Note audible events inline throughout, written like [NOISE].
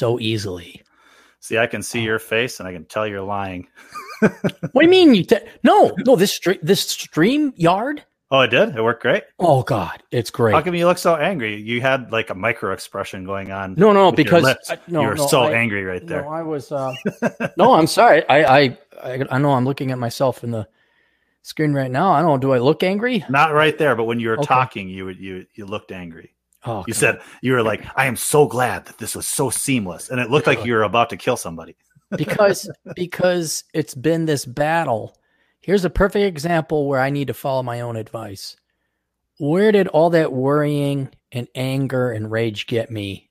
so easily. See, I can see your face and I can tell you're lying. [LAUGHS] what do you mean? You te- no, [LAUGHS] no. This stream, this stream yard. Oh, it did. It worked great. Oh God, it's great. How come you look so angry? You had like a micro expression going on. No, no, because. I- no, you were no, so I- angry right there. No, I was. Uh, [LAUGHS] no, I'm sorry. I, I, I, I know I'm looking at myself in the screen right now. I don't know. Do I look angry? Not right there, but when you were Okay. talking, you would you you looked angry. Oh, You said you were like, "I am so glad that this was so seamless," and it looked like you were about to kill somebody. because [LAUGHS] because it's been this battle. Here's a perfect example where I need to follow my own advice. Where did all that worrying and anger and rage get me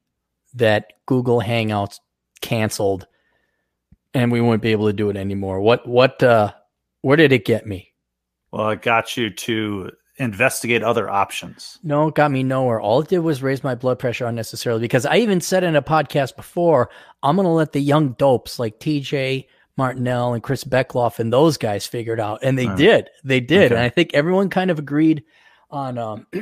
that Google Hangouts canceled and we wouldn't be able to do it anymore? What what uh where did it get me? Well, it got you to investigate other options. No, it got me nowhere. All it did was raise my blood pressure unnecessarily because I even said in a podcast before, I'm going to let the young dopes like TJ Martinell and Chris Beckloff and those guys figure it out. And they did. They did. Okay. And I think everyone kind of agreed on um, [CLEARS THROAT]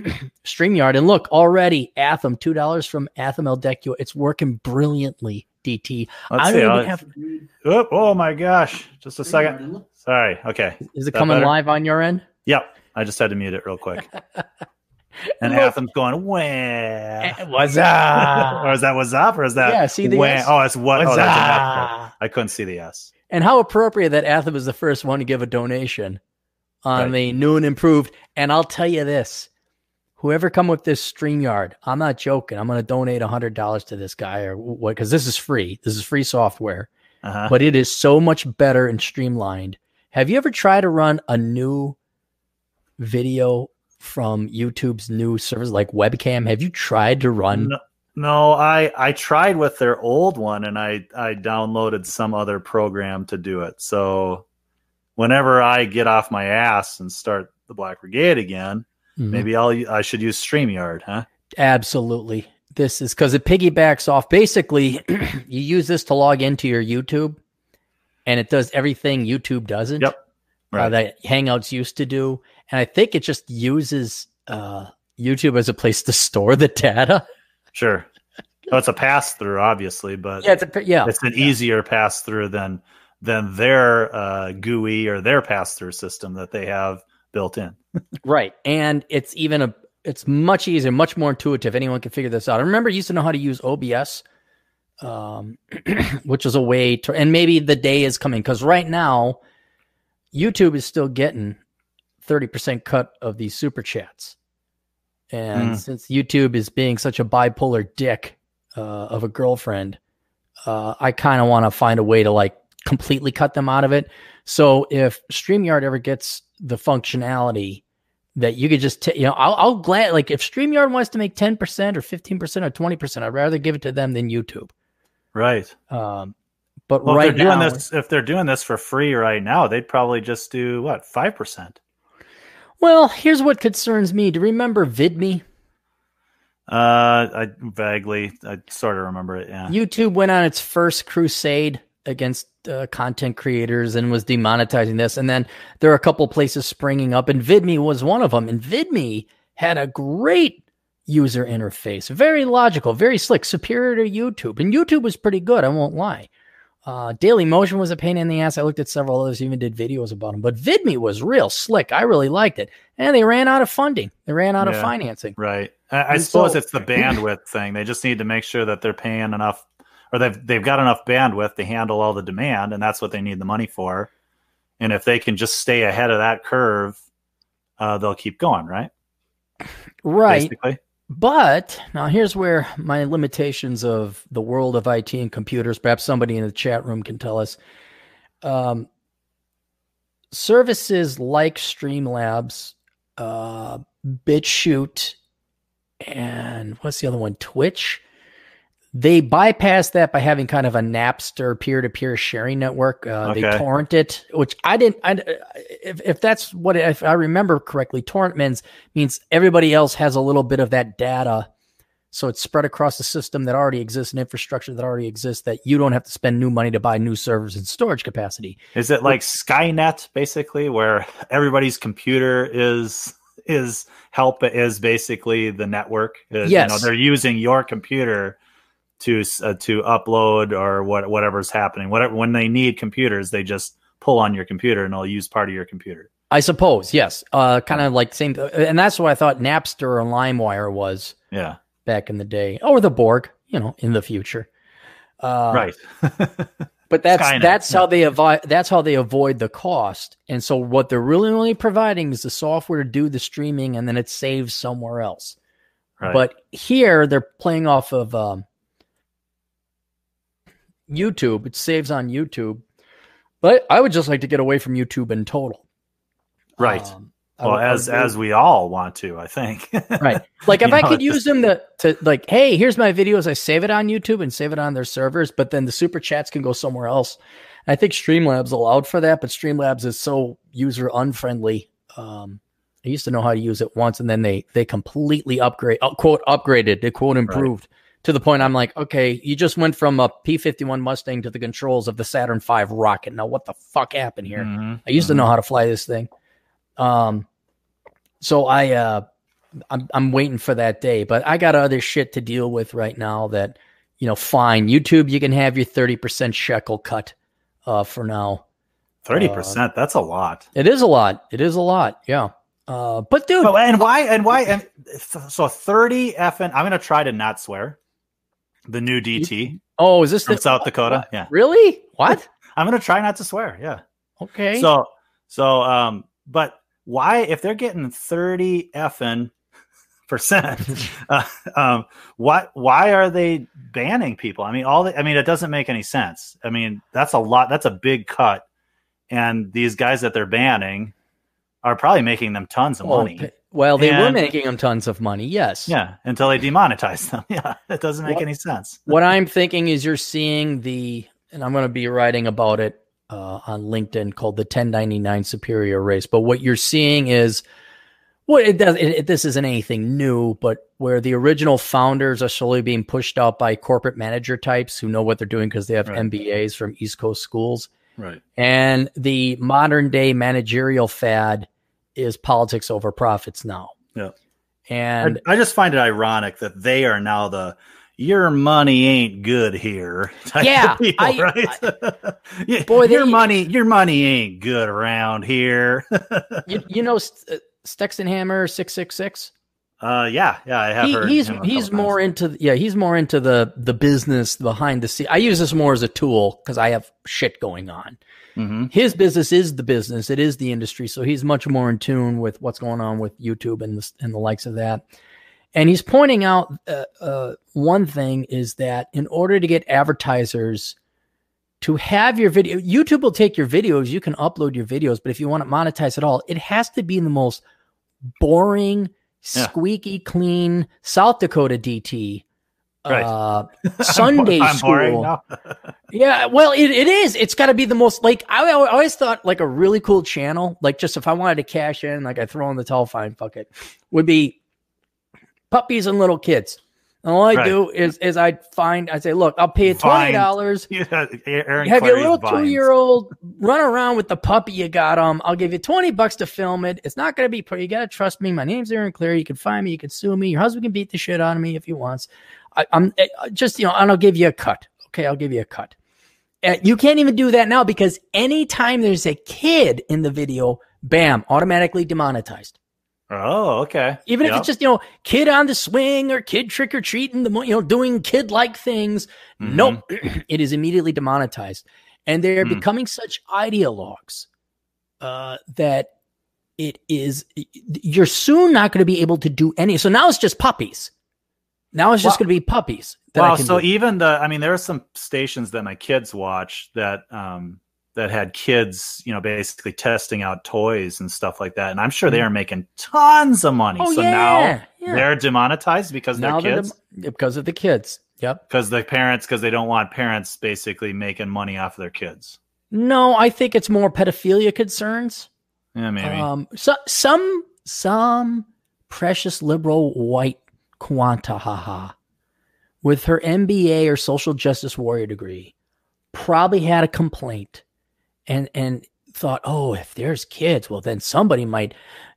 StreamYard. And look, already Atham, $2 from Atham Eldecua. It's working brilliantly, DT. Let's I don't I'll- even have. Oh, oh my gosh! Just a second. Sorry. Okay. Is it coming better? live on your end? Yep. I just had to mute it real quick. [LAUGHS] And Look. Atham's going, wah. What's up? [LAUGHS] or is that what's up? Or is that Yeah, see the wah? S? Oh, it's what? Oh, that's an F. I couldn't see the S. And how appropriate that Atham is the first one to give a donation on Right. the new and improved. And I'll tell you this whoever come with this StreamYard, I'm not joking. I'm going to donate $100 to this guy or what, because this is free. This is free software, Uh-huh. but it is so much better and streamlined. Have you ever tried to run a new video from YouTube's new service like webcam? Have you tried to run? No, no, I I tried with their old one, and I I downloaded some other program to do it. So whenever I get off my ass and start the Black Brigade again, Mhm. maybe I'll I should use Streamyard, huh? Absolutely. This is because it piggybacks off. Basically, [CLEARS THROAT] you use this to log into your YouTube, and it does everything YouTube doesn't. Yep. uh, that Hangouts used to do, and I think it just uses uh, YouTube as a place to store the data. Sure. Oh, it's a pass through, obviously, but Yeah, it's a, yeah, it's an easier pass through than than their uh, GUI or their pass through system that they have built in. [LAUGHS] right, and it's even a it's much easier, much more intuitive. Anyone can figure this out. I remember I used to know how to use OBS, um, [CLEARS THROAT] which is a way to, and maybe the day is coming because right now, YouTube is still getting thirty percent cut of these super chats, and Hmm. since YouTube is being such a bipolar dick uh, of a girlfriend, uh, I kind of want to find a way to like completely cut them out of it. So if StreamYard ever gets the functionality that you could just, ta- you know, I'll, I'll glad like if StreamYard wants to make 10% or 15% or 20%, I'd rather give it to them than YouTube. Right. Um, but Well, right if they're doing now, this, if they're doing this for free right now, they'd probably just do what five percent. Well, here's what concerns me. Do you remember VidMe? Uh, I vaguely, I sort of remember it. Yeah. YouTube went on its first crusade against uh, content creators and was demonetizing this. And then there are a couple places springing up, and VidMe was one of them. And VidMe had a great user interface, very logical, very slick, superior to YouTube. And YouTube was pretty good, I won't lie. Uh, Daily Motion was a pain in the ass. I looked at several others, even did videos about them. But VidMe was real slick. I really liked it. And they ran out of funding. They ran out of financing. Right. I, I suppose so- it's the bandwidth thing. They just need to make sure that they're paying enough, or they've they've got enough bandwidth to handle all the demand, and that's what they need the money for. And if they can just stay ahead of that curve, uh, they'll keep going. Right. Right. Basically. But now here's where my limitations of the world of IT and computers, perhaps somebody in the chat room can tell us. Um, services like Streamlabs, uh, BitChute, and what's the other one? Twitch. They bypass that by having kind of a Napster peer-to-peer sharing network. Uh, They torrent it, which I didn't. I, if if that's what if I remember correctly, torrent means means everybody else has a little bit of that data, so it's spread across the system that already exists and infrastructure that already exists. That you don't have to spend new money to buy new servers and storage capacity. Is it like Skynet, basically, where everybody's computer is is help is basically the network? Is, You know, Yes. they're using your computer to uh, to upload or what whatever's happening. Whatever when they need computers, they just pull on your computer and they'll use part of your computer. I suppose, yes. Uh, kind of like same, and that's what I thought Napster or LimeWire was. Yeah, back in the day, or the Borg, you know, in the future. Uh, right. [LAUGHS] but that's Skynet. that's how they avoid that's how they avoid the cost. And so what they're really only providing is the software to do the streaming, and then it saves somewhere else. Right. But here they're playing off of um, YouTube. It saves on YouTube. But I would just like to get away from YouTube in total. Right. Um, well, would, as as we all want to, I think. right. [LAUGHS] Like if I know, could use them to to like, hey, here's my videos. I save it on YouTube and save it on their servers, but then the super chats can go somewhere else. I think Streamlabs allowed for that, but Streamlabs is so user unfriendly. Um, I used to know how to use it once, and then they they completely upgrade, uh, quote upgraded, they quote improved. To the point I'm like, okay, you just went from a P51 Mustang to the controls of the Saturn V rocket. Now what the fuck happened here? Mm-hmm. I used mm-hmm. to know how to fly this thing. Um, so I uh, I'm I'm waiting for that day, but I got other shit to deal with right now. That you know, fine. YouTube, you can have your thirty percent shekel cut uh, for now. Thirty percent. Uh, that's a lot. It is a lot. It is a lot. Yeah. Uh, but dude, oh, and why? And why? And so thirty effing. I'm gonna try to not swear. The new DT. Oh, is this from the, South Dakota? What? Yeah. Really? What? I'm gonna try not to swear. Yeah. Okay. So so um, but why if they're getting 30 effing [LAUGHS] percent [LAUGHS] uh, um, why why are they banning people i mean all the, i mean it doesn't make any sense i mean that's a lot that's a big cut and these guys that they're banning are probably making them tons of well, money well they and, were making them tons of money yes yeah until they demonetized them [LAUGHS] yeah it doesn't make what, any sense [LAUGHS] what i'm thinking is you're seeing the and i'm going to be writing about it uh, on LinkedIn called the 1099 Superior Race. But what you're seeing is well, it does. It, it, this isn't anything new, but where the original founders are slowly being pushed out by corporate manager types who know what they're doing because they have right. MBAs from East Coast schools. Right. And the modern day managerial fad is politics over profits now. Yeah. And I, I just find it ironic that they are now the your money ain't good here. Yeah, people, I, right? I, [LAUGHS] boy, your they, money, your money ain't good around here. [LAUGHS] you, you, know, uh, Styxhexenhammer six six six. Uh, yeah, yeah, I have he, heard. He's he's more times. into yeah, he's more into the the business behind the scene. I use this more as a tool because I have shit going on. Mm-hmm. His business is the business; it is the industry, so he's much more in tune with what's going on with YouTube and the, and the likes of that. And he's pointing out uh, uh, one thing is that in order to get advertisers to have your video, YouTube will take your videos, you can upload your videos, but if you want to monetize at all, it has to be in the most boring, squeaky yeah. clean South Dakota DT. Right. Uh, [LAUGHS] Sunday school. [LAUGHS] yeah, well, it, it is. It's got to be the most like I, I always thought like a really cool channel. Like just if I wanted to cash in, like I throw in the towel, fine, fuck it, would be puppies and little kids. And all I right. do is is I find I say, look, I'll pay you twenty dollars. [LAUGHS] Yeah, have your little two year old run around with the puppy you got him. I'll give you twenty bucks to film it. It's not going to be pretty. You got to trust me. My name's Aaron Clarey. You can find me. You can sue me. Your husband can beat the shit out of me if he wants. I, am eh, just you know, and I'll give you a cut. Okay, I'll give you a cut. Uh, you can't even do that now because anytime there's a kid in the video, bam, automatically demonetized. Oh, okay. Even yep. if it's just you know kid on the swing or kid trick or treating, the you know doing kid like things. Mm-hmm. Nope, [CLEARS THROAT] it is immediately demonetized, and they're mm. becoming such ideologues uh, that it is. You're soon not going to be able to do any. So now it's just puppies. Now it's just going to be puppies. Wow. So do. even the, I mean, there are some stations that my kids watch that um, that had kids, you know, basically testing out toys and stuff like that. And I'm sure they mm-hmm. are making tons of money. Oh, so yeah, now yeah. they're demonetized because now they're kids. They're because of the kids. Yep. Because the parents, because they don't want parents basically making money off of their kids. No, I think it's more pedophilia concerns. Yeah, maybe. Um, so, some some precious liberal white quanta haha with her MBA or social justice warrior degree probably had a complaint and and thought, oh, if there's kids, well, then somebody might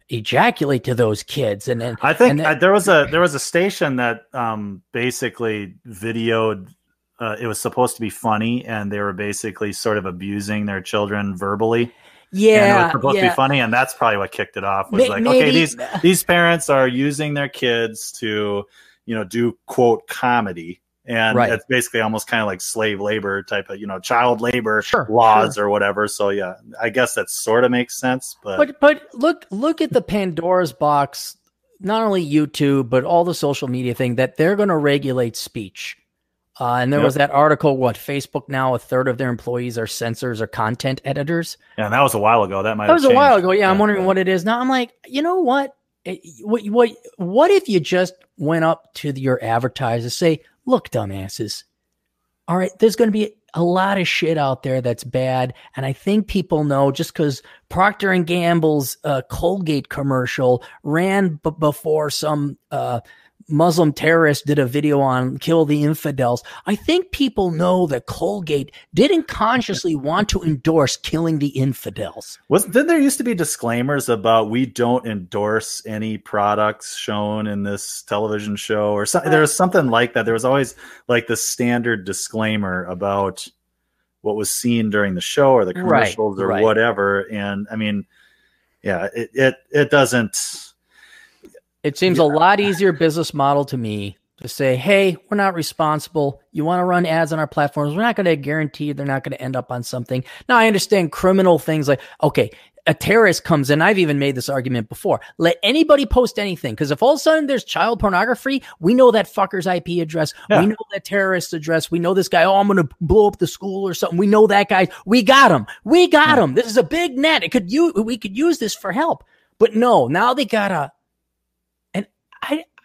ejaculate to those kids. And then I think then, uh, there was a there was a station that um, basically videoed uh, it was supposed to be funny, and they were basically sort of abusing their children verbally. Yeah, and supposed yeah. to be funny, and that's probably what kicked it off. Was May- like, maybe- okay, these these parents are using their kids to, you know, do quote comedy, and Right. it's basically almost kind of like slave labor type of, you know, child labor Sure, laws or whatever. So yeah, I guess that sort of makes sense, but, But but look look at the Pandora's box. Not only YouTube, but all the social media thing that they're going to regulate speech. Uh, and there Yep. was that article. What Facebook now? A third of their employees are censors or content editors. yeah, and that was a while ago. That might That have was a while ago. Yeah, I'm wondering what it is now. I'm like, you know what? It- what what what if you just went up to your advertisers, say, look, dumbasses. All right, there's going to be a lot of shit out there that's bad, and I think people know just because Procter and Gamble's uh, Colgate commercial ran b- before some uh, Muslim terrorist did a video on kill the infidels. I think people know that Colgate didn't consciously want to endorse killing the infidels. Was then there used to be disclaimers about we don't endorse any products shown in this television show or something. There was something like that. There was always like the standard disclaimer about what was seen during the show or the Right, commercials or right. whatever. And I mean, yeah, it it, it doesn't. It seems a lot easier business model to me to say, hey, we're not responsible. You want to run ads on our platforms. We're not going to guarantee they're not going to end up on something. Now, I understand criminal things like, okay, a terrorist comes in. I've even made this argument before. Let anybody post anything. Because if all of a sudden there's child pornography, we know that fucker's IP address. Yeah. We know that terrorist address. We know this guy, oh, I'm going to blow up the school or something. We know that guy. We got him. We got him. This is a big net. It could use, we could use this for help. But no, now they got to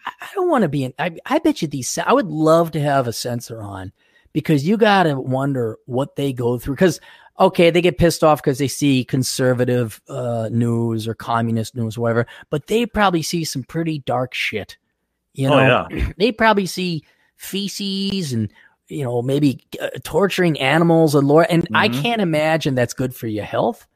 I I don't want to be in. I I bet you these. I would love to have a censor on because you got to wonder what they go through. Because okay, they get pissed off because they see conservative uh, news or communist news, or whatever. But they probably see some pretty dark shit. You Oh, know, [CLEARS THROAT] they probably see feces and you know maybe uh, torturing animals and lore. And I Mhm. can't imagine that's good for your health.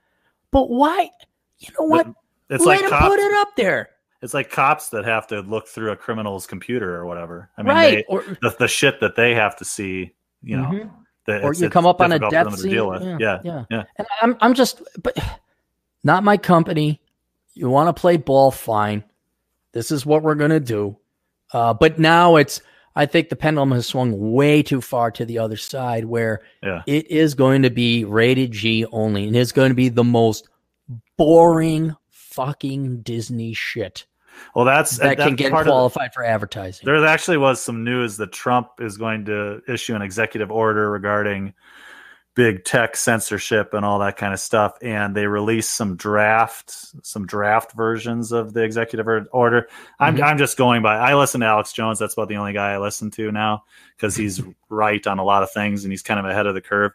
But why? You know what? It's Let like them put it up there, it's like cops that have to look through a criminal's computer or whatever. I mean, right? they, or the, the shit that they have to see, you know, Mhm. that or you come up on a death scene. Yeah, yeah, yeah, yeah. And I'm, I'm just, but [SIGHS] not my company. You want to play ball, fine. This is what we're gonna do. Uh, but now it's, I think the pendulum has swung way too far to the other side, where Yeah. it is going to be rated G only, and it's going to be the most boring fucking Disney shit Well, that's that that's can get part of qualified for advertising. There actually was some news that Trump is going to issue an executive order regarding big tech censorship and all that kind of stuff. And they released some draft, some draft versions of the executive order. I'm Mhm. I'm just going by. I listen to Alex Jones. That's about the only guy I listen to now because he's [LAUGHS] right on a lot of things and he's kind of ahead of the curve.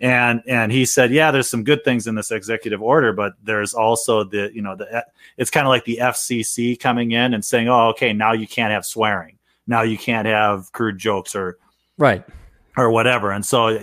And and he said, yeah, there's some good things in this executive order, but there's also the you know the it's kind of like the FCC coming in and saying, oh, okay, now you can't have swearing, now you can't have crude jokes or right. or whatever. And so,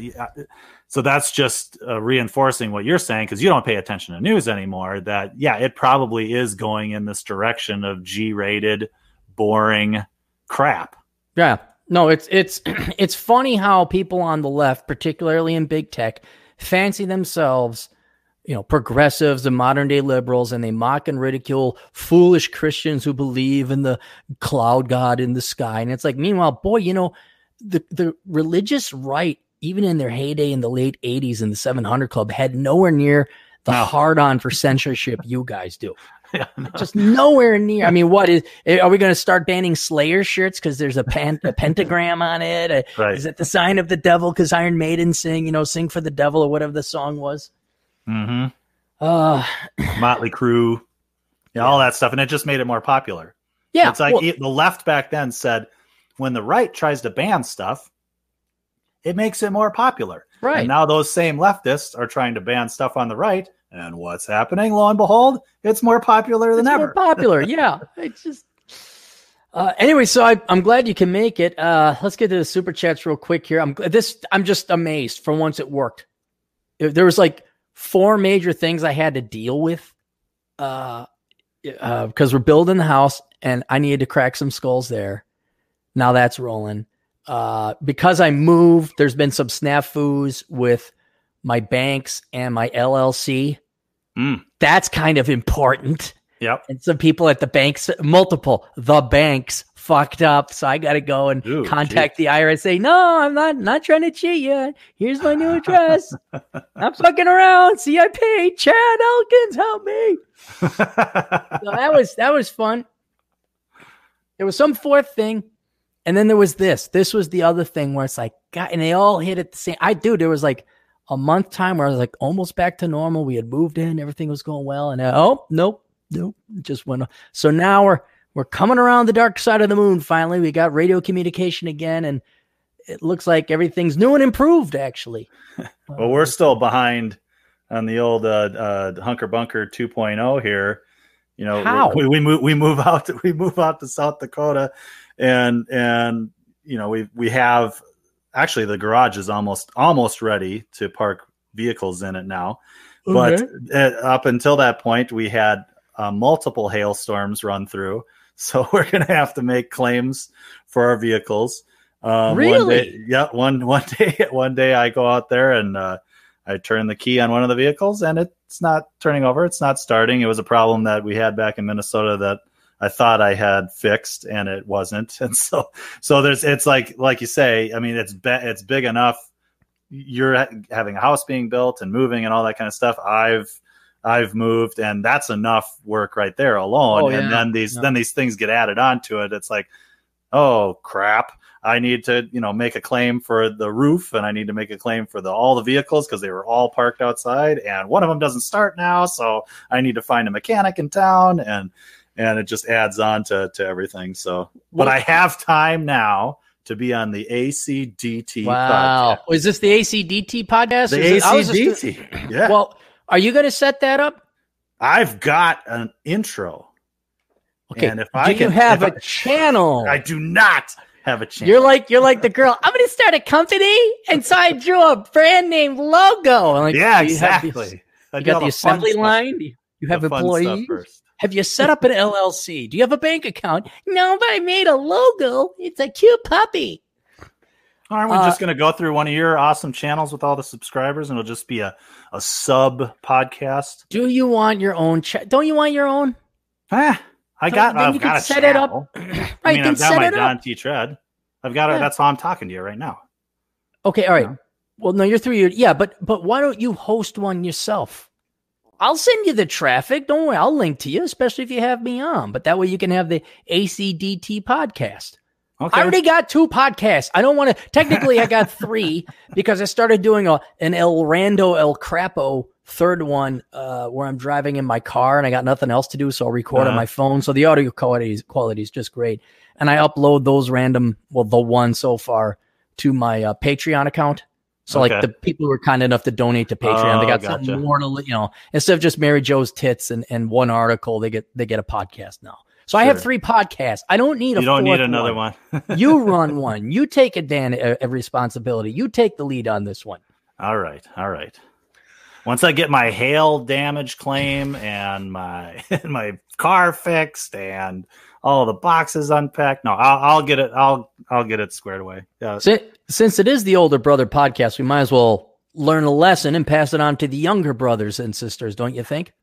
so that's just uh, reinforcing what you're saying because you don't pay attention to news anymore. That yeah, it probably is going in this direction of G-rated, boring crap. Yeah. No, it's it's [CLEARS THROAT] it's funny how people on the left, particularly in big tech, fancy themselves, you know, progressives and modern day liberals, and they mock and ridicule foolish Christians who believe in the cloud god in the sky. And it's like, meanwhile, boy, you know, the the religious right, even in their heyday in the late '80s in the 700 Club, had nowhere near the hard on for censorship you guys do [LAUGHS] Yeah, no. just nowhere near. I mean, what is? Are we going to start banning Slayer shirts because there's a, pan, a pentagram on it? Uh, Right. Is it the sign of the devil? Because Iron Maiden sing, you know, sing for the devil or whatever the song was. hmm Uh [CLEARS THROAT] Motley Crue, yeah, all that stuff, and it just made it more popular. yeah. it's like well, it- the left back then said when the right tries to ban stuff, it makes it more popular. right. And now those same leftists are trying to ban stuff on the right. And what's happening? Lo and behold, it's more popular than it's ever. more popular. [LAUGHS] yeah. It's just. Uh, anyway, so I, I'm glad you can make it. Uh, let's get to the super chats real quick here. I'm this. I'm just amazed. For once, it worked. There was like four major things I had to deal with. Uh, because we're building the house and I needed to crack some skulls there. Now that's rolling. uh, because I moved, there's been some snafus with my banks and my LLC. Mm. That's kind of important. Yep. And some people at the banks, multiple, the banks fucked up. So I got to go and Ooh, contact the IRS. Say, no, I'm not, not trying to cheat you. Here's my new address. [LAUGHS] I'm fucking around. Paid. Chad Elkins, help me. So that was that was fun. There was some fourth thing, and then there was this. This was the other thing where it's like, God, and they all hit at the same. I do. There was like a month time where I was like almost back to normal. We had moved in, everything was going well, and uh, oh nope, nope, it just went. So now we're we're coming around the dark side of the moon. Finally, we got radio communication again, and it looks like everything's new and improved. Actually, [LAUGHS] well, we're still behind on the old uh, uh, Hunker Bunker 2.0 here. You know, How? we, we move we move [LAUGHS] out to, we move out to South Dakota, and and you know we we have actually the garage is almost almost ready to park vehicles in it now, but uh, up until that point we had uh, multiple hailstorms run through, [LAUGHS] so we're gonna have to make claims for our vehicles. Um, One Really? day, yeah. One one [LAUGHS] day one day I go out there and uh, I turn the key on one of the vehicles and it's not turning over. It's not starting. It was a problem that we had back in Minnesota that I thought I had fixed and it wasn't. [LAUGHS] And so, so there's, it's like, like you say, I mean, it's, be, it's big enough. You're ha- having a house being built and moving and all that kind of stuff. I've, I've moved and that's enough work right there alone. Oh, and then these, Yeah. then these things get added onto it. It's like, oh crap. I need to, you know, make a claim for the roof and I need to make a claim for the all the vehicles because they were all parked outside and one of them doesn't start now, so I need to find a mechanic in town and and it just adds on to to everything. So, but I have time now to be on the ACDT wow, oh, is this the ACDT podcast? podcast. The Is it- I was just- ACDT. yeah. Well, are you going to set that up? I've got an intro. Okay. And if I do can you have if a channel? I, I do not have a channel. You're like you're like the girl. I'm going to start a company, and so I drew a brand name logo. I'm like, yeah, do you have the- exactly. I You got all the assembly line. Do You have the fun stuff employees. Have you set up an LLC? Do you have a bank account? No, but I made a logo. It's a cute puppy. Aren't we Uh, just going to go through one of your awesome channels with all the subscribers, and it'll just be a, a sub podcast? Do you want your own? Cha- don't you want your own? Ah, I So got. then I've you can got a set it up. channel. [CLEARS THROAT] I Right, mean, then I've got set my it up. Don T. Tread. I've got it. Yeah. That's how I'm talking to you right now. Okay, all right. Yeah. Well, no, you're through your yeah, but but why don't you host one yourself? I'll send you the traffic. Don't worry, I'll link to you, especially if you have me on. But that way you can have the ACDT podcast. Okay. I already got two podcasts. I don't want to. Technically, I got three [LAUGHS] because I started doing a an El Rando El Crapo third one uh, where I'm driving in my car and I got nothing else to do, so I'll record on Uh-huh. my phone. So the audio quality is, quality is just great, and I upload those random, well, the one so far to my uh, Patreon account. So like the people who are kind enough to donate to Patreon, they Oh, got gotcha. something more to you know instead of just Mary Joe's tits and, and one article, they get they get a podcast now. So I have three podcasts. I don't need a you don't need another one one. [LAUGHS] you run one. You take a dan a, a responsibility. You take the lead on this one. all right. All right. Once I get my hail damage claim and my [LAUGHS] my car fixed and all the boxes unpacked, no, I'll, I'll get it. I'll I'll get it squared away. Yeah. Since, since it is the older brother podcast, we might as well learn a lesson and pass it on to the younger brothers and sisters. Don't you think?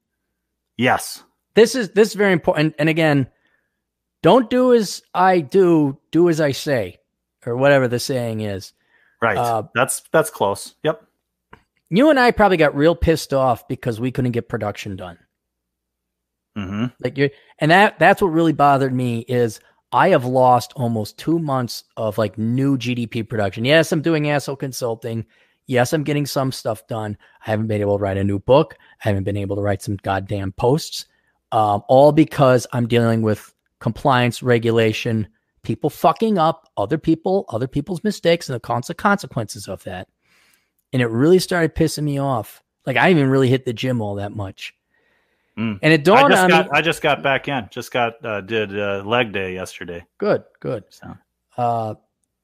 Yes. This is this is very important. And again, don't do as I do, do as I say, or whatever the saying is. Right. Uh, that's that's close. Yep. You and I probably got real pissed off because we couldn't get production done. hmm Like you and that that's what really bothered me is I have lost almost two months of like new GDP production. Yes, I'm doing asshole consulting. Yes, I'm getting some stuff done. I haven't been able to write a new book. I haven't been able to write some goddamn posts. Um, all because I'm dealing with compliance, regulation, people fucking up, other people, other people's mistakes, and the conse- consequences of that. And it really started pissing me off. Like I even really hit the gym all that much. Mm. And it I dawned just on got me. I just got back in. Just got uh, did uh, leg day yesterday. Good, good. So Uh,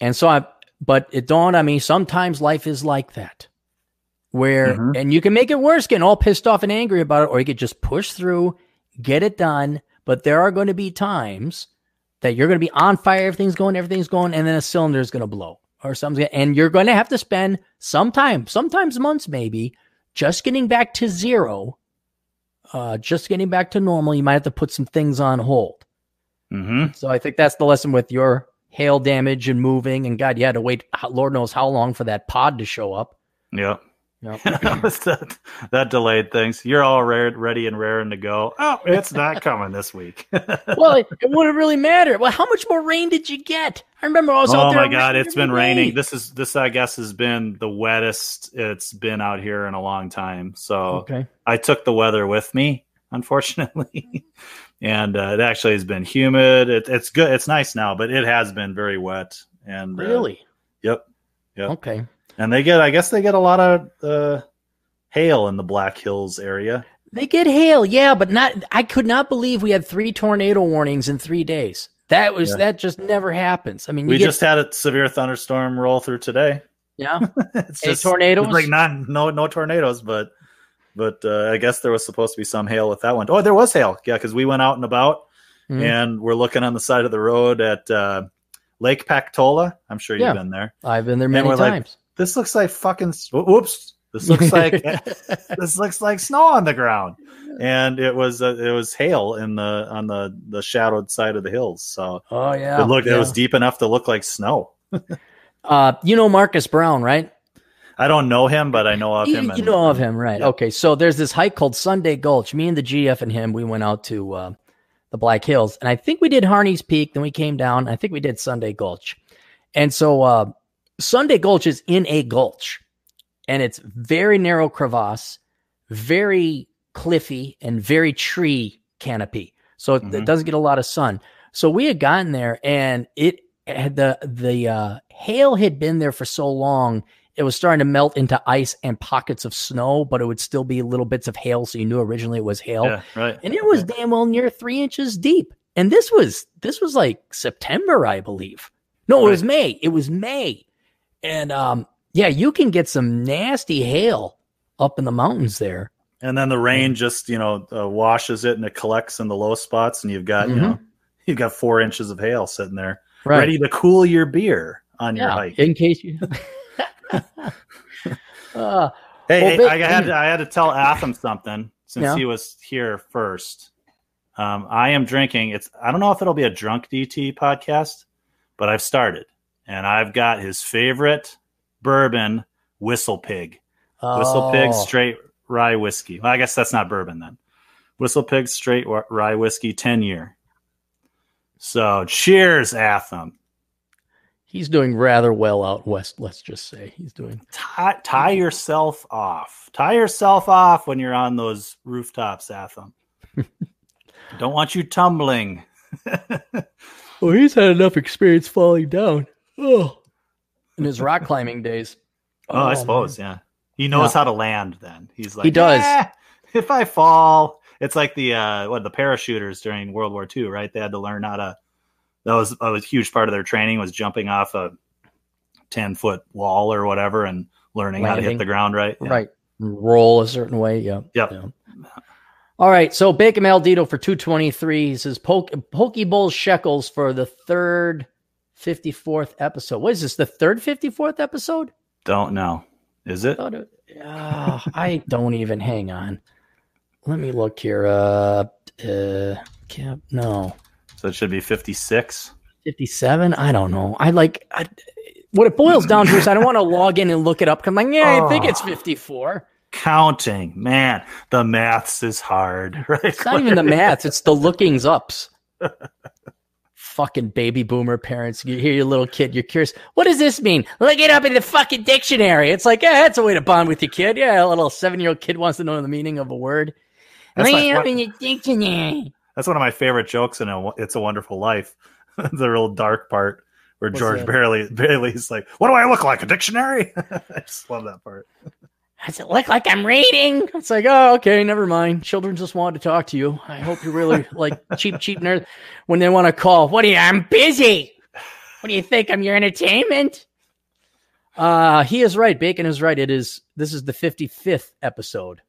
and so I, but it dawned on me sometimes life is like that, where, Mhm. and you can make it worse, getting all pissed off and angry about it, or you could just push through, get it done. But there are going to be times that you're going to be on fire, everything's going, everything's going, and then a cylinder is going to blow or something, and you're going to have to spend some time, sometimes months, maybe, just getting back to zero, uh, just getting back to normal. You might have to put some things on hold. Mm-hmm. So I think that's the lesson with your hail damage and moving. And God, you had to wait, Lord knows how long for that pod to show up. Yep. Yep. [LAUGHS] that, that delayed things. You're all rare, ready and raring to go. Oh, it's not [LAUGHS] coming this week. [LAUGHS] well, it, it, wouldn't really matter. Well, how much more rain did you get? I remember I was oh out there. my god, it's been raining. This is this I guess has been the wettest it's been out here in a long time. So Okay. I took the weather with me, unfortunately. and uh, it actually has been humid. It, it's good. It's nice now, but it has been very wet. And uh, Really? yep. Yep. Okay. And they get, I guess, they get a lot of uh, hail in the Black Hills area. They get hail, yeah, but not. I could not believe we had three tornado warnings in three days. That was Yeah. that just never happens. I mean, you We get- just had a severe thunderstorm roll through today. yeah. [LAUGHS] it's Any just tornadoes? it's like not no no tornadoes, but but uh, I guess there was supposed to be some hail with that one. Oh, there was hail, yeah, because we went out and about Mhm. and we're looking on the side of the road at uh, Lake Pactola. I'm sure you've Yeah. been there. I've been there many we're like, times. This looks like fucking whoops. This looks like [LAUGHS] this looks like snow on the ground, and it was uh, it was hail in the on the the shadowed side of the hills. So oh yeah, it looked yeah. it was deep enough to look like snow. [LAUGHS] Uh, you know Marcus Brown, right? I don't know him, but I know of him. you know of him, right? Yeah. Okay, so there's this hike called Sunday Gulch. Me and the GF and him, we went out to uh, the Black Hills, and I think we did Harney's Peak. Then we came down. I think we did Sunday Gulch, and so uh, Sunday Gulch is in a gulch, and it's very narrow crevasse, very cliffy, and very tree canopy. So it, it Mhm. doesn't get a lot of sun. So we had gotten there, and it had the the uh, hail had been there for so long it was starting to melt into ice and pockets of snow, but it would still be little bits of hail. So you knew originally it was hail, Yeah, right. and it was damn well near three inches deep. And this was this was like September, I believe. No, it was May. It was May, and um, yeah, you can get some nasty hail up in the mountains there. And then the rain just you know uh, washes it and it collects in the low spots, and you've got you Mhm. know you've got four inches of hail sitting there, Right? ready to cool your beer on your hike. in case you. [LAUGHS] uh, Hey, Well, hey, I had to, I had to tell Atham something since Yeah. he was here first. Um, I am drinking. It's I don't know if it'll be a drunk DT podcast, but I've started, and I've got his favorite bourbon, Whistle Pig. Whistle Pig oh, straight rye whiskey. Well, I guess that's not bourbon then. Whistle Pig straight rye whiskey, ten year. So cheers, Atham. He's doing rather well out west. Let's just say he's doing. Tie, tie yourself off. Tie yourself off when you're on those rooftops, Atham. [LAUGHS] Don't want you tumbling. [LAUGHS] Well, he's had enough experience falling down. Oh, in his rock climbing days. [LAUGHS] Oh, I man. suppose, yeah. He knows Yeah. how to land. Then he's like, He does. "Eh, if I fall, it's like the uh, what the parachuters during World War II, right? They had to learn how to. That was a huge part of their training was jumping off a ten foot wall or whatever and learning how to hit the ground right. Yeah. Right. Roll a certain way. Yeah. Yep. Yeah. All right. So Bacon Maldito for 223. He says Poke, Poke Bowl shekels for the third 54th episode. What is this? The third 54th episode? Don't know. Is it? Thought it- Ah, I don't even hang on. Let me look here. Uh, uh, cap, no. So it should be fifty six. 57 i don't know i like I, what it boils down to is i don't want to [LAUGHS] log in and look it up i'm like yeah i think it's Oh. 54 Counting, man, the maths is hard, [LAUGHS] right? it's not even the maths it's the lookings ups [LAUGHS] fucking baby boomer parents you hear your little kid you're curious what does this mean look it up in the fucking dictionary it's like yeah that's a way to bond with your kid yeah a little seven-year-old kid wants to know the meaning of a word That's look it up in your dictionary That's one of my favorite jokes in a, It's a Wonderful Life. [LAUGHS] the real dark part where What's George that? Bailey Bailey's like, "What do I look like? A dictionary?" [LAUGHS] I just love that part. Does it look like I'm reading? It's like, oh, okay, never mind. Children just wanted to talk to you. I hope you really [LAUGHS] like cheap, cheap nerd when they want to call. What do you? I'm busy. What do you think? I'm your entertainment. Uh, he is right. Bacon is right. It is. This is the 55th episode,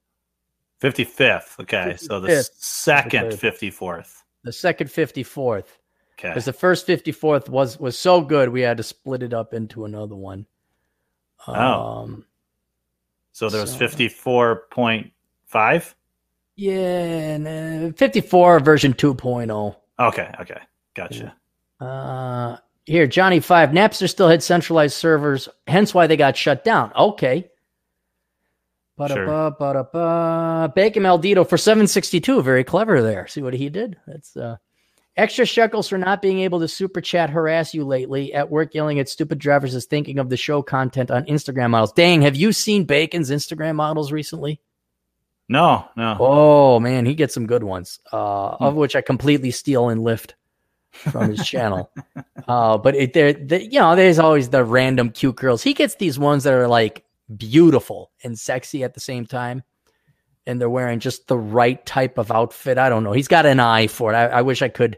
Fifty fifth. Okay, so the second Okay. fifty fourth. the second 54th. Okay. Because the first 54th was was so good, we had to split it up into another one. Oh. Um, So there was So- 54.5? yeah, uh, 54 version 2.0. Okay, okay. Gotcha. Uh, here, Johnny Five. Napster still had centralized servers, hence why they got shut down. Okay. Ba-da-ba, ba-da-ba. Bacon Maldito for 762. Very clever there. See what he did? That's uh extra shekels for not being able to super chat harass you lately at work yelling at stupid drivers is thinking of the show content on Instagram models. Dang, have you seen Bacon's Instagram models recently? No, no. Oh man, he gets some good ones. Uh, of which I completely steal and lift from his channel. [LAUGHS] Uh, but it, there, the, you know, there's always the random cute girls. He gets these ones that are like beautiful and sexy at the same time, and they're wearing just the right type of outfit. I don't know. He's got an eye for it. I, I wish I could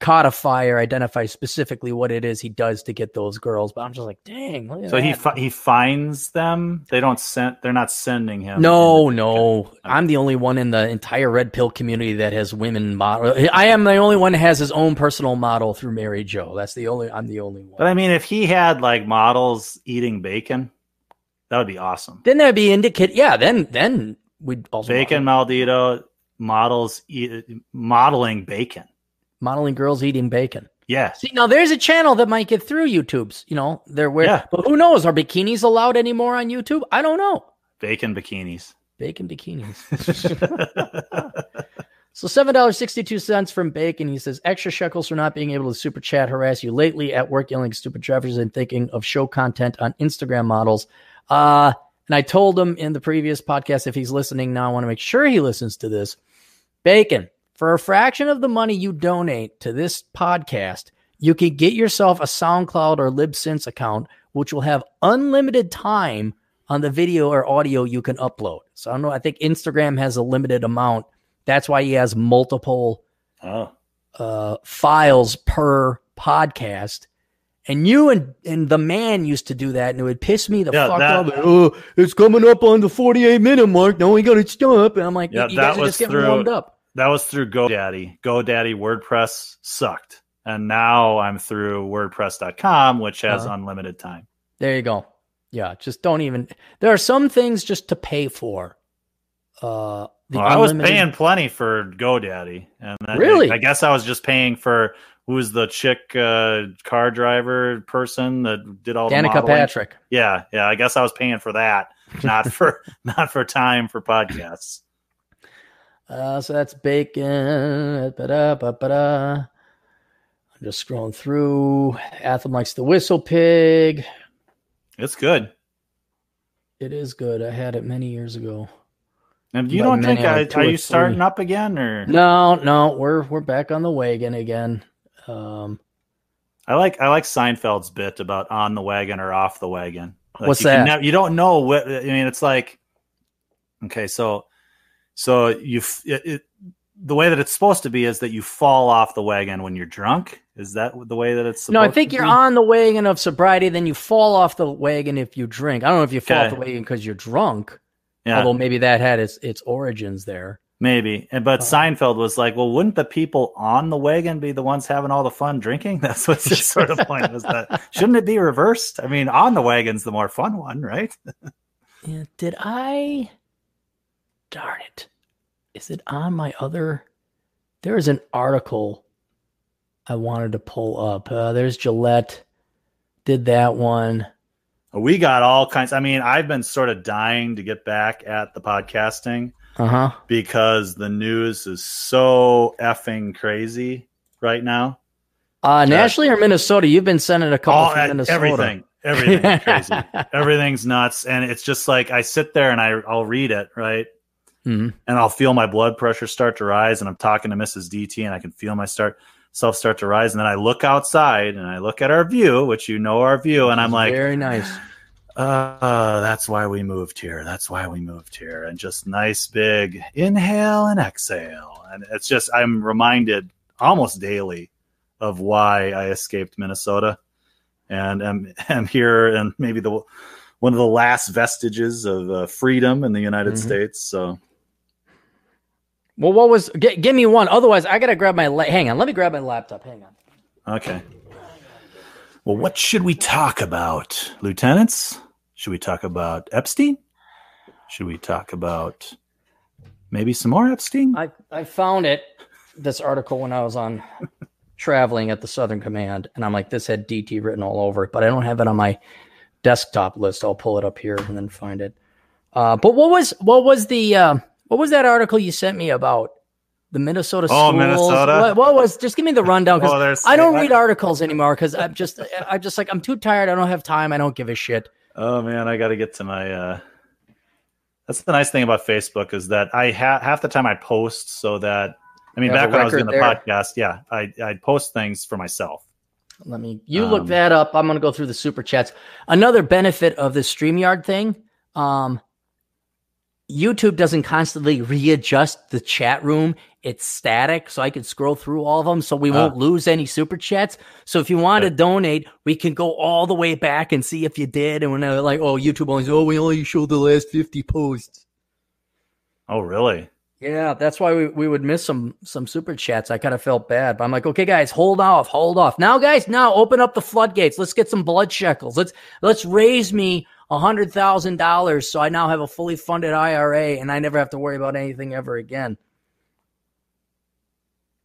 codify or identify specifically what it is he does to get those girls. But I'm just like, dang. So he fi- he finds them. They don't send. They're not sending him. No, no. I'm the only one in the entire red pill community that has women model. I am the only one that has his own personal model through Mary Joe. That's the only. I'm the only one. But. I mean, if he had like models eating bacon, that would be awesome. Then there'd be indicate. Yeah. Then then we'd also Bacon Maldito models eat, modeling bacon. modeling girls eating bacon. Yes. See, now there's a channel that might get through YouTube's. You know, they're where. Yeah. But who knows? Are bikinis allowed anymore on YouTube? I don't know. Bacon bikinis. Bacon bikinis. [LAUGHS] So seven dollars sixty two cents from Bacon. He says extra shekels for not being able to super chat harass you lately at work, yelling stupid drivers and thinking of show content on Instagram models. Uh, and I told him in the previous podcast if he's listening now, I want to make sure he listens to this. Bacon, for a fraction of the money you donate to this podcast, you can get yourself a SoundCloud or Libsyn account, which will have unlimited time on the video or audio you can upload. So I don't know. I think Instagram has a limited amount. That's why he has multiple oh, uh, files per podcast. And you and, and the man used to do that, and it would piss me the Yeah, fuck that- off. Oh, it's coming up on the 48 minute mark. Now we got to stop. And I'm like, Yeah, you that guys are was just getting through- warmed up. that was through GoDaddy. GoDaddy WordPress sucked, and now I'm through WordPress.com, which has Uh-huh. unlimited time. There you go. Yeah, just don't even. There are some things just to pay for. Uh, Well, I was paying plenty for GoDaddy, and I, Really? I guess I was just paying for who's the chick uh, car driver person that did all the Danica modeling? Patrick. Yeah, yeah. I guess I was paying for that, not [LAUGHS] for not for time for podcasts. Uh, so that's bacon. Ba-da, ba-ba-da. I'm just scrolling through. Atham likes the whistle pig. It's good. It is good. I had it many years ago. And you By don't think I, are you starting up again, or No, no, we're we're back on the wagon again. Um, I like I like Seinfeld's bit about on the wagon or off the wagon. Like, What's you that? nev- you don't know what I mean. It's like okay, so so you f- it, it, the way that it's supposed to be is that you fall off the wagon when you're drunk. Is that the way that it's? no, I think you're be? on the wagon of sobriety. Then you fall off the wagon if you drink. I don't know if you fall off the wagon because you're drunk. Yeah, Although maybe that had its its origins there. Maybe. But Uh. Seinfeld was like, well, wouldn't the people on the wagon be the ones having all the fun drinking? [LAUGHS] That's what's his [LAUGHS] sort of point. Was that shouldn't it be reversed? I mean, on the wagon's the more fun one, right? [LAUGHS] Yeah, did I? Darn it! Is it on my other? There is an article I wanted to pull up. Uh, there's Gillette. Did that one? We got all kinds. I mean, I've been sort of dying to get back at the podcasting Uh huh. because the news is so effing crazy right now. Uh, nationally or Minnesota? You've been sending a call All, from Minnesota. everything, everything's [LAUGHS] crazy. Everything's nuts, and it's just like I sit there and I I'll read it right, Mhm. and I'll feel my blood pressure start to rise, and I'm talking to Mrs. DT, and I can feel my start self start to rise, and then I look outside and I look at our view, which you know our view, and I'm like, very nice. Uh, that's why we moved here. That's why we moved here. And just nice big inhale and exhale. And it's just, I'm reminded almost daily of why I escaped Minnesota and am, [LAUGHS] am here and maybe the one of the last vestiges of uh, freedom in the United Mhm. States. So, Well, what was? G- give me one. Otherwise, I gotta grab my. La- hang on. Let me grab my laptop. Hang on. Okay. Well, what should we talk about, lieutenants? Should we talk about Epstein? Should we talk about maybe some more Epstein? I, I found it, this article, when I was on [LAUGHS] traveling at the Southern Command, and I'm like, this had DT written all over it, but I don't have it on my desktop list. I'll pull it up here and then find it. Uh, but what was what was the uh, what was that article you sent me about the Minnesota Oh, schools? Minnesota? What, what was? Just give me the rundown because [LAUGHS] Oh, I don't read articles anymore because I'm just I'm just like I'm too tired. I don't have time. I don't give a shit. Oh man, I got to get to my. uh That's the nice thing about Facebook is that I ha- half the time I post so that I mean back when I was doing the there. podcast, yeah, I I'd post things for myself. Let me you look Um, that up. I'm gonna go through the super chats. Another benefit of the StreamYard thing, um, YouTube doesn't constantly readjust the chat room. It's static, so I can scroll through all of them, so we won't Ah. lose any super chats. So if you want to donate, we can go all the way back and see if you did. And when they're like, oh, YouTube only, oh, we only show the last 50 posts. Oh really? Yeah, that's why we, we would miss some some super chats. I kind of felt bad, but I'm like, okay, guys, hold off, hold off. Now, guys, now open up the floodgates. Let's get some blood shekels. Let's let's raise me a hundred thousand dollars so I now have a fully funded IRA and I never have to worry about anything ever again.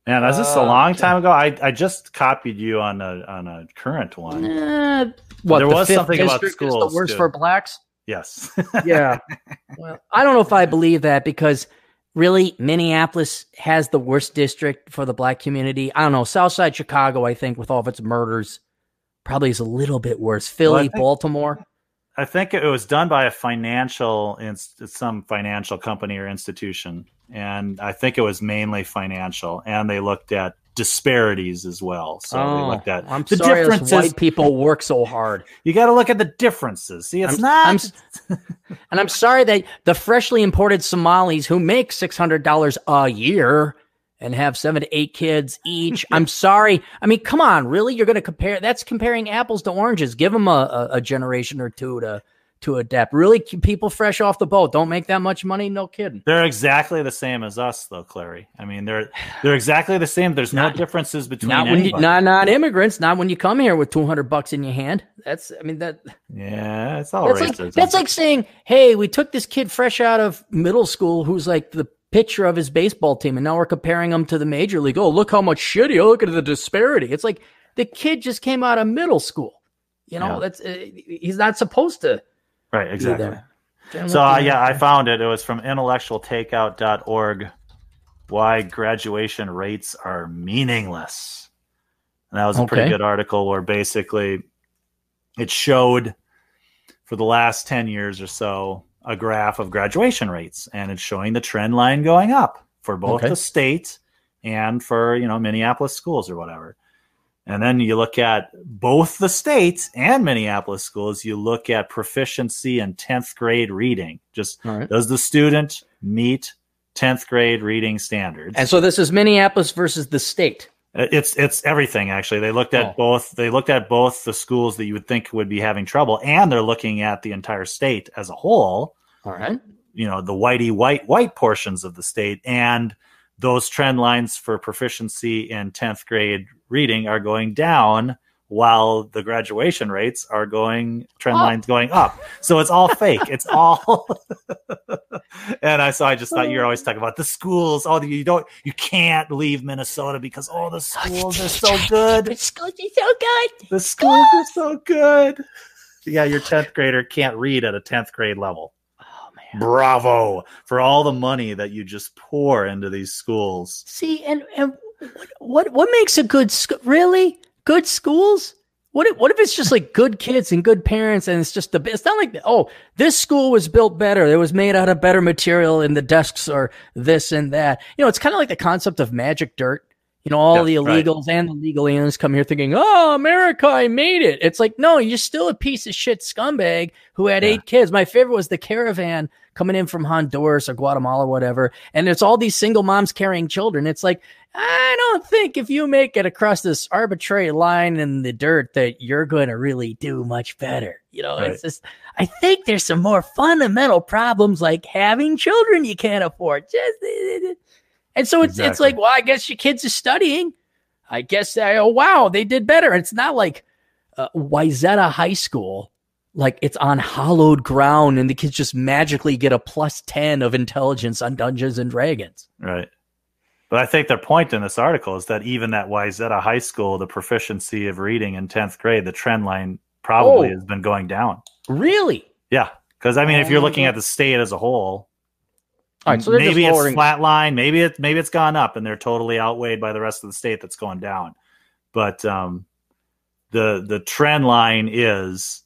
Man, is this a Uh, long okay. time ago? I, I just copied you on a on a current one. Eh, what There the was fifth something about district is schools, the worst too. for blacks. Yes. Yeah. [LAUGHS] well, I don't know if I believe that because really Minneapolis has the worst district for the black community. I don't know. Southside Chicago, I think, with all of its murders, probably is a little bit worse. Philly, think- Baltimore. I think it was done by a financial, inst- some financial company or institution, and I think it was mainly financial. And they looked at disparities as well. So they oh, looked at Oh, I'm the sorry, differences. white people work so hard. You got to look at the differences. See, it's I'm- not. I'm [LAUGHS] And I'm sorry that the freshly imported Somalis who make $600 a year and have seven to eight kids each. [LAUGHS] I'm sorry. I mean, come on, really? You're going to compare? That's comparing apples to oranges. Give them a, a, a generation or two to to adapt. Really, people fresh off the boat don't make that much money. No kidding. they're exactly the same as us, though, Clary. I mean, they're they're exactly the same. There's no differences between Not when you, not not immigrants. Not when you come here with 200 bucks in your hand. That's I mean that yeah, it's all That's racism. like, that's like saying, hey, we took this kid fresh out of middle school who's like the pitcher of his baseball team, and now we're comparing him to the major league. Oh, look how much shitty. Oh, look at the disparity. It's like the kid just came out of middle school. You know, Yeah. that's uh, he's not supposed to right, exactly. So uh, yeah, I found it. It was from intellectualtakeout.org. Why graduation rates are meaningless. And that was a pretty good article where basically it showed for the last 10 years or so a graph of graduation rates and it's showing the trend line going up for both Okay. the state and for, you know, Minneapolis schools or whatever. And then you look at both the states and Minneapolis schools, you look at proficiency in 10th grade reading. Just right. does the student meet 10th grade reading standards? And so this is Minneapolis versus the state. It's it's everything actually. They looked at Oh. both they looked at both the schools that you would think would be having trouble and they're looking at the entire state as a whole, All right. you know, the whitey white white portions of the state and those trend lines for proficiency in 10th grade reading are going down while the graduation rates are going trend Up. lines going up. So it's all [LAUGHS] fake. It's all [LAUGHS] and I so I just thought you're always talking about the schools. Oh, you don't you can't leave Minnesota because oh the oh, schools are so good. The schools are so good. The schools are so good. Yeah, your 10th grader can't read at a 10th grade level. Oh man. Bravo for all the money that you just pour into these schools. See, and and what what, what makes a good school? Really, good schools? What if, what if it's just like good kids and good parents, and it's just the it's not like oh this school was built better, it was made out of better material, and the desks are this and that. You know, it's kind of like the concept of magic dirt. You know, all Yeah, the right. illegals and the legal aliens come here thinking, "Oh, America, I made it." It's like, no, you're still a piece of shit scumbag who had Yeah. eight kids. My favorite was the caravan coming in from Honduras or Guatemala, or whatever, and it's all these single moms carrying children. It's like, I don't think if you make it across this arbitrary line in the dirt that you're going to really do much better. You know, it's just, I think there's some more fundamental problems like having children you can't afford. Just, and so it's it's like, well, I guess your kids are studying. I guess oh wow, they did better. It's not like uh, Wayzata High School, like it's on hollowed ground and the kids just magically get a plus 10 of intelligence on Dungeons and Dragons. Right. But I think their point in this article is that even at Wayzata High School, the proficiency of reading in 10th grade, the trend line probably Oh. has been going down. Really? Yeah. Because, I mean, if you're Oh. looking at the state as a whole, All right, so maybe it's lowering. flatline, maybe it maybe it's gone up, and they're totally outweighed by the rest of the state that's going down. But um, the the trend line is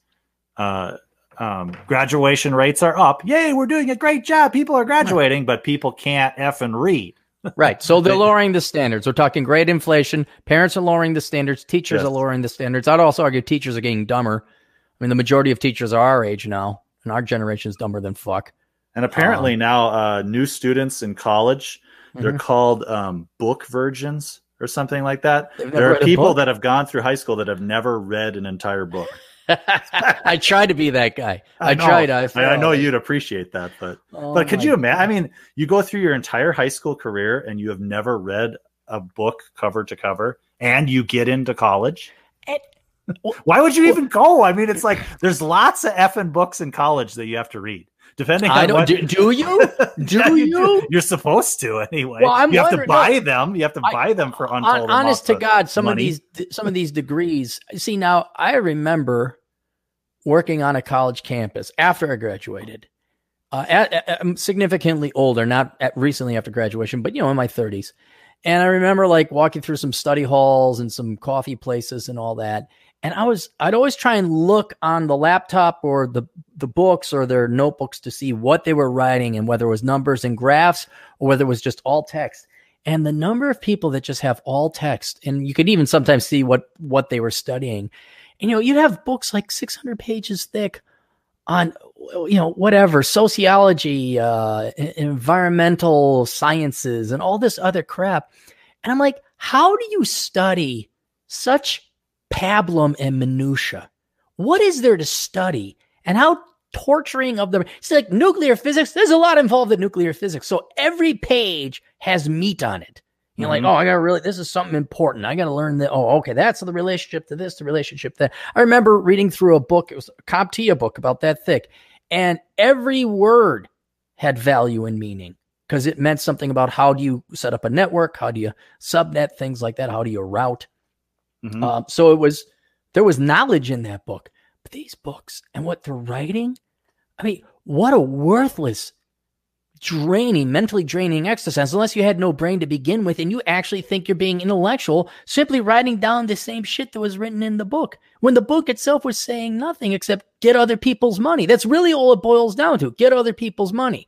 uh, um, graduation rates are up. Yay, we're doing a great job. People are graduating, but people can't f and read. [LAUGHS] Right. So they're lowering the standards. We're talking great inflation. Parents are lowering the standards. Teachers Yes. are lowering the standards. I'd also argue teachers are getting dumber. I mean, the majority of teachers are our age now, and our generation is dumber than fuck. And apparently now, uh, new students in college they're Mhm. called um, book virgins or something like that. There are people that have gone through high school that have never read an entire book. I tried to be that guy. I, know. tried. I, I, I know you'd appreciate that, but Oh but could you imagine? I mean, you go through your entire high school career and you have never read a book cover to cover, and you get into college. And- Why would you even go? I mean, it's like there's lots of effing books in college that you have to read. Depending I on don't. what, Do, do you? [LAUGHS] Do Yeah, you? You're supposed to anyway. Well, I'm you have to wondering- buy them. You have to I- buy them for Hon- untold. honest to God, some money. of these some of these degrees. See now, I remember working on a college campus after I graduated. Uh, at, at- I'm significantly older, not at recently after graduation, but you know, in my 30s. And I remember like walking through some study halls and some coffee places and all that. And I was, I'd always try and look on the laptop or the the books or their notebooks to see what they were writing and whether it was numbers and graphs or whether it was just all text. And the number of people that just have all text, and you could even sometimes see what what they were studying. And you know, you'd have books like 600 pages thick on you know whatever sociology, uh, environmental sciences, and all this other crap. And I'm like, how do you study such pablum and minutia? What is there to study? And how torturing of the it's like nuclear physics. There's a lot involved in nuclear physics. So every page has meat on it. You're Mhm. like, oh, I gotta really this is something important. I gotta learn that. Oh, okay, that's the relationship to this, the relationship that. I remember reading through a book, it was a CompTIA book about that thick, and every word had value and meaning because it meant something about how do you set up a network, how do you subnet, things like that, how do you route. Mhm. Um, so it was there was knowledge in that book, but these books and what they're writing, I mean, what a worthless, draining, mentally draining exercise. Unless you had no brain to begin with, and you actually think you're being intellectual, simply writing down the same shit that was written in the book, when the book itself was saying nothing except get other people's money. That's really all it boils down to: get other people's money.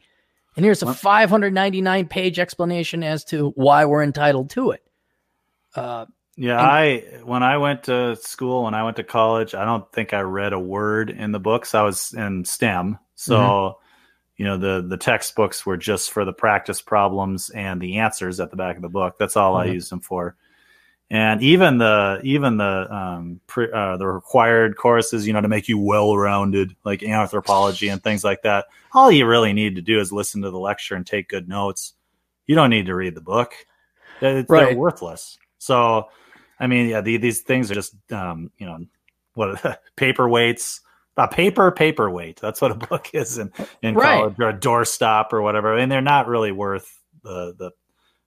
And here's a 599 page explanation as to why we're entitled to it. Uh, Yeah, And- I when I went to school, when I went to college, I don't think I read a word in the books. I was in STEM, so Mm-hmm. You know the the textbooks were just for the practice problems and the answers at the back of the book. That's all I Mhm. used them for. And even the even the um pre, uh, the required courses, you know, to make you well rounded, like anthropology and things like that. All you really need to do is listen to the lecture and take good notes. You don't need to read the book. They're, they're worthless. So, I mean, yeah, the, these things are just, um, you know, what are [LAUGHS] the paperweights, a paper paperweight. That's what a book [LAUGHS] is in, in Right. college or a doorstop or whatever. I mean, they're not really worth the, the,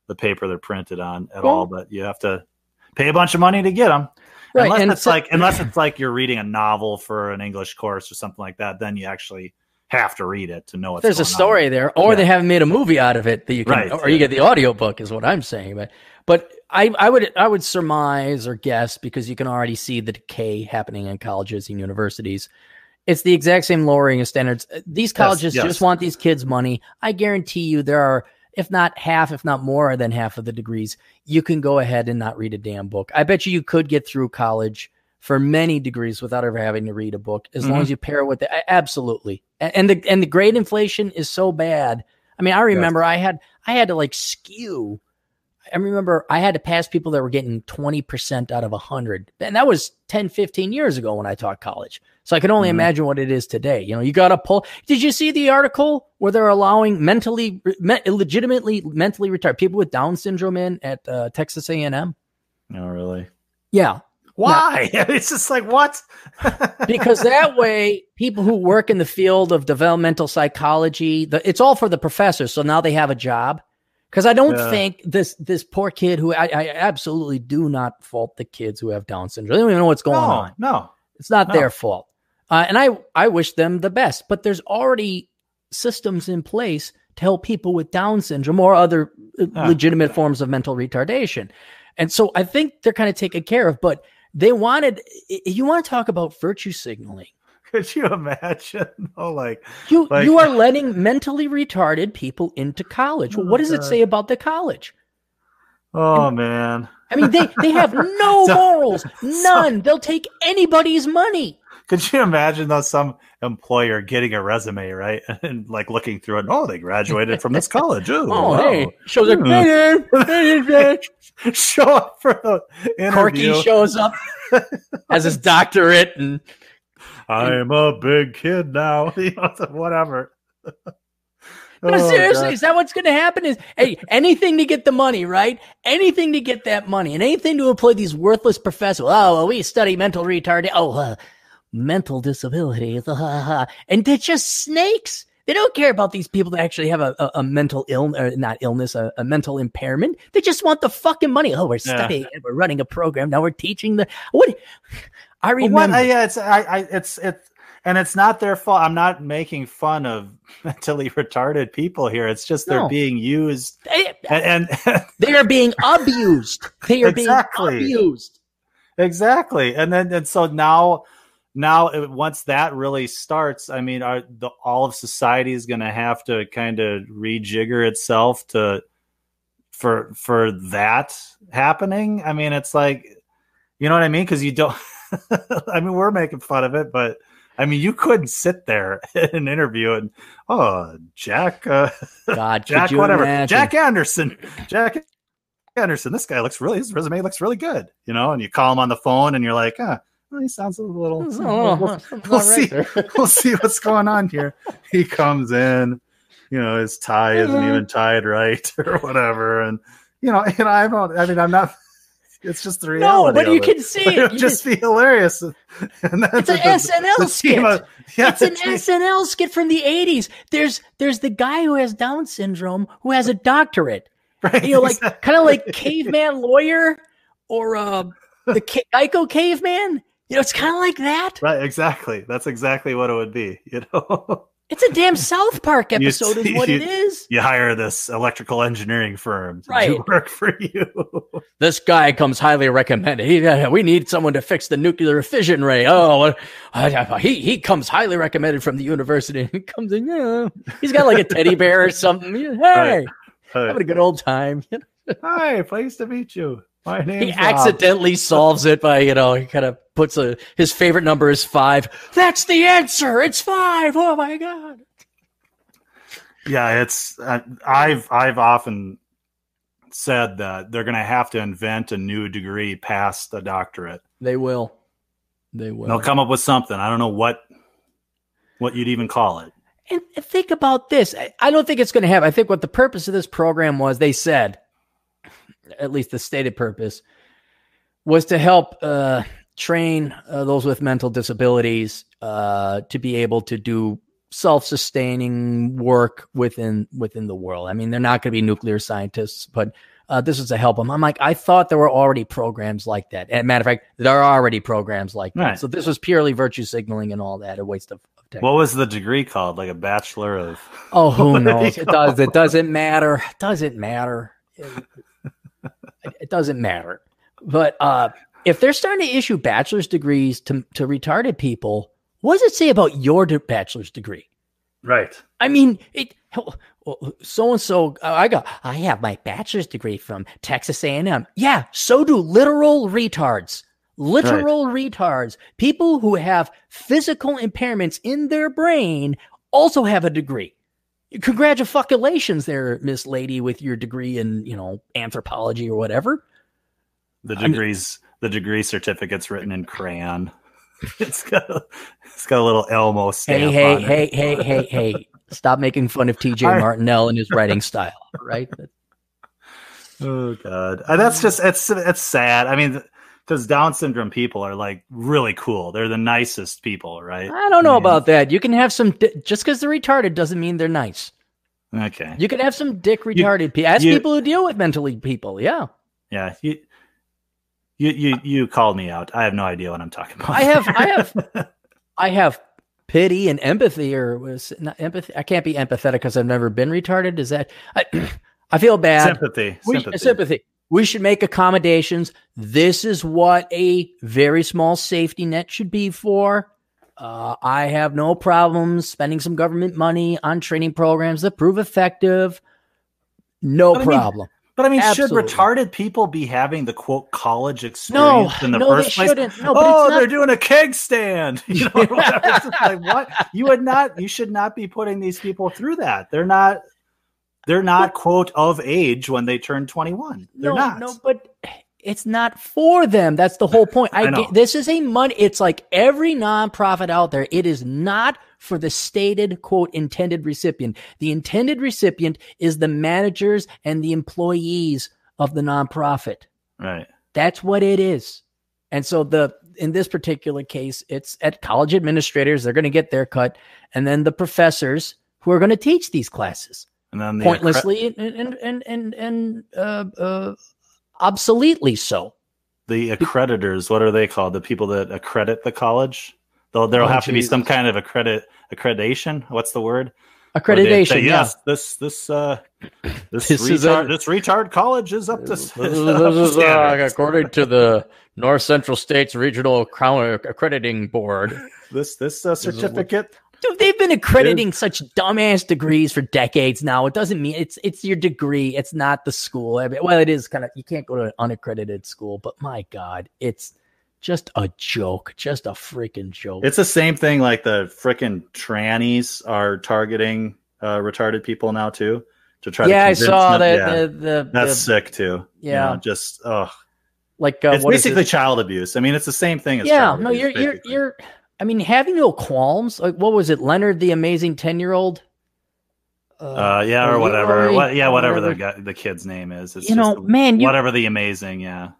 the paper they're printed on at Well- all, but you have to pay a bunch of money to get them. Right, Unless and it's so- like, unless it's like you're reading a novel for an English course or something like that, then you actually have to read it to know what's there's a going on. story there or Yeah. they haven't made a movie out of it that you can Right, or you get the audiobook is what i'm saying but but I, I would i would surmise or guess because you can already see the decay happening in colleges and universities it's the exact same lowering of standards. Uh, these colleges yes. just want these kids money. I guarantee you there are if not half if not more than half of the degrees you can go ahead and not read a damn book. I bet you you could get through college for many degrees without ever having to read a book as long Mhm. as you pair it with it absolutely. And the and the grade inflation is so bad. I mean i remember i had i had to like skew. I remember i had to pass people that were getting 20% out of 100 and that was 10 15 years ago when i taught college so i can only Mhm. imagine what it is today you know you got to pull did you see the article where they're allowing mentally me, illegitimately mentally retired people with down syndrome in at uh, texas a&m No, really. Yeah, Why? [LAUGHS] it's just like what? [LAUGHS] because that way people who work in the field of developmental psychology the, it's all for the professors so now they have a job because i don't Yeah. think this this poor kid who I, I absolutely do not fault the kids who have down syndrome they don't even know what's going no, on no. it's not No. their fault uh, and i i wish them the best but there's already systems in place to help people with down syndrome or other uh, Yeah. legitimate forms of mental retardation and so i think they're kind of taken care of but they wanted you want to talk about virtue signaling [LAUGHS] Could you imagine? [LAUGHS] Oh, like You Like- you are [LAUGHS] letting mentally retarded people into college. Well, Oh, what does it say about the college? oh man. I mean, they they have no morals, none. They'll take anybody's money. Could you imagine though some employer getting a resume, right? [LAUGHS] And like looking through it, oh, they graduated from this college. Ooh, Oh, wow. hey, shows up. Hmm. [LAUGHS] Show up for the interview. Corky shows up, [LAUGHS] has his doctorate, and I'm a big kid now. You know, Whatever. no, Oh, seriously, God. is that what's going to happen? Is hey, anything to get the money, right? Anything to get that money, and anything to employ these worthless professors. Oh, well, we study mental retardation. Oh, uh, mental disabilities, and they're just snakes. They don't care about these people that actually have a, a, a mental ill, or not illness, a, a mental impairment. They just want the fucking money. Oh, we're Yeah. studying, and we're running a program. Now we're teaching the what? I Well, remember. what, yeah, it's I, I, it's it's and it's not their fault. I'm not making fun of [LAUGHS] mentally retarded people here. It's just they're being used, they, and, and [LAUGHS] they are being abused. They are Exactly. being abused. exactly, and then and so now, now once that really starts, I mean, are the all of society is going to have to kind of rejigger itself to for for that happening? I mean, it's like, you know what I mean? Because you don't. [LAUGHS] I mean, we're making fun of it, but I mean, you couldn't sit there [LAUGHS] in an interview and oh, Jack, uh, God, [LAUGHS] Jack, whatever, imagine? Jack Anderson, Jack Anderson. This guy looks really. His resume looks really good, you know. And you call him on the phone, and you're like, huh, well, he sounds a little. Oh, we'll, we'll- [LAUGHS] we'll not right see. we'll see what's going on here. He comes in, you know, his tie isn't Mhm. even tied right [LAUGHS] or whatever, and you know, and I don't. I mean, I'm not. [LAUGHS] It's just the reality. No, but you it. can see It it. would just be hilarious. And that's It's an the- SNL the skit. of- yeah, it's an team- SNL skit from the 80s. There's there's the guy who has Down syndrome who has a doctorate. right, You know, like kind of like caveman lawyer or uh, the Geico caveman. You know, it's kind of like that. right, exactly. That's exactly what it would be. You [LAUGHS] know, It's a damn South Park You episode, is what it see- is. you hire this electrical engineering firm to Right. do work for you. [LAUGHS] This guy comes highly recommended. He, uh, we need someone to fix the nuclear fission ray. Oh, uh, he he comes highly recommended from the university. [LAUGHS] He comes in, yeah. He's got like a teddy bear or something. Hey, Right. having a good old time. Hi, pleased to meet you. My name. He accidentally solves it by, you know, he kind of puts a his favorite number is five. That's the answer. It's five. Oh my god. Yeah, it's. Uh, I've I've often said that they're going to have to invent a new degree past the doctorate. They will. They will. They'll come up with something. I don't know what what you'd even call it. And and think about this. I- I don't think it's going to happen. I think what the purpose of this program was, they said, at least the stated purpose, was to help uh, train uh, those with mental disabilities uh, to be able to do self-sustaining work within within the world. I mean, they're not going to be nuclear scientists, but uh, this is to help them. I'm like, I thought there were already programs like that. And matter of fact, there are already programs like that. So this was purely virtue signaling and all that, a waste of, of time. What was the degree called? Like a bachelor of. Oh, who [LAUGHS] knows? It does. It doesn't matter. It doesn't matter. It, [LAUGHS] it doesn't matter. But uh, if they're starting to issue bachelor's degrees to to retarded people, what does it say about your de- bachelor's degree? Right. I mean, it. So and so, I got. I have my bachelor's degree from Texas A&M. Yeah, so do literal retards. Literal retards. People who have physical impairments in their brain also have a degree. Congratulations, there, Miss Lady, with your degree in you know anthropology or whatever. The degrees, the degree certificate's written in crayon. [LAUGHS] It's got, a, it's got a little Elmo stamp. hey, on it. hey, hey, hey, hey! Stop making fun of T.J. [LAUGHS] Martinell and his writing style. Right? [LAUGHS] Oh god, Uh, that's just it's it's sad. I mean, because Down syndrome people are like really cool. They're the nicest people, right? I don't know mean- about that. You can have some di- just because they're retarded doesn't mean they're nice. Okay, You can have some dick retarded people. Ask you- people who deal with mentally people. Yeah, yeah, you, you you you called me out. I have no idea what I'm talking about. I have. I have. [LAUGHS] I have pity and empathy, or was not empathy? I can't be empathetic because I've never been retarded. Is that? I, [CLEARS THROAT] I feel bad. sympathy. We, sympathy. sympathy. We should make accommodations. This is what a very small safety net should be for. Uh, I have no problems spending some government money on training programs that prove effective. No But I mean, problem. But I mean, Absolutely. should retarded people be having the quote college No, experience in the no, first place? No, oh, not- they're doing a keg stand. [LAUGHS] You know, or [LAUGHS] whatever. It's just like what? You would not. You should not be putting these people through that. They're not. They're not quote of age when they turn twenty one. They're no, not. no, but it's not for them. That's the whole point. [LAUGHS] I, I get, this is a money. It's like every nonprofit out there. It is not for the stated quote intended recipient. The intended recipient is the managers and the employees of the nonprofit. Right. That's what it is. And so the in this particular case, it's at college administrators. They're going to get their cut, and then the professors who are going to teach these classes And then the pointlessly and and and and, and uh, uh, obsoletely so. the accreditors. What are they called? The people that accredit the college. There'll there'll Oh, have to be some kind of accredit accreditation. What's the word? Accreditation, say, yeah. yes, this this uh this, [LAUGHS] This is retard a- this retard college is up to, This [LAUGHS] is up uh, according to the North Central States Regional Accrediting Board. this this uh, certificate. Dude, they've been accrediting such dumbass degrees for decades now. It doesn't mean it's it's your degree. It's not the school. I mean, well, it is kind of you can't go to an unaccredited school, but my God, it's just a joke, just a freaking joke. It's the same thing. Like the frickin' trannies are targeting uh, retarded people now too to try. To Yeah, to I saw that. yeah, the, the, that's the- sick too. You yeah. know, just oh, like uh, it's basically it? child abuse. I mean, it's the same thing as yeah. No, abuse, you're you're you're. I mean, having no qualms. Like, what was it, Leonard, the amazing ten year old? Uh, yeah, or whatever. What, yeah, whatever, the guy, the kid's name is. It's You just know, man, you whatever the amazing. Yeah,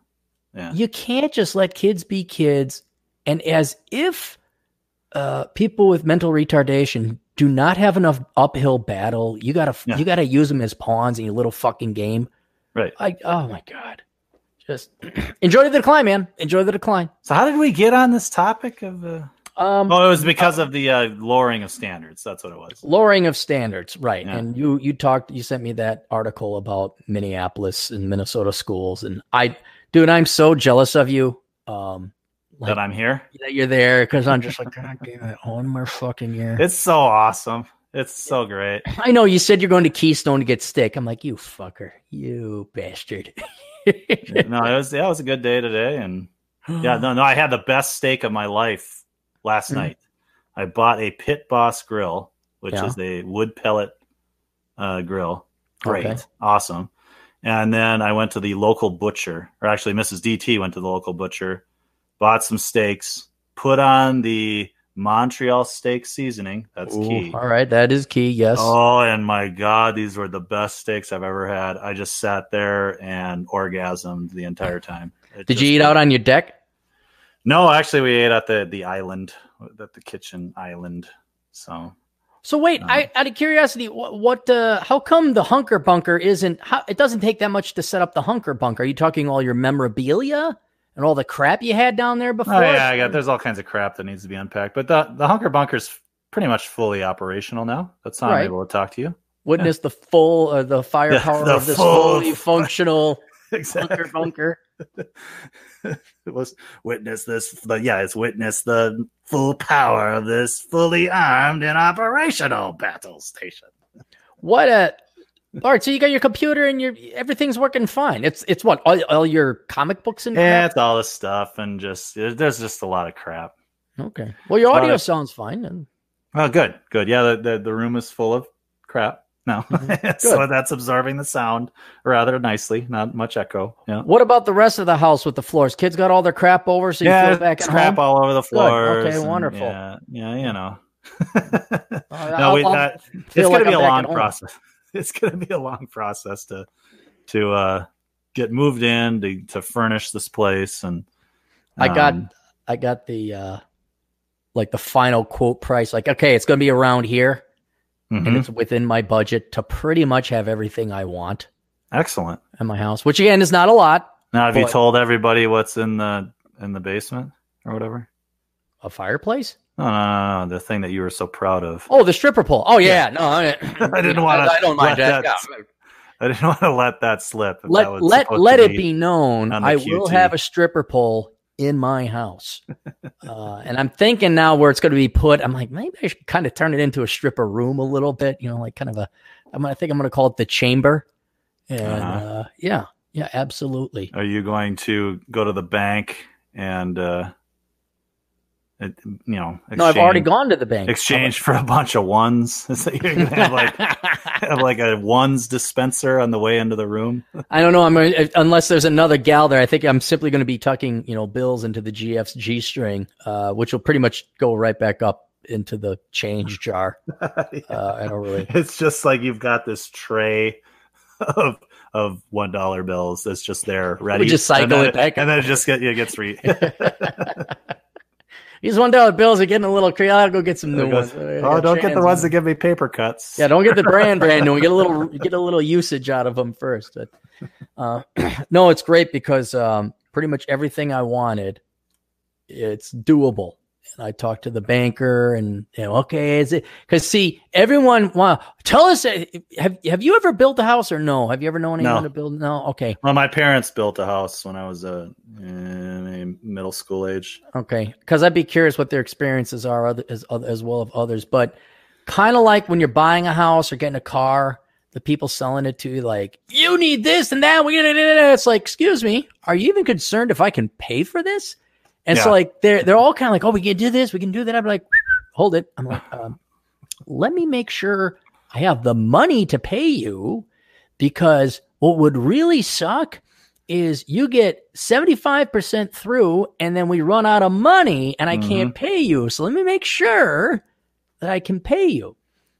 yeah. you can't just let kids be kids and as if uh, people with mental retardation do not have enough uphill battle you gotta Yeah. you gotta use them as pawns in your little fucking game Right. I, oh my god just [CLEARS THROAT] enjoy the decline man enjoy the decline So how did we get on this topic of? Uh... um Oh, it was because of the uh, lowering of standards. That's what it was. lowering of standards right Yeah. and you you talked you sent me that article about minneapolis and minnesota schools and i dude i'm so jealous of you um like, that I'm here. that you're there because I'm just like, God [LAUGHS] damn it, one more fucking year. It's so awesome. It's so great. I know you said you're going to Keystone to get stick. I'm like, you fucker, you bastard. [LAUGHS] no, it was yeah, it was a good day today, and yeah, no, no, I had the best steak of my life last Mhm. night. I bought a Pit Boss grill, which Yeah. is a wood pellet uh, grill. Great, Okay. awesome. And then I went to the local butcher, or actually, Mrs. DT went to the local butcher, bought some steaks, put on the Montreal steak seasoning. That's Ooh, key. All right, that is key. Yes. Oh, and my God, these were the best steaks I've ever had. I just sat there and orgasmed the entire time. It Did you eat was- out on your deck? No, actually, we ate at the the island, at the kitchen island. So So wait, Um, I out of curiosity, what, what uh, how come the hunker bunker isn't? How, it doesn't take that much to set up the hunker bunker. Are you talking all your memorabilia and all the crap you had down there before? oh yeah, I got there's all kinds of crap that needs to be unpacked, but the the hunker bunker's pretty much fully operational now. That's how Right. I'm able to talk to you. Witness the full uh, the firepower [LAUGHS] the of this full- fully functional [LAUGHS] hunker Exactly. bunker. [LAUGHS] it was witness this the yeah it's witness the full power of this fully armed and operational battle station What a all right. So you got your computer and your everything's working fine. It's it's what all, all your comic books and yeah crap? it's all this stuff and just it, there's just a lot of crap Okay. Well, your audio of- sounds fine. And well good good yeah the, the, the room is full of crap no [LAUGHS] Mhm. so that's absorbing the sound rather nicely not much echo yeah what about the rest of the house with the floors? Kids got all their crap over, so you yeah feel back at crap home. all over the floors Okay, and wonderful. yeah yeah you know [LAUGHS] no, I'll that, it's like to be I'm a long process. [LAUGHS] It's going to be a long process to to uh get moved in to, to furnish this place and I got um, I got the uh like the final quote price. Like, okay, it's gonna be around here and mhm. it's within my budget to pretty much have everything I want excellent in my house, which again is not a lot. now have you told everybody what's in the in the basement or whatever A fireplace? no no no, no the thing that you were so proud of Oh, the stripper pole. Oh yeah, no, I, [LAUGHS] I didn't wanna I, don't mind that. that Yeah. i didn't [LAUGHS] want to let that slip if that Let let let it be known. I will have a stripper pole in my house, uh, and I'm thinking now where it's going to be put. I'm like, maybe I should kind of turn it into a stripper room a little bit. You know, like kind of a. I'm, I think I'm going to call it the chamber. And Uh-huh. uh, yeah, yeah, absolutely. Are you going to go to the bank and, uh, you know, No, I've already gone to the bank. exchange for a bunch of ones? [LAUGHS] So you're gonna have like [LAUGHS] have like a ones dispenser on the way into the room. [LAUGHS] I don't know. I'm gonna, unless there's another gal there. I think I'm simply going to be tucking, you know, bills into the GF's G string, uh, which will pretty much go right back up into the change jar. Uh, I don't really. It's just like you've got this tray of of one dollar bills that's just there ready. just cycle and then, it back and then it just get it gets re. These one dollar bills are getting a little crazy. I'll go get some new ones. Oh, don't get the ones that give me paper cuts. Yeah, don't get the brand brand new. Get a little [LAUGHS] get a little usage out of them first. But uh, [CLEARS THROAT] no, it's great because um, pretty much everything I wanted, it's doable. And I talked to the banker, and you know, okay, is it? Because see, everyone, wow, tell us, uh, have have you ever built a house or no? Have you ever known anyone No. to build? No, okay, Well, my parents built a house when I was uh, in middle school age. Okay, because I'd be curious what their experiences are other, as as well of others. But kind of like when you're buying a house or getting a car, the people selling it to you like you need this and that. We it's like, excuse me, are you even concerned if I can pay for this? And so like they're they're all kind of like, oh, we can do this, we can do that. I'm like, hold it. I'm like, um, let me make sure I have the money to pay you because what would really suck is you get 75% through and then we run out of money and I can't pay you. So let me make sure that I can pay you.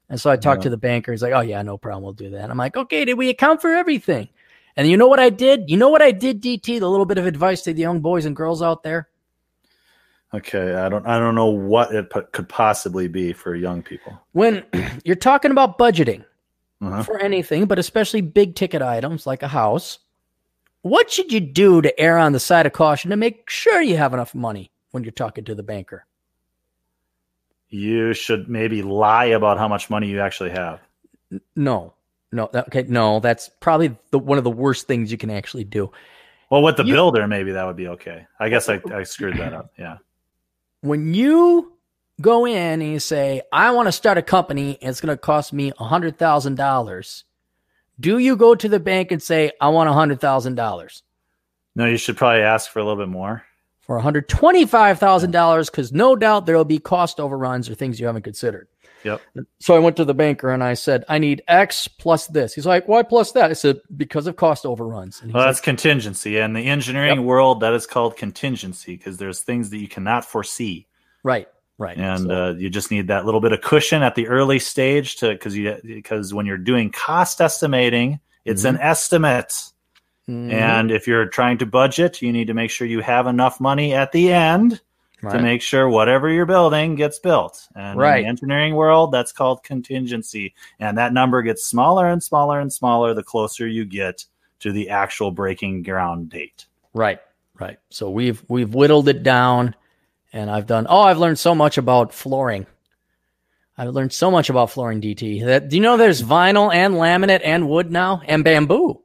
And so I talked Yeah. to the banker. He's like, oh, yeah, no problem. We'll do that. I'm like, okay, did we account for everything? And you know what I did? You know what I did, DT? The little bit of advice to the young boys and girls out there. Okay, I don't I don't know what it po- could possibly be for young people. When [CLEARS THROAT] you're talking about budgeting, Uh-huh. for anything, but especially big ticket items like a house, what should you do to err on the side of caution to make sure you have enough money when you're talking to the banker? You should maybe lie about how much money you actually have. No, no, okay, no, that's probably the, one of the worst things you can actually do. Well, with the You- builder, maybe that would be okay. I guess I, I screwed that up. [CLEARS THROAT] Yeah. When you go in and you say, I want to start a company and it's going to cost me $100,000, do you go to the bank and say, I want $100,000? No, you should probably ask for a little bit more. for $125,000 because no doubt there will be cost overruns or things you haven't considered. Yep. So I went to the banker and I said, I need X plus this. He's like, why plus that? I said, because of cost overruns. And Well, that's like, contingency. In the engineering world, that is called contingency because there's things that you cannot foresee. right, right. and So- uh, you just need that little bit of cushion at the early stage to because you because when you're doing cost estimating it's an estimate Mhm. and if you're trying to budget you need to make sure you have enough money at the end to make sure whatever you're building gets built and Right. in the engineering world that's called contingency and that number gets smaller and smaller and smaller the closer you get to the actual breaking ground date Right, right. So we've we've whittled it down, and I've done. Oh, I've learned so much about flooring. I've learned so much about flooring, DT. That do you know there's vinyl and laminate and wood now and bamboo,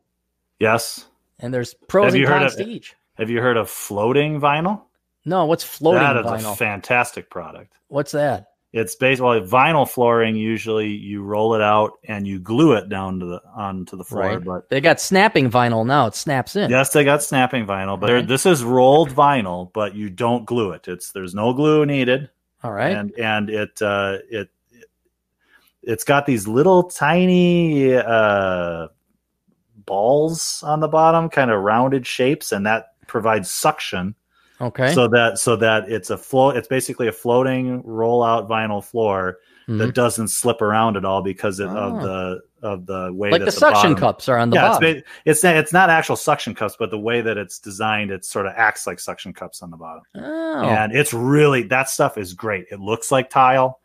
yes and there's pros Have and you heard cons of- to each. have you heard of floating vinyl No, what's floating that is vinyl? a fantastic product what's that? It's basically vinyl flooring. Usually, you roll it out and you glue it down to the onto the floor. Right. But They got snapping vinyl now. It snaps in. yes, they got snapping vinyl, but Right. this is rolled vinyl. But you don't glue it. It's there's no glue needed, All right. and and it uh, it it's got these little tiny uh, balls on the bottom, kind of rounded shapes, and that provides suction okay. so that so that it's a float. It's basically a floating rollout vinyl floor Mhm. that doesn't slip around at all because of, Oh. of the of the way like that the suction bottom- cups are on the yeah, it's, bottom. it's not, it's not actual suction cups, but the way that it's designed, it sort of acts like suction cups on the bottom, oh, and it's really that stuff is great. It looks like tile.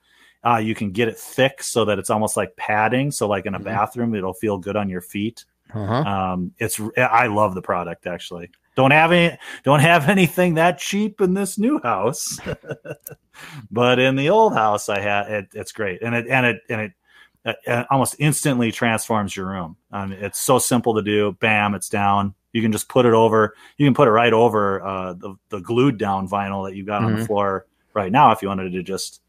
Uh, you can get it thick so that it's almost like padding. So, like in a Mhm. bathroom, it'll feel good on your feet. uh-huh. Um, it's I love the product actually. Don't have any don't have [LAUGHS] anything that cheap in this new house, [LAUGHS] but in the old house I had it. It's great, and it and it and it, it, it almost instantly transforms your room. Um, it's so simple to do. Bam, it's down. You can just put it over. You can put it right over uh, the the glued down vinyl that you got on the Mhm. floor right now. If you wanted to just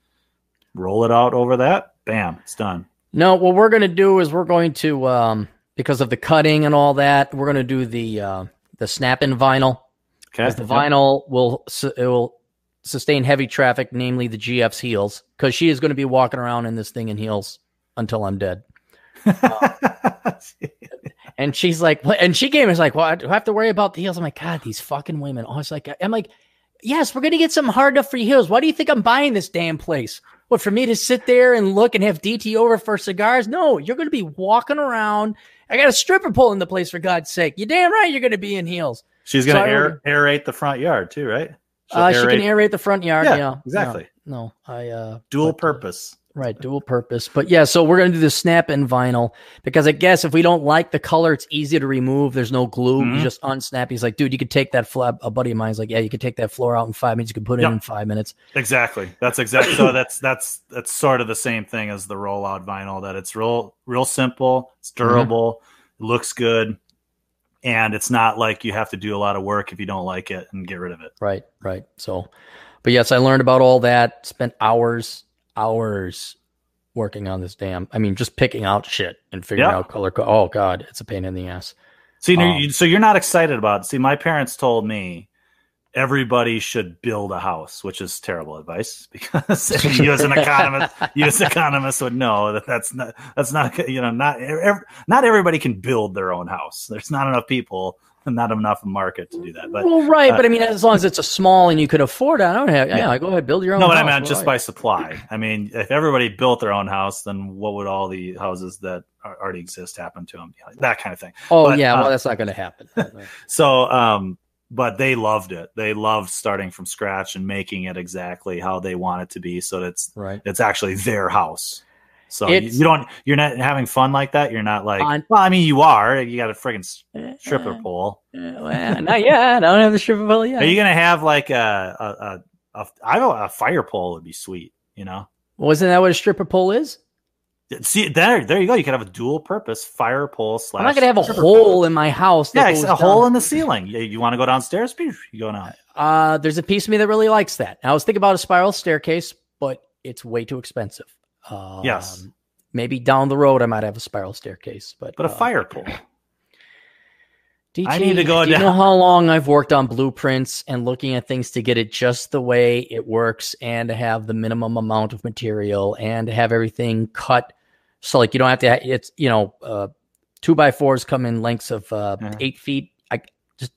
roll it out over that, bam, it's done. No, what we're going to do is we're going to um because of the cutting and all that, we're going to do the uh the snap-in vinyl. Okay, Because the Yep. vinyl will it will sustain heavy traffic, namely the GF's heels, because she is going to be walking around in this thing in heels until I'm dead. [LAUGHS] And she's like, and she came and was like, well, do I have to worry about the heels? I'm like, God, these fucking women. I was like, I'm like, yes, we're gonna get some hard enough for heels. Why do you think I'm buying this damn place? What for me to sit there and look and have DT over for cigars? No, you're gonna be walking around. I got a stripper pole in the place for God's sake. You damn right you're gonna be in heels. She's going So to air, ordered- aerate the front yard too, right? Uh, she can aerate the front yard. Yeah, Yeah, exactly. No, no I uh dual but, uh, purpose. Right, dual purpose. But yeah, so we're gonna do the snap and vinyl because I guess if we don't like the color, it's easy to remove. There's no glue. Mhm. You just unsnap. He's like, dude, you could take that flap. A buddy of mine's like, yeah, you could take that floor out in five minutes. You could put it Yep. in five minutes. Exactly. That's exactly so. That's that's that's sort of the same thing as the rollout vinyl. That it's real real simple. It's Mm-hmm. durable. Looks good, and it's not like you have to do a lot of work if you don't like it and get rid of it. Right, right. So, but yes, I learned about all that. Spent hours, hours working on this damn. I mean, just picking out shit and figuring Yeah. out color. Co- oh God, it's a pain in the ass. So you know, Um, you, so you're not excited about. It. See, my parents told me everybody should build a house, which is terrible advice [LAUGHS] because [LAUGHS] you as an economist, you as an economist would know that that's not that's not you know not not everybody can build their own house. There's not enough people [LAUGHS] not enough market to do that. But well, right, uh, but I mean, as long as it's a small and you could afford it, I don't have. Yeah, go ahead, build your own. no, but I meant just by supply. I mean, if everybody built their own house, then what would all the houses that already exist happen to them? That kind of thing. Oh but, yeah, uh, well, that's not going to happen. [LAUGHS] So, um, but they loved it. They loved starting from scratch and making it exactly how they want it to be, so that it's right. it's actually their house. So you, you don't you're not having fun like that. You're not like On- well, I mean, you are. You got a friggin' stripper pole. Uh, well, not yet. I don't have the stripper pole yet. Are you gonna have like a a, a, a I don't a fire pole would be sweet. You know. Wasn't that what a stripper pole is? See there, there you go. You could have a dual purpose fire pole slash. I'm not gonna have a hole pole. in my house. Yeah, That it's goes a hole in the ceiling. You, you want to go downstairs? You go down. Uh, there's a piece of me that really likes that. I was thinking about a spiral staircase, but it's way too expensive. Um, Yes. Maybe down the road I might have a spiral staircase, but But a uh, fire pole. DT, I need to go Do you down- know how long I've worked on blueprints and looking at things to get it just the way it works, and to have the minimum amount of material, and to have everything cut so like you don't have to. It's you know, uh, two by fours come in lengths of uh, Uh-huh. eight feet. I just,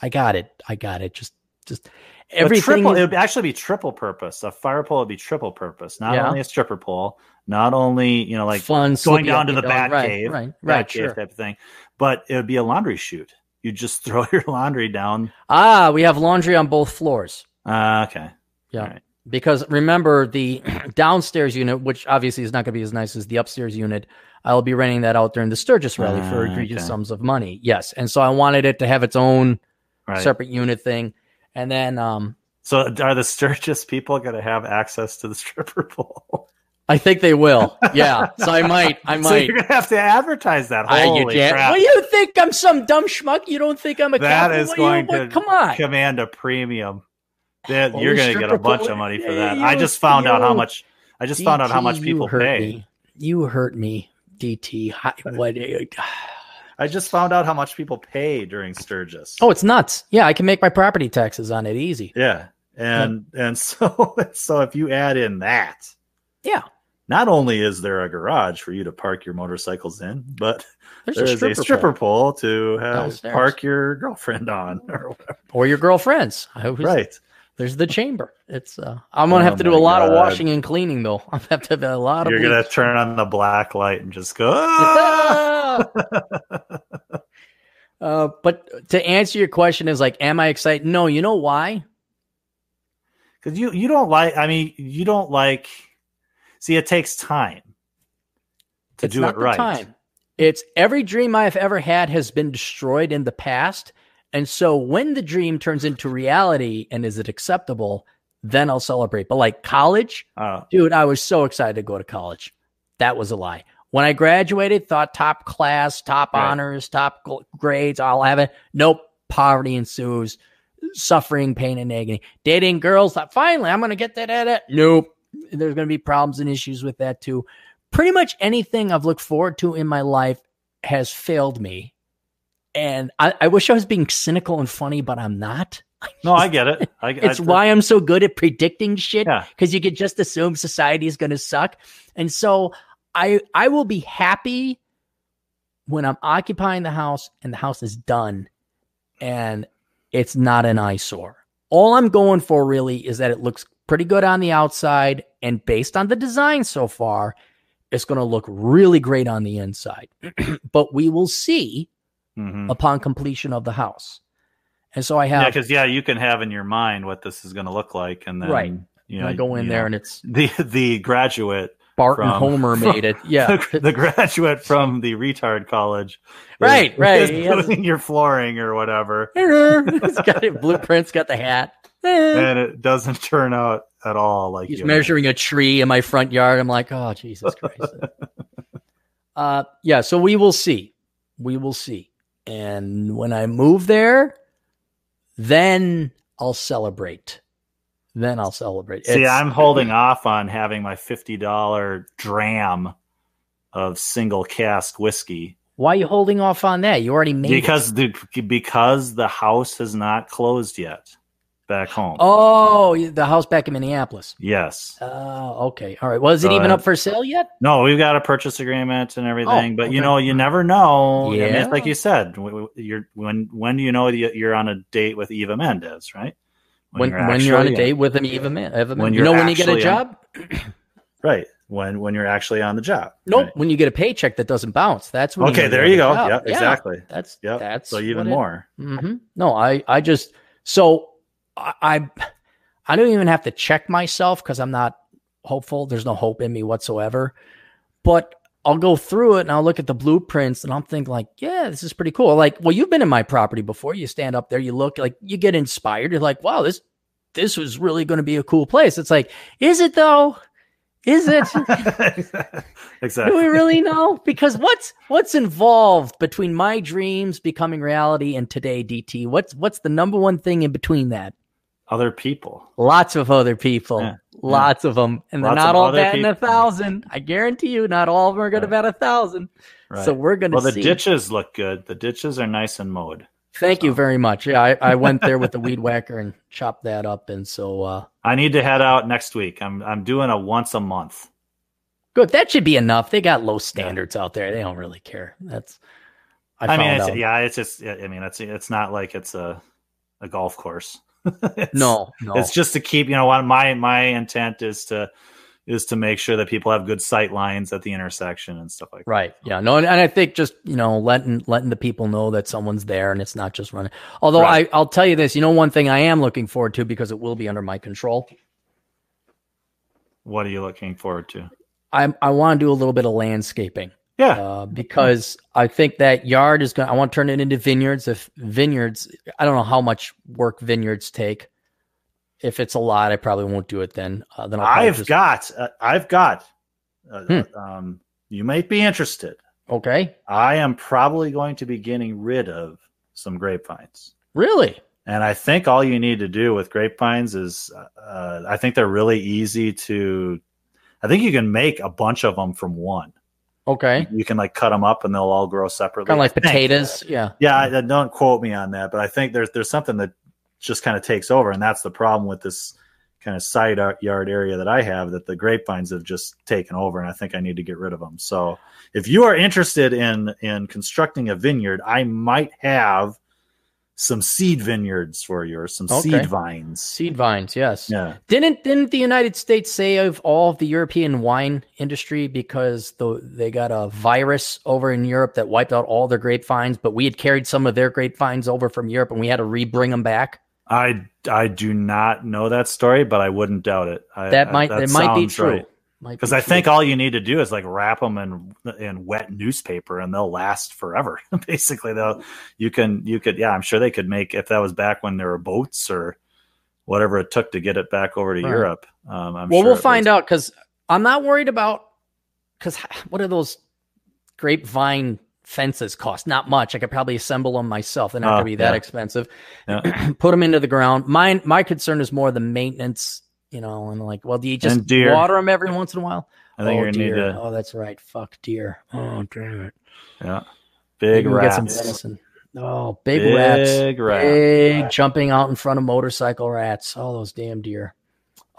I got it. I got it. Just, just everything. triple, it would actually be triple purpose. A fire pole would be triple purpose. Not Yeah. only a stripper pole, not only you know like fun going down to the bat right, cave, Right, bat right, cave sure. type of thing, but it would be a laundry chute. You just [LAUGHS] throw your laundry down. Ah, we have laundry on both floors. Uh, okay. Yeah. Right. Because remember the [CLEARS THROAT] downstairs unit, which obviously is not going to be as nice as the upstairs unit. I'll be renting that out during the Sturgis rally for Ah, egregious okay. sums of money. Yes, and so I wanted it to have its own Right. separate unit thing, and then um, So are the Sturgis people going to have access to the stripper pole? I think they will. [LAUGHS] Yeah, so I might, I so might. you're going to have to advertise that. I, you Holy crap. Well, you think I'm some dumb schmuck? You don't think I'm a That is you- going what- to come on. command a premium. That Oh, you're going to get a bunch of money for that. I just found out how much. I just found out how much people hurt pay. Me. You hurt me, DT. What? I just found out how much people pay during Sturgis. Oh, it's nuts. Yeah, I can make my property taxes on it easy. yeah, and and [LAUGHS] so so if you add in that, Yeah, not only is there a garage for you to park your motorcycles in, but there's there a is stripper, a stripper pole. pole, to have Downstairs. park your girlfriend on. [LAUGHS] or whatever. or your girlfriends. Right. There's the chamber. It's uh, I'm gonna Oh have to do a lot of washing and cleaning though. [LAUGHS] I'm gonna have to have a lot of. You're gonna turn on the black light and just go. "Ah!" [LAUGHS] uh, but to answer your question is like, am I excited? No. You know why? Because you you don't like. I mean, you don't like. See, it takes time to it's do it right. time. It's every dream I've ever had has been destroyed in the past. And so when the dream turns into reality and is it acceptable, then I'll celebrate. But like college, Uh, dude, I was so excited to go to college. That was a lie. When I graduated, thought top class, top Right. honors, top grades, I'll have it. Nope. Poverty ensues, suffering, pain, and agony. Dating girls, thought, finally, I'm going to get that at it. Nope. There's going to be problems and issues with that too. Pretty much anything I've looked forward to in my life has failed me. And I, I wish I was being cynical and funny, but I'm not. [LAUGHS] no, I get it. I, It's I, why I'm so good at predicting shit Yeah. because you could just assume society is going to suck. And so I I will be happy when I'm occupying the house and the house is done and it's not an eyesore. All I'm going for really is that it looks pretty good on the outside and based on the design so far, it's going to look really great on the inside. [CLEARS THROAT] but we will see Mhm. upon completion of the house. And so I have Yeah, because yeah, you can have in your mind what this is going to look like, and then Right. you know, I go in there know, and it's [LAUGHS] the the graduate, Bart and from- Homer [LAUGHS] made it. Yeah. the, [LAUGHS] the graduate from the retard college, is- Right, right. is He has- doing your flooring or whatever, He's got it. Blueprint's got the hat. And it doesn't turn out at all like He's measuring a tree in my front yard. I'm like, oh Jesus Christ. uh, yeah. So we will see. We will see. And when I move there, then I'll celebrate. Then I'll celebrate. See, It's- I'm holding off on having my fifty dollar dram of single cask whiskey Why are you holding off on that? You already made it. because the because the house has not closed yet back home. Oh, the house back in Minneapolis. Yes. Oh, okay. All right. Was it So even up for sale yet? No, we've got a purchase agreement and everything, Oh, but you know, you never know. I mean, Yeah. it's like you said, you're when when do you know you're on a date with Eva Mendes, right? When when you're, on a date with an Eva man, Eva When you you're know when you get a on- job? [CLEARS THROAT] right? When when you're actually on the job. Nope. right? When you get a paycheck that doesn't bounce, that's when. Okay, know there you're you go. Yep. Yeah, exactly. That's Yep. that's so even what it- more. Mhm. No, I I just so I I, I don't even have to check myself because I'm not hopeful. There's no hope in me whatsoever. But I'll go through it and I'll look at the blueprints and I'm thinking like, yeah, this is pretty cool. Like, well, you've been in my property before. You stand up there, you look like you get inspired. You're like, wow, this this was really going to be a cool place. It's like, is it though? Is it? [LAUGHS] exactly. Do we really know? Because what's what's involved between my dreams becoming reality and today, DT? What's what's the number one thing in between that? Other people. Lots of other people, Yeah, lots of them, and they're Lots not of all batting a thousand. I guarantee you, not all of them are going to Right. bat a thousand. Right. So we're going to well, the see. ditches look good. The ditches are nice and mowed. Thank you very much. Yeah, I, I went there with the weed [LAUGHS] whacker and chopped that up, and so uh, I need to head out next week. I'm I'm doing a once a month. good. That should be enough. They got low standards out there. They don't really care. That's. I, I, mean, it's, yeah, it's just. I mean, it's it's not like it's a a golf course. [LAUGHS] It's- no, no. it's just to keep. You know what? My my intent is to is to make sure that people have good sight lines at the intersection and stuff like that. Right. Yeah. No, and, and I think just you know letting letting the people know that someone's there and it's not just running. Although Right. I I'll tell you this, you know, one thing I am looking forward to because it will be under my control. What are you looking forward to? I I want to do a little bit of landscaping Yeah, uh, because I think that yard is going. to I want to turn it into vineyards. If vineyards, I don't know how much work vineyards take. If it's a lot, I probably won't do it then. Uh, then I'll I've, just- got. Uh, I've got. Uh, Hmm. um, you might be interested. okay. I am probably going to be getting rid of some grapevines. Really? And I think all you need to do with grapevines is, uh, I think they're really easy to. I think you can make a bunch of them from one. Okay. You can like cut them up and they'll all grow separately. Kind of like potatoes. Yeah. Yeah, I, uh, don't quote me on that, but I think there's there's something that just kind of takes over, and that's the problem with this kind of side yard area that I have that the grapevines have just taken over, and I think I need to get rid of them. So if you are interested in in constructing a vineyard, I might have some seed vineyards for you or some Okay. seed vines. Seed vines, yes. Yeah. Didn't didn't the United States save all of the European wine industry because the, they got a virus over in Europe that wiped out all their grapevines, but we had carried some of their grapevines over from Europe and we had to re-bring them back. I I do not know that story, but I wouldn't doubt it. I, That I- might it might be true. right. Might be Because I think all you need to do is like wrap them in in wet newspaper, and they'll last forever. [LAUGHS] Basically, they'll you can you could yeah, I'm sure they could make if that was back when there were boats or whatever it took to get it back over to Right. Europe. Um, I'm well, sure we'll find was- out because I'm not worried about because what are those grapevine fences cost? Not much. I could probably assemble them myself. They're not Oh, going to be that yeah. expensive. Yeah. [CLEARS THROAT] Put them into the ground. Mine, my concern is more the maintenance. You know, and like, well, do you just water them every once in a while? I think oh, you're gonna need deer. to Oh, that's right. Fuck deer. Oh, damn it. yeah, big we'll get rats, some venison. Oh, big, rats. big rats. Big jumping out in front of motorcycle rats. All those damn deer.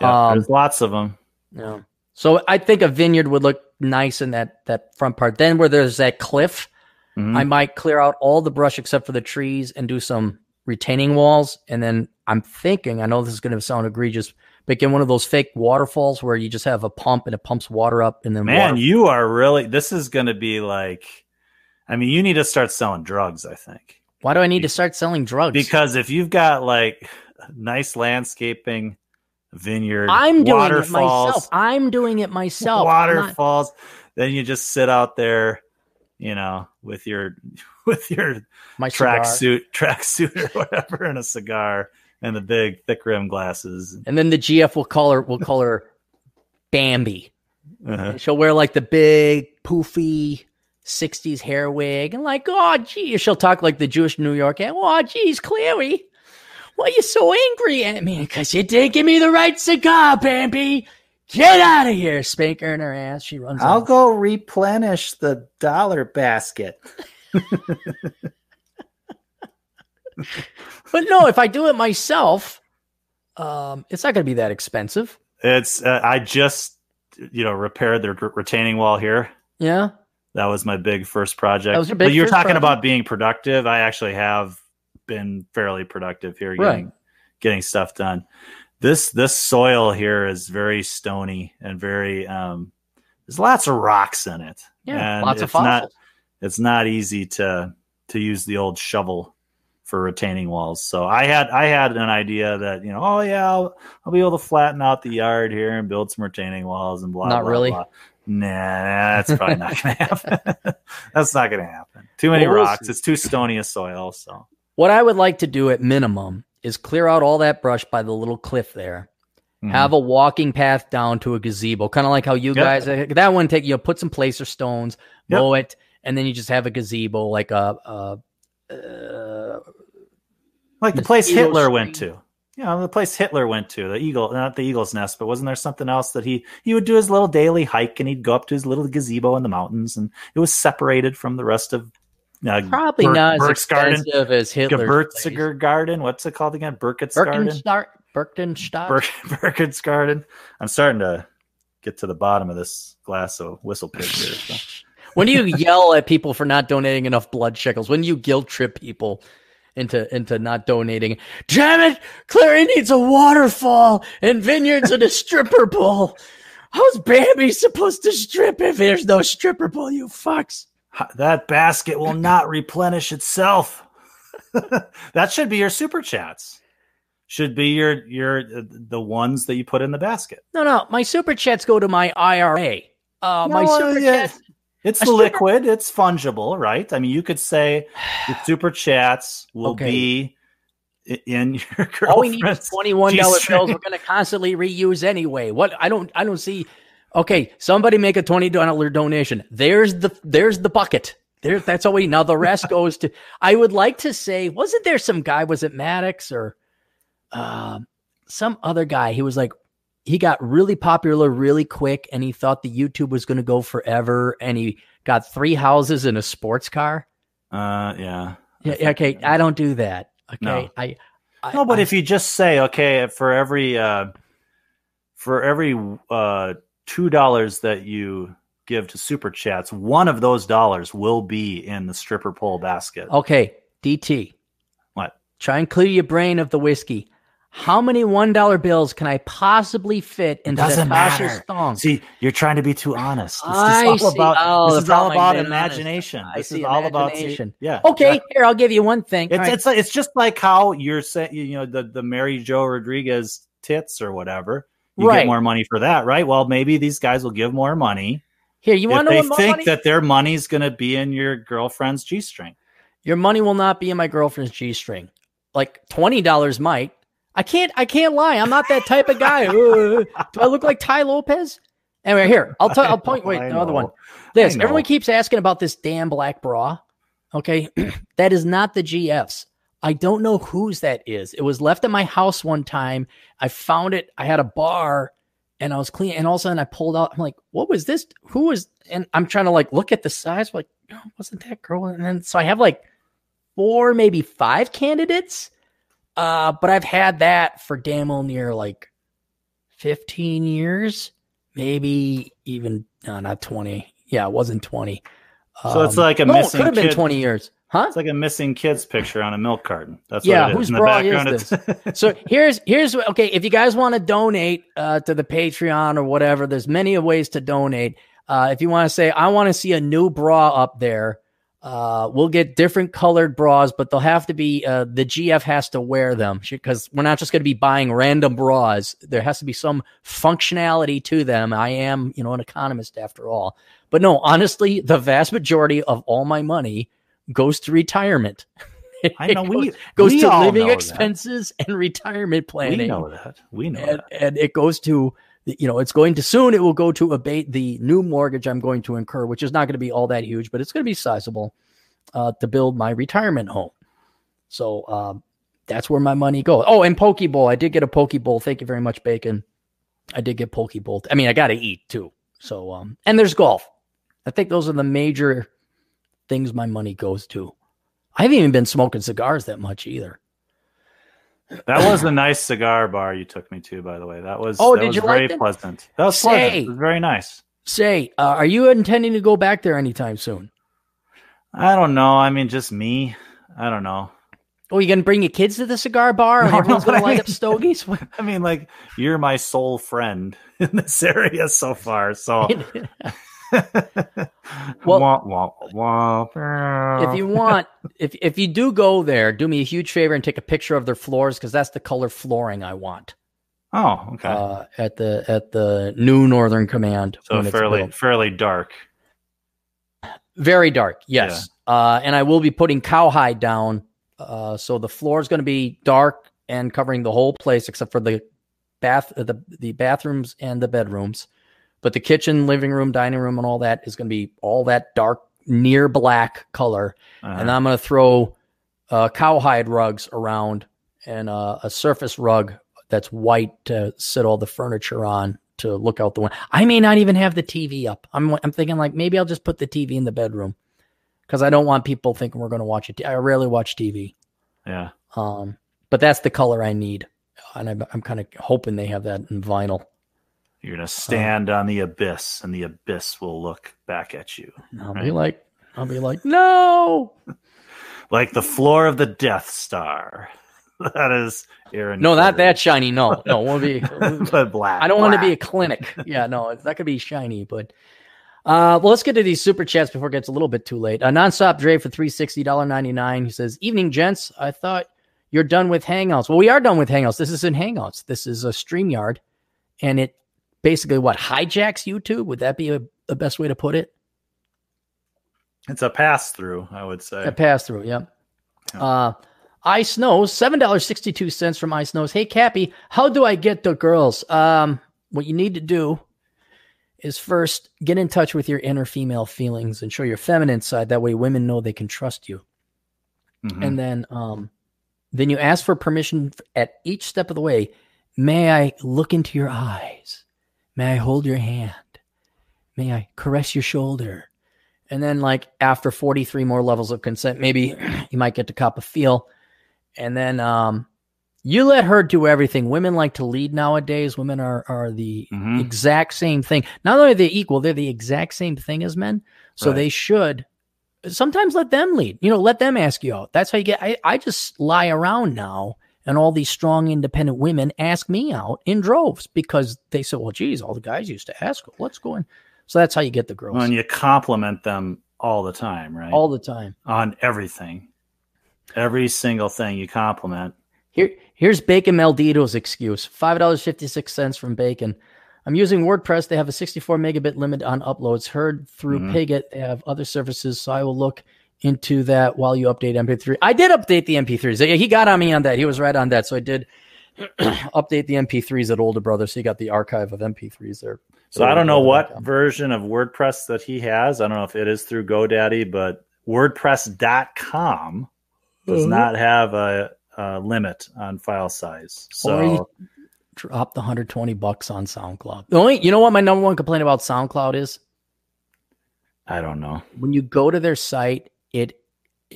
Yeah, Um, there's lots of them. Yeah. So I think a vineyard would look nice in that that front part. Then where there's that cliff, Mhm. I might clear out all the brush except for the trees and do some retaining walls. And then I'm thinking, I know this is going to sound egregious, but get one of those fake waterfalls where you just have a pump and it pumps water up and then Man, water- you are really. This is going to be like. I mean, you need to start selling drugs. I think Why do I need to start selling drugs? because if you've got like nice landscaping, vineyard, I'm doing waterfalls, it myself. I'm doing it myself. I'm not- waterfalls, then you just sit out there, you know, with your [LAUGHS] with your my cigar. tracksuit, tracksuit or whatever, and a cigar and the big thick rim glasses. And then the GF will call her will call her Bambi. Uh-huh. She'll wear like the big poofy 60s hair wig and like, oh gee, she'll talk like the Jewish New York. Oh geez, Clary, why are you so angry at me? Because you didn't give me the right cigar, Bambi. Get out of here. Spank her in her ass. She runs I'll out. go replenish the dollar basket. [LAUGHS] But no, if I do it myself, um, it's not going to be that expensive. It's uh, I just you know repaired the retaining wall here. Yeah. That was my big first project. That was your but big you're talking project? about being productive. I actually have been fairly productive here, Right. getting getting stuff done. This this soil here is very stony and very um. There's lots of rocks in it. Yeah. and lots of it's not fossils. it's not easy to to use the old shovel for retaining walls. So I had I had an idea that you know oh yeah I'll, I'll be able to flatten out the yard here and build some retaining walls and blah Not blah really? blah. Nah, that's probably not going to happen. [LAUGHS] [LAUGHS] that's not going to happen. Too many Well, rocks. It's too stony a soil. So What I would like to do at minimum is clear out all that brush by the little cliff there. mhm. Have a walking path down to a gazebo, kind of like how you Yep. guys that one take you put some placer stones, Yep. mow it, and then you just have a gazebo like a, a uh, like the place mosquito Hitler went to. Know, the place Hitler went to, the eagle, not the eagle's nest, but wasn't there something else that he he would do his little daily hike and he'd go up to his little gazebo in the mountains and it was separated from the rest of uh, probably Bur- not as Burke's garden, expensive as Hitler's garden. What's it called again? Burkett's garden. Bur- [LAUGHS] garden. I'm starting to get to the bottom of this glass of WhistlePig here. So. [LAUGHS] when do you yell at people for not donating enough blood shekels? When do you guilt trip people into into not donating? Damn it, Clary needs a waterfall and vineyards and a stripper pole. How's Bambi supposed to strip if there's no stripper pole? You fucks. That basket will not replenish itself. [LAUGHS] that should be your super chats. Should be your your the ones that you put in the basket. No, no, my super chats go to my IRA. Uh, my No, super yeah. chats. It's A liquid. It's fungible, right? I mean, you could say the [SIGHS] super chats will Okay. be in your [LAUGHS] All we need is girlfriend's twenty-one dollar bills. [LAUGHS] We're going to constantly reuse anyway. What I don't, I don't see. Okay, somebody make a twenty dollar donation. There's the, there's the bucket. There, that's all we. Now the rest [LAUGHS] goes to. I would like to say, wasn't there some guy? Was it Maddox or, um, some other guy? He was like, he got really popular really quick, and he thought the YouTube was going to go forever, and he got three houses and a sports car. Uh, yeah. Yeah, okay, I don't do that. Okay, No. I. I No, but I- if you just say, okay, for every uh, for every uh, two dollars that you give to super chats, one of those dollars will be in the stripper pole basket. Okay, DT. What? Try and clear your brain of the whiskey. How many one dollar bills can I possibly fit into doesn't Natasha's matter. thong? See, you're trying to be too honest. This I is all see. about Oh, this is all about I've been honest. imagination. This is all about imagination. yeah. Okay, exactly. here I'll give you one thing. It's right. it's like it's just like how you're saying you know the the Mary Jo Rodriguez tits or whatever. You Right. get more money for that, right? Well, maybe these guys will give more money here, you want to they know what think money? that their money's going to be in your girlfriend's g string. Your money will not be in my girlfriend's G string. Like twenty dollars might. I can't. I can't lie. I'm not that type of guy. [LAUGHS] Uh, do I look like Tai Lopez? Anyway, here I'll tell. I'll point. Wait, [LAUGHS] another one. This everyone keeps asking about this damn black bra. Okay, [CLEARS THROAT] that is not the GFs. I don't know whose that is. It was left at my house one time. I found it. I had a bar and I was clean. And all of a sudden I pulled out. I'm like, what was this? Who was? And I'm trying to like look at the size. Like, no, wasn't that girl? And then so I have like four, maybe five candidates. Uh, but I've had that for damn well near like 15 years, maybe even uh, not 20. Yeah, it wasn't 20. So it's Um, like a no, it missing could have been 20 years. Huh? It's like a missing kids picture on a milk carton. That's Yeah, what it is. whose In the bra is background, it's- so [LAUGHS] here's here's okay if you guys want to donate uh, to the patreon or whatever there's many ways to donate uh, if you want to say i want to see a new bra up there uh, we'll get different colored bras but they'll have to be uh, the gf has to wear them because we're not just going to be buying random bras there has to be some functionality to them i am you know an economist after all but no honestly the vast majority of all my money goes to retirement I know [LAUGHS] we goes- we to living know that. expenses and retirement planning. We know that. We know and, that. and it goes to you know it's going to soon it will go to abate the new mortgage i'm going to incur which is not going to be all that huge but it's going to be sizable uh, to build my retirement home. So um, that's where my money goes. Oh and poke bowl i did get a poke bowl thank you very much bacon. I did get poke bowl i mean i gotta eat too. So um and there's golf. I think those are the major things my money goes to. I haven't even been smoking cigars that much either That was a nice cigar bar you took me to, by the way. That was Oh, that did was you very like pleasant. That was Say. pleasant. It was very nice. say uh, are you intending to go back there anytime soon I don't know. I mean, just me. I don't know. Oh, you gonna bring your kids to the cigar bar and No, everyone's no, gonna I light up stogies? [LAUGHS] I mean, like you're my sole friend [LAUGHS] in this area so far. So, [LAUGHS] [LAUGHS] Well, Wah, wah, wah. if you want, [LAUGHS] if if you do go there, do me a huge favor and take a picture of their floors because that's the color flooring I want oh, okay, uh, at the at the new Northern Command. so fairly fairly dark. very dark. Yes, uh, and I will be putting cowhide down, uh, so the floor is going to be dark and covering the whole place except for the bath, uh, the the bathrooms and the bedrooms. But the kitchen, living room, dining room, and all that is going to be all that dark, near black color. Uh, And I'm going to throw uh, cowhide rugs around and uh, a surface rug that's white to sit all the furniture on to look out the window. I may not even have the TV up. I'm I'm thinking like maybe I'll just put the TV in the bedroom because I don't want people thinking we're going to watch it. I rarely watch TV. yeah, Um, but that's the color I need, and I'm, I'm kind of hoping they have that in vinyl. You're gonna stand on the abyss, and the abyss will look back at you I'll be like, I'll be like, [LAUGHS] no, like the floor of the Death Star. [LAUGHS] That is Aaron. no, not that shiny. No, no, we'll be. [LAUGHS] but black. I don't want to be a clinic. Yeah, no, it's not to be shiny, but uh, well, let's get to these super chats before it gets a little bit too late. Uh, nonstop Dre for three sixty dollar ninety nine. He says, "Evening, gents. I thought you're done with Hangouts. Well, we are done with Hangouts. This isn't Hangouts. This is a Streamyard, and it basically what hijacks YouTube. Would that be a, the best way to put it? It's a pass through, I would say. A pass through. Yep. Yeah. Uh, Ice Knows seven dollars sixty two cents from Ice Knows. Hey Cappy, how do I get the girls? Um, what you need to do is first get in touch with your inner female feelings and show your feminine side. That way, women know they can trust you. Mhm. And then, um, then you ask for permission at each step of the way. May I look into your eyes? May I hold your hand? May I caress your shoulder? And then, like after forty three more levels of consent, maybe [CLEARS THROAT] you might get to cop a feel. And then, um, you let her do everything. Women like to lead nowadays. Women are are the Mhm. exact same thing. Not only are they equal, they're the exact same thing as men. So Right. they should sometimes let them lead. You know, let them ask you out. That's how you get. I, I just lie around now, and all these strong, independent women ask me out in droves because they say, "Well, geez, all the guys used to ask. Let's go in." So that's how you get the girls. Well, and you compliment them all the time, right? all the time. on everything, every single thing you compliment. Here, here's Bacon Maldito's excuse: five dollars fifty six cents from Bacon. I'm using WordPress. They have a 64 megabit limit on uploads. Heard through Mhm. Pigit, they have other services, so I will look into that while you update MP3. I did update the MP3s. Yeah, He got on me on that. He was right on that. So I did [CLEARS THROAT] update the MP3s at Older Brother. So you got the archive of MP3s there. So I don't know what Olderbrother.com. version of WordPress that he has. I don't know if it is through GoDaddy, but WordPress.com does Uh-huh. not have a, a limit on file size. Or you So drop the 120 bucks on SoundCloud. The only, you know what my number one complaint about SoundCloud is? I don't know. when you go to their site, it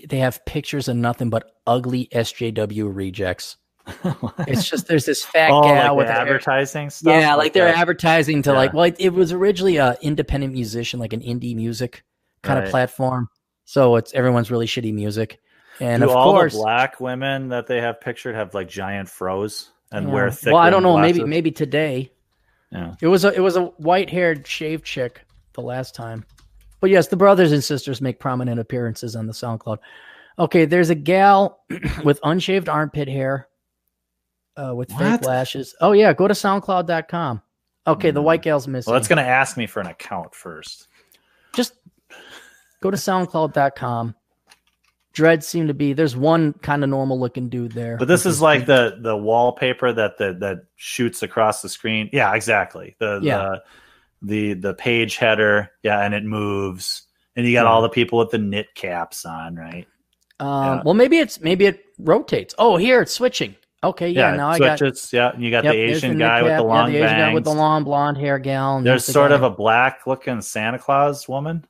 they have pictures of nothing but ugly SJW rejects. [LAUGHS] It's just there's this fat oh, gal like with advertising stuff. yeah, like they're that? advertising to like well, it, it was originally a independent musician, like an indie music kind of platform. So it's everyone's really shitty music, and Do of all course, the black women that they have pictured have like giant froze and yeah. wear thick? well, I don't know, rimmed maybe maybe today Yeah. it was a it was a white haired shaved chick the last time, but yes, the brothers and sisters make prominent appearances on the SoundCloud. Okay, there's a gal [CLEARS THROAT] with unshaved armpit hair, uh, with fake lashes. Oh yeah, go to SoundCloud.com. Okay, the Hmm. white gal's missing. Well, it's going to ask me for an account first. just go to SoundCloud.com. Dreads seem to be there's one kind of normal looking dude there. But this is like the the wallpaper that the that shoots across the screen. Yeah, exactly. The Yeah. the the the page header. Yeah, and it moves. And you got Yeah. all the people with the knit caps on, right? um, yeah. well maybe it's maybe it rotates. Oh, here it's switching. Okay, yeah, Yeah, now it I got switches. yeah, and you got Yep, the Asian knit guy with the Yeah, long the Asian guy with the long blonde hair gal. There's sort guy- of a black looking Santa Claus woman.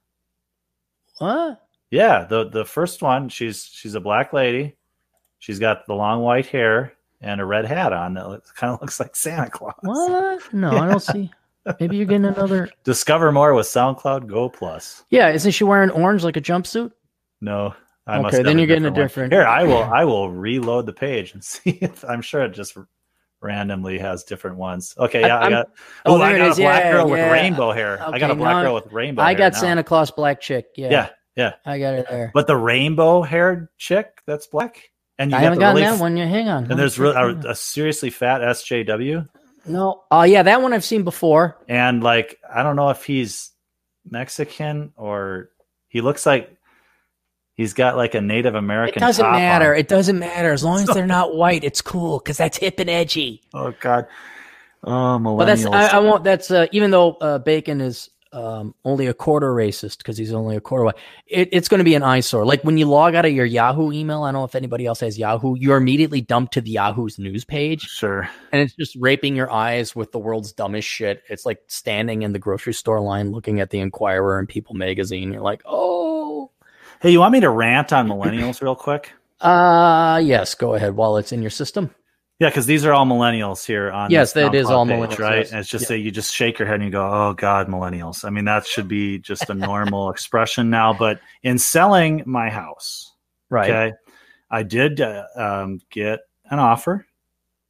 what? Yeah, the the first one, she's she's a black lady. She's got the long white hair and a red hat on that kind of looks like Santa Claus. What? No, I [LAUGHS] don't see. Maybe you're getting another. [LAUGHS] Discover more with SoundCloud Go Plus. Yeah, isn't she wearing orange like a jumpsuit? No, I Okay, must then you're getting a one. different- Here, I will I will reload the page and [LAUGHS] see if I'm sure it just randomly has different ones. Okay, yeah, I, I'm- got. oh, I got a black Yeah, girl with rainbow hair. I got a black now girl with rainbow. I got now. Santa Claus black chick. Yeah, Yeah, yeah. I got it there. But the rainbow haired chick that's black, and you I got haven't gotten really that one yet. Hang on. And there's really a, a seriously fat SJW, no. Oh yeah, that one I've seen before. and like I don't know if he's Mexican or he looks like he's got like a Native American. It doesn't matter. on. It doesn't matter as long as they're not [LAUGHS] white. It's cool because that's hip and edgy. Oh God. Oh, millennials. But that's I, I won't. That's uh, even though uh, Bacon is um, only a quarter racist because he's only a quarter white. It, it's going to be an eyesore. Like when you log out of your Yahoo email. I don't know if anybody else has Yahoo. You're immediately dumped to the Yahoo's news page, sure. and it's just raping your eyes with the world's dumbest shit. It's like standing in the grocery store line looking at the Inquirer and People magazine. You're like, oh, Hey, you want me to rant on millennials real quick? uh yes. Go ahead while it's in your system. Yeah, because these are all millennials here on Yes, that is all page, millennials, right? yes. And it's just Yeah. that you just shake your head and you go, "Oh God, millennials." I mean, that should be just a normal [LAUGHS] expression now. But in selling my house, Right. okay, I did uh, um, get an offer,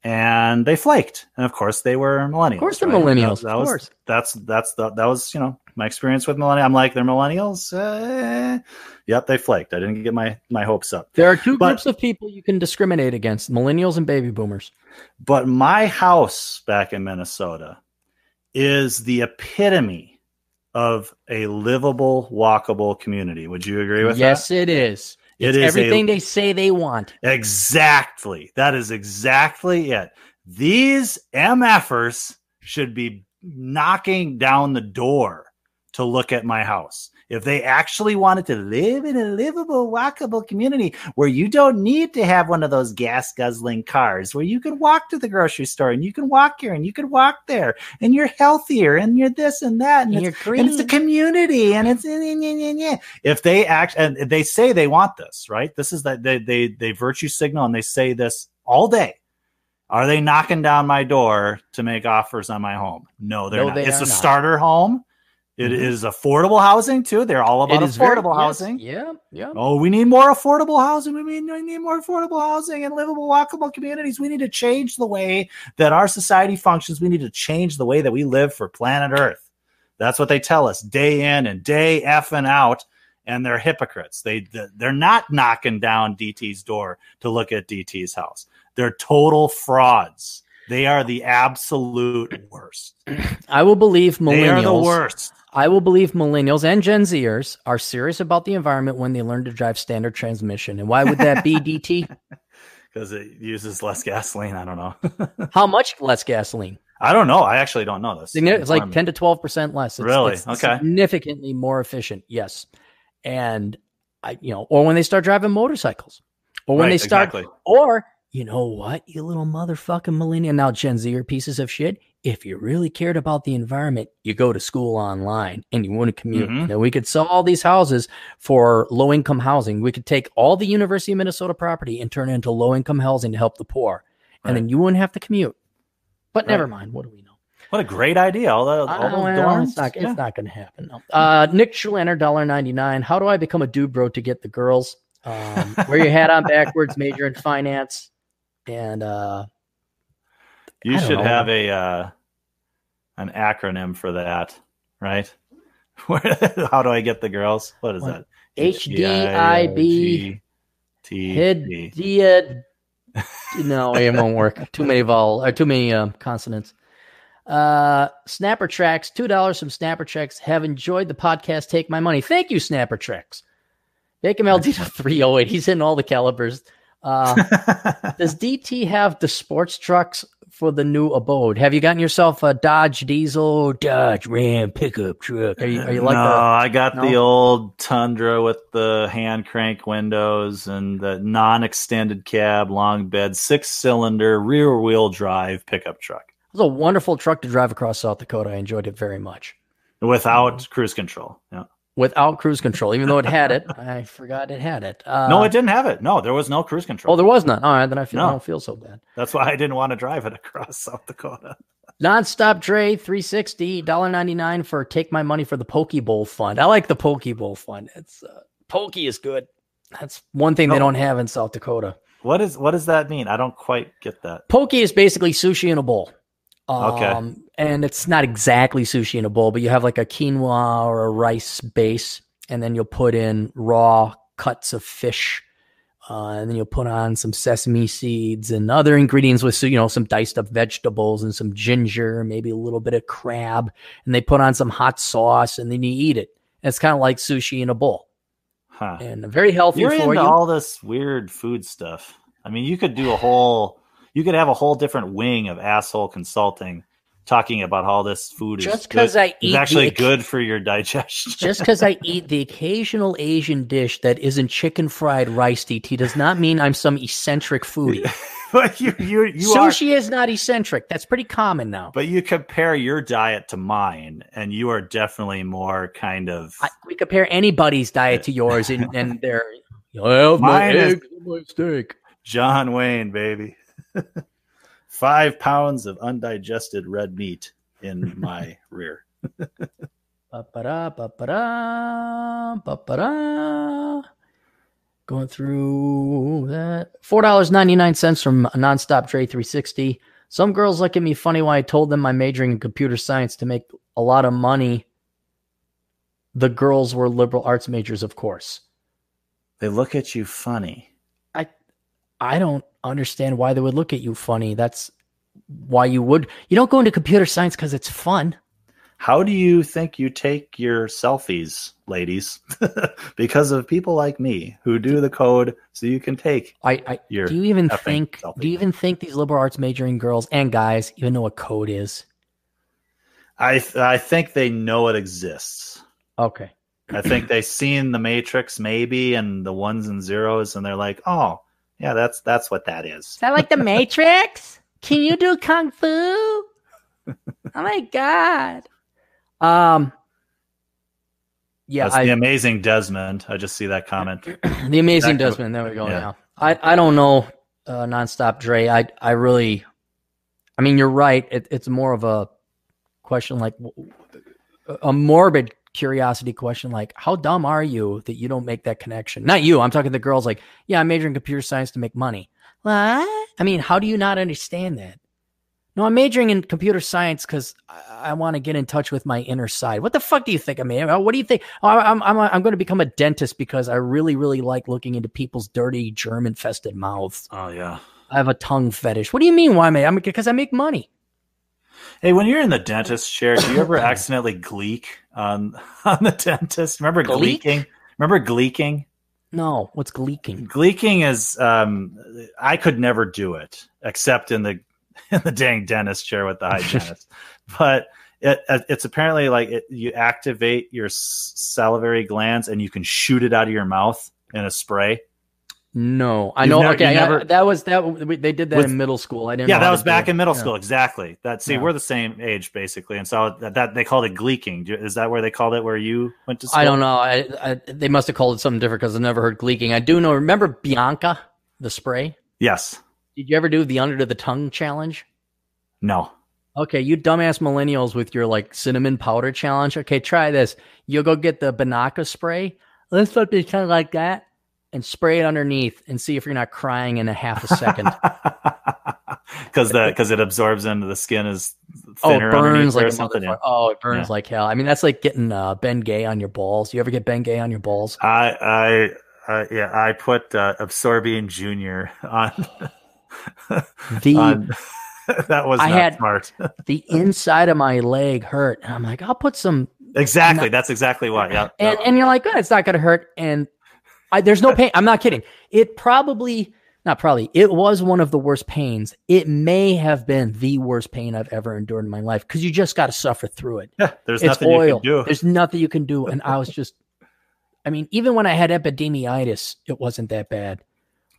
and they flaked. And of course, they were millennials. Of course, they're right? millennials. That, that of was course. that's that's the, that was you know my experience with millennials. I'm like, they're millennials. Uh, yep, they flaked. I didn't get my my hopes up. There are two But- groups of people you can discriminate against: millennials and baby boomers. But my house back in Minnesota is the epitome of a livable, walkable community. Would you agree with that? yes, it is. It It's is a- everything they say they want. Exactly. That is exactly it. These MFers should be knocking down the door to look at my house. If they actually wanted to live in a livable, walkable community where you don't need to have one of those gas guzzling cars, where you can walk to the grocery store and you can walk here and you can walk there and you're healthier and you're this and that and, And it's, you're and it's a community and it's if they act and they say they want this, right? This is that they they they virtue signal and they say this all day. Are they knocking down my door to make offers on my home? No, they're No, not. they it's a not. starter home. It Mhm. is affordable housing too. They're all about is very- affordable yes, housing. Yeah, yeah. Oh, we need more affordable housing. We need, we need more affordable housing and livable, walkable communities. We need to change the way that our society functions. We need to change the way that we live for planet Earth. That's what they tell us day in and day effing out. And they're hypocrites. They they're not knocking down DT's door to look at DT's house. They're total frauds. They are the absolute worst. [CLEARS THROAT] I will believe millennials. They are the worst. I will believe millennials and Gen Zers are serious about the environment when they learn to drive standard transmission. And why would that be, [LAUGHS] DT? Because it uses less gasoline. I don't know. [LAUGHS] How much less gasoline? I don't know. I actually don't know this. It's like 10 to 12% less. It's, Really? it's Okay. Significantly more efficient. Yes. And I, you know, or when they start driving motorcycles or when Right, they start, exactly. or you know what, you little motherfucking millennial. Now, Gen Z are pieces of shit. If you really cared about the environment, you go to school online and you wouldn't commute. Mhm. Now, we could sell all these houses for low income housing. We could take all the University of Minnesota property and turn it into low income housing to help the poor. And then you wouldn't have to commute. But Right. never mind. What do we know? What a great idea! All, the, all Uh, those dorms. it's not, Yeah. not going to happen. No. Uh, Nick Schlenner, dollar ninety nine. How do I become a dude bro to get the girls? Um, wear your hat on backwards, major in finance, and uh, You I should know. have a uh, an acronym for that, right? How do I get the girls? What is What? that? HDIB T. No, it won't work. Too many vowel or too many um, consonants. Uh, Snapper Tracks, two dollars from Snapper Tracks. Have enjoyed the podcast. Take my money. Thank you, Snapper Tracks. Bacon Maldito three oh eight. He's in all the calibers. Uh, Does DT have the sports trucks for the new abode? Have you gotten yourself a Dodge Diesel, Dodge Ram pickup truck? Are you, are you like no, the? I got the old Tundra with the hand crank windows and the non-extended cab, long bed, six cylinder, rear wheel drive pickup truck It was a wonderful truck to drive across South Dakota. I enjoyed it very much. without Mm-hmm. cruise control. Yeah. Without cruise control, even though it had it, [LAUGHS] I forgot it had it. Uh, no, it didn't have it. No, there was no cruise control. Oh, there was none. All right, then I feel I No. don't feel so bad. That's why I didn't want to drive it across [LAUGHS] South Dakota. Nonstop Dre, three sixty dollar ninety nine for take my money for the Poke Bowl fund. I like the Poke Bowl fund. It's uh, Pokey is good. That's one thing they don't have in South Dakota. What is what does that mean? I don't quite get that. Poke is basically sushi in a bowl. Um, Okay. And it's not exactly sushi in a bowl, but you have like a quinoa or a rice base, and then you'll put in raw cuts of fish. Uh, and then you'll put on some sesame seeds and other ingredients with, you know, some diced up vegetables and some ginger, maybe a little bit of crab. And they put on some hot sauce and then you eat it. And it's kind of like sushi in a bowl Huh. and very healthy You're into you. all this weird food stuff. I mean, you could do a whole you could have a whole different wing of asshole consulting talking about how this food is Just good- 'cause I eat the actually ex- good for your digestion. Just because I [LAUGHS] eat the occasional Asian dish that isn't chicken fried rice DT does not mean I'm some eccentric foodie. [LAUGHS] but you you you are Sushi is not eccentric. That's pretty common now. but you compare your diet to mine and you are definitely more kind of I, we compare anybody's diet to [LAUGHS] yours, and, and they're well, my Mine is- egg, my steak. John Wayne, baby. Five pounds of undigested red meat in [LAUGHS] my rear. Ba-ba-da, ba-ba-da, ba-ba-da. Going through that. Four dollars ninety nine cents from Nonstop three sixty. Some girls look at me funny when I told them I'm majoring in computer science to make a lot of money. The girls were liberal arts majors, of course. They look at you funny. I I don't understand why they would look at you funny. That's why you would. You don't go into computer science because it's fun. How do you think you take your selfies, ladies? [LAUGHS] because of people like me who do the code so you can take I, I your do you even think selfie. do you even think these liberal arts majoring girls and guys even know what code is? I th- I think they know it exists. Okay. I think they've seen the matrix maybe and the ones and zeros and they're like, "Oh, yeah, that's that's what that is." Is that like the Matrix? [LAUGHS] Can you do kung fu? [LAUGHS] Oh my god. Um Yeah, that's I, the amazing Desmond. I just see that comment. [CLEARS THROAT] the amazing Exactly. Desmond. There we go. Yeah. Now, I I don't know, uh, nonstop Dre. I I really, I mean, you're right. It, it's more of a question like, a morbid curiosity question like, how dumb are you that you don't make that connection? Not you. I'm talking to the girls like, yeah, I'm majoring in computer science to make money. What? I mean, how do you not understand that? No, I'm majoring in computer science because I, I want to get in touch with my inner side. What the fuck do you think of me? Uh, what do you think? Oh, I'm I'm I'm going to become a dentist because I really really like looking into people's dirty germ infested mouths. Oh yeah. I have a tongue fetish. What do you mean? Why am I? I'm because I make money. Hey, when you're in the dentist [LAUGHS] chair, do you ever accidentally gleek on [LAUGHS] on the dentist? Remember Gleek? gleeking? Remember gleeking? No, what's gleeking? Gleeking is um I could never do it except in the [LAUGHS] in the dang dentist chair with the hygienist. but it, it's apparently like it, you activate your salivary glands and you can shoot it out of your mouth in a spray. No, I You've know. never- okay, you I- that was that. They did that With- in middle school. I didn't. Yeah, that was back in middle Yeah. school. Exactly. That see, Yeah. we're the same age basically, and so that, that they called it gleeking. Is that where they called it? Where you went to school? I don't know. I, I they must have called it something different because I never heard gleeking. I do know. Remember Binaca, the spray? Yes. Did you ever do the under to the tongue challenge? No. Okay, you dumbass millennials with your like cinnamon powder challenge. Okay, try this. You'll go get the Binaca spray. Let's put this kind of like that and spray it underneath and see if you're not crying in a half a second. [LAUGHS] Because the because it absorbs into the skin is oh, thinner it burns like something. Yeah. Oh, it burns Yeah. like hell. I mean, that's like getting uh, Ben Gay on your balls. You ever get Ben Gay on your balls? I I uh, yeah I put uh, Absorbine Junior on. [LAUGHS] The on [LAUGHS] that was I not had- smart. the inside of my leg hurt, and I'm like, I'll put some exactly. That's exactly why. Yeah. and and you're like, oh, it's not going to hurt, and I, there's no pain. I'm not kidding. It probably, not probably, it was one of the worst pains. It may have been the worst pain I've ever endured in my life because you just got to suffer through it. yeah. There's it's nothing oil. you can do. There's nothing you can do, and I was just, I mean, even when I had epididymitis, it wasn't that bad.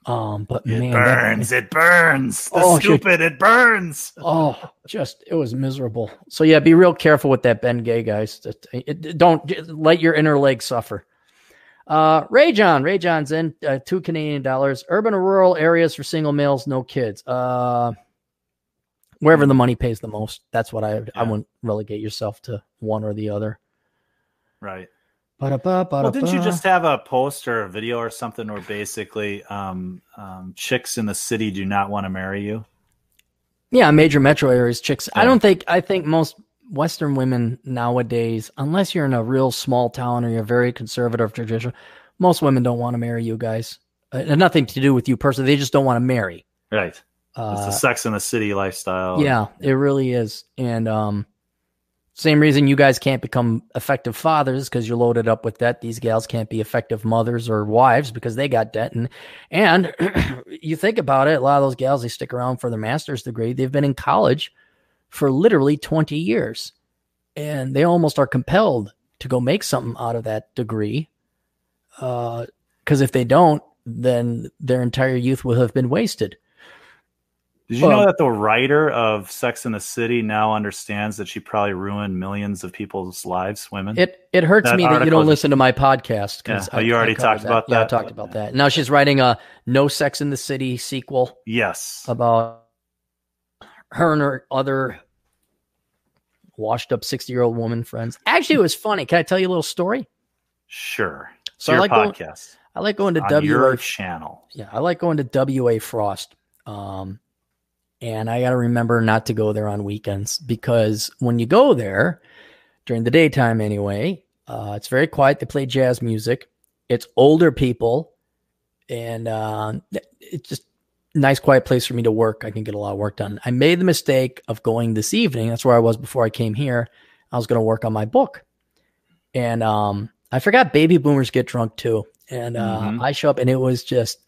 Um, but It man, that- burns. it burns. The Oh, shit. stupid. It burns. Oh, just it was miserable. So yeah, be real careful with that Ben Gay guys. That- it- don't let your inner leg suffer. Uh, Ray John, Ray John's in uh, two Canadian dollars. Urban or rural areas for single males, no kids. Uh, wherever the money pays the most. That's what I I wouldn't relegate yourself to one or the other. Right. Ba-da-ba, Well, didn't you just have a post or a video or something where basically um, um, chicks in the city do not want to marry you? Yeah, major metro areas, chicks. I don't think I think most Western women nowadays, unless you're in a real small town or you're very conservative traditional, most women don't want to marry you guys. Uh, nothing to do with you personally. They just don't want to marry. Right. It's Uh, the sex in the city lifestyle. yeah, it really is. And um, same reason you guys can't become effective fathers because you're loaded up with debt. These gals can't be effective mothers or wives because they got debt. And and [CLEARS THROAT] you think about it, a lot of those gals they stick around for their master's degree. They've been in college for literally 20 years, and they almost are compelled to go make something out of that degree. Uh, because if they don't, then their entire youth will have been wasted. Did you know that the writer of Sex in the City now understands that she probably ruined millions of people's lives, women? It it hurts That me that you don't listen to my podcast. Yeah. Oh, you already talked about Yeah, I that? talked about that. Now she's writing a No Sex in the City sequel yes. about her and her other washed up 60 year old woman friends. Actually, it was funny. Can I tell you a little story? Sure. So I like going- I like going to on WA. channel. Yeah, I like going to WA Frost. Um, and I got to remember not to go there on weekends because when you go there during the daytime, anyway, uh, it's very quiet. They play jazz music. It's older people, and uh, it's just nice, quiet place for me to work. I can get a lot of work done. I made the mistake of going this evening. That's where I was before I came here. I was going to work on my book, and um, I forgot baby boomers get drunk too. And uh, Mhm. I show up, and it was just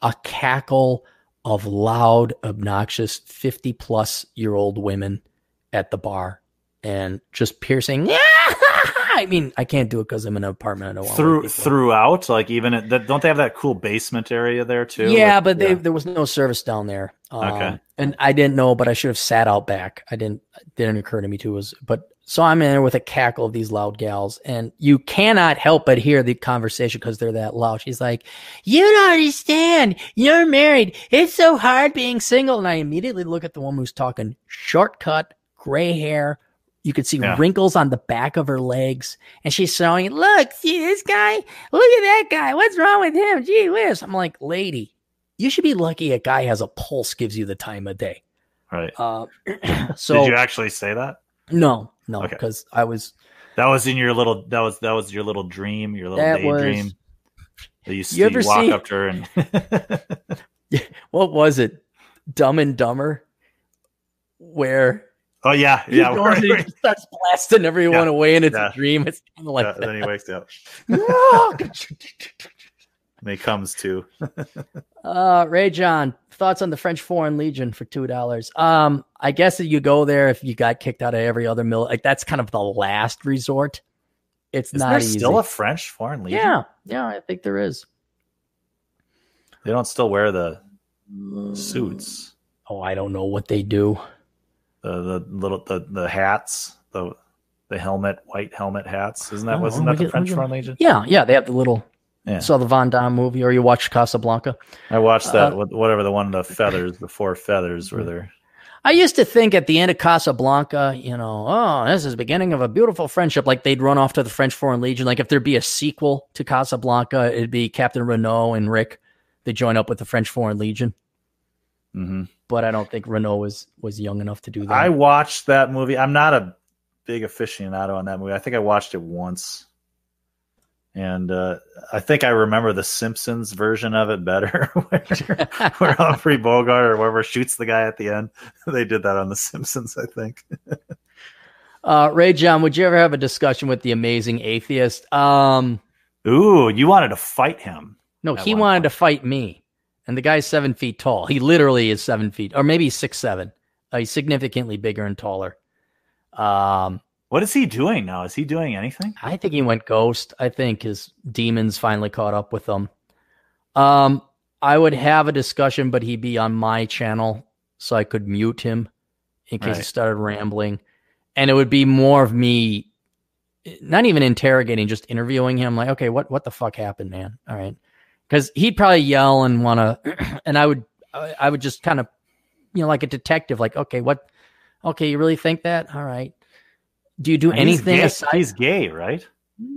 a cackle of loud, obnoxious 50 plus year old women at the bar and just piercing. I mean, I can't do it because I'm in an apartment. I don't want Through throughout, like even at, that, don't they have that cool basement area there too? Yeah, Like, but they, there was no service down there. Um, Okay. And I didn't know, but I should have sat out back. I didn't. Didn't occur to me too. Was but so I'm in there with a cackle of these loud gals, and you cannot help but hear the conversation because they're that loud. She's like, "You don't understand. You're married. It's so hard being single." And I immediately look at the woman who's talking, shortcut, gray hair, You could see Yeah. wrinkles on the back of her legs, and she's showing, "Look, see this guy? Look at that guy. What's wrong with him? Gee whiz!" I'm like, "Lady, you should be lucky a guy has a pulse, gives you the time of day." Right. Uh, [CLEARS THROAT] so Did you actually say that? no, no, Okay. because I was That was in your little. That was that was your little dream. Your little That was- daydream. That you, You see, ever you walk see- up to her and. [LAUGHS] what was it? Dumb and Dumber, where oh yeah, he yeah. goes right, and he right. starts blasting everyone Yeah, away, and it's yeah. a dream. It's kind of like Yeah, that. then he wakes up. that. [LAUGHS] And he comes to. Uh, Ray John, thoughts on the French Foreign Legion for two dollars? Um, I guess that you go there if you got kicked out of every other mill. Like that's kind of the last resort. It's Is not there easy. still a French foreign legion? yeah, yeah, I think there is. They don't still wear the suits, Oh, I don't know what they do. The the little the the hats, the the helmet, white helmet hats. Isn't that Oh, wasn't we that the get- French get- foreign legion? Yeah, yeah, they have the little. Yeah. Saw the Van Damme movie, or you watched Casablanca. I watched that. Uh, whatever the one, the feathers, the four feathers were there. I used to think at the end of Casablanca, you know, oh, this is the beginning of a beautiful friendship. Like they'd run off to the French Foreign Legion. Like if there'd be a sequel to Casablanca, it'd be Captain Renault and Rick. They join up with the French Foreign Legion. Hmm But I don't think Renault was was young enough to do that. I watched that movie. I'm not a big aficionado on that movie. I think I watched it once, and uh, I think I remember the Simpsons version of it better, [LAUGHS] where, where [LAUGHS] Humphrey Bogart or whoever shoots the guy at the end. [LAUGHS] They did that on the Simpsons, I think. uh, Ray John, would you ever have a discussion with the amazing atheist? Um, Ooh, you wanted to fight him. no, he wanted point. to fight me, and the guy's seven feet tall. He literally is seven feet, or maybe six seven. Uh, he's significantly bigger and taller. Um, What is he doing now? Is he doing anything? I think he went ghost. I think his demons finally caught up with him. Um, I would have a discussion, but he'd be on my channel, so I could mute him in case he started rambling, and it would be more of me, not even interrogating, just interviewing him. Like, okay, what what the fuck happened, man? All right, because he'd probably yell and want [CLEARS THROAT] to, and I would I I would just kind of, you know, like a detective, like, okay, what, okay, you really think that? All right. Do you do And he's anything gay. aside? He's gay, right?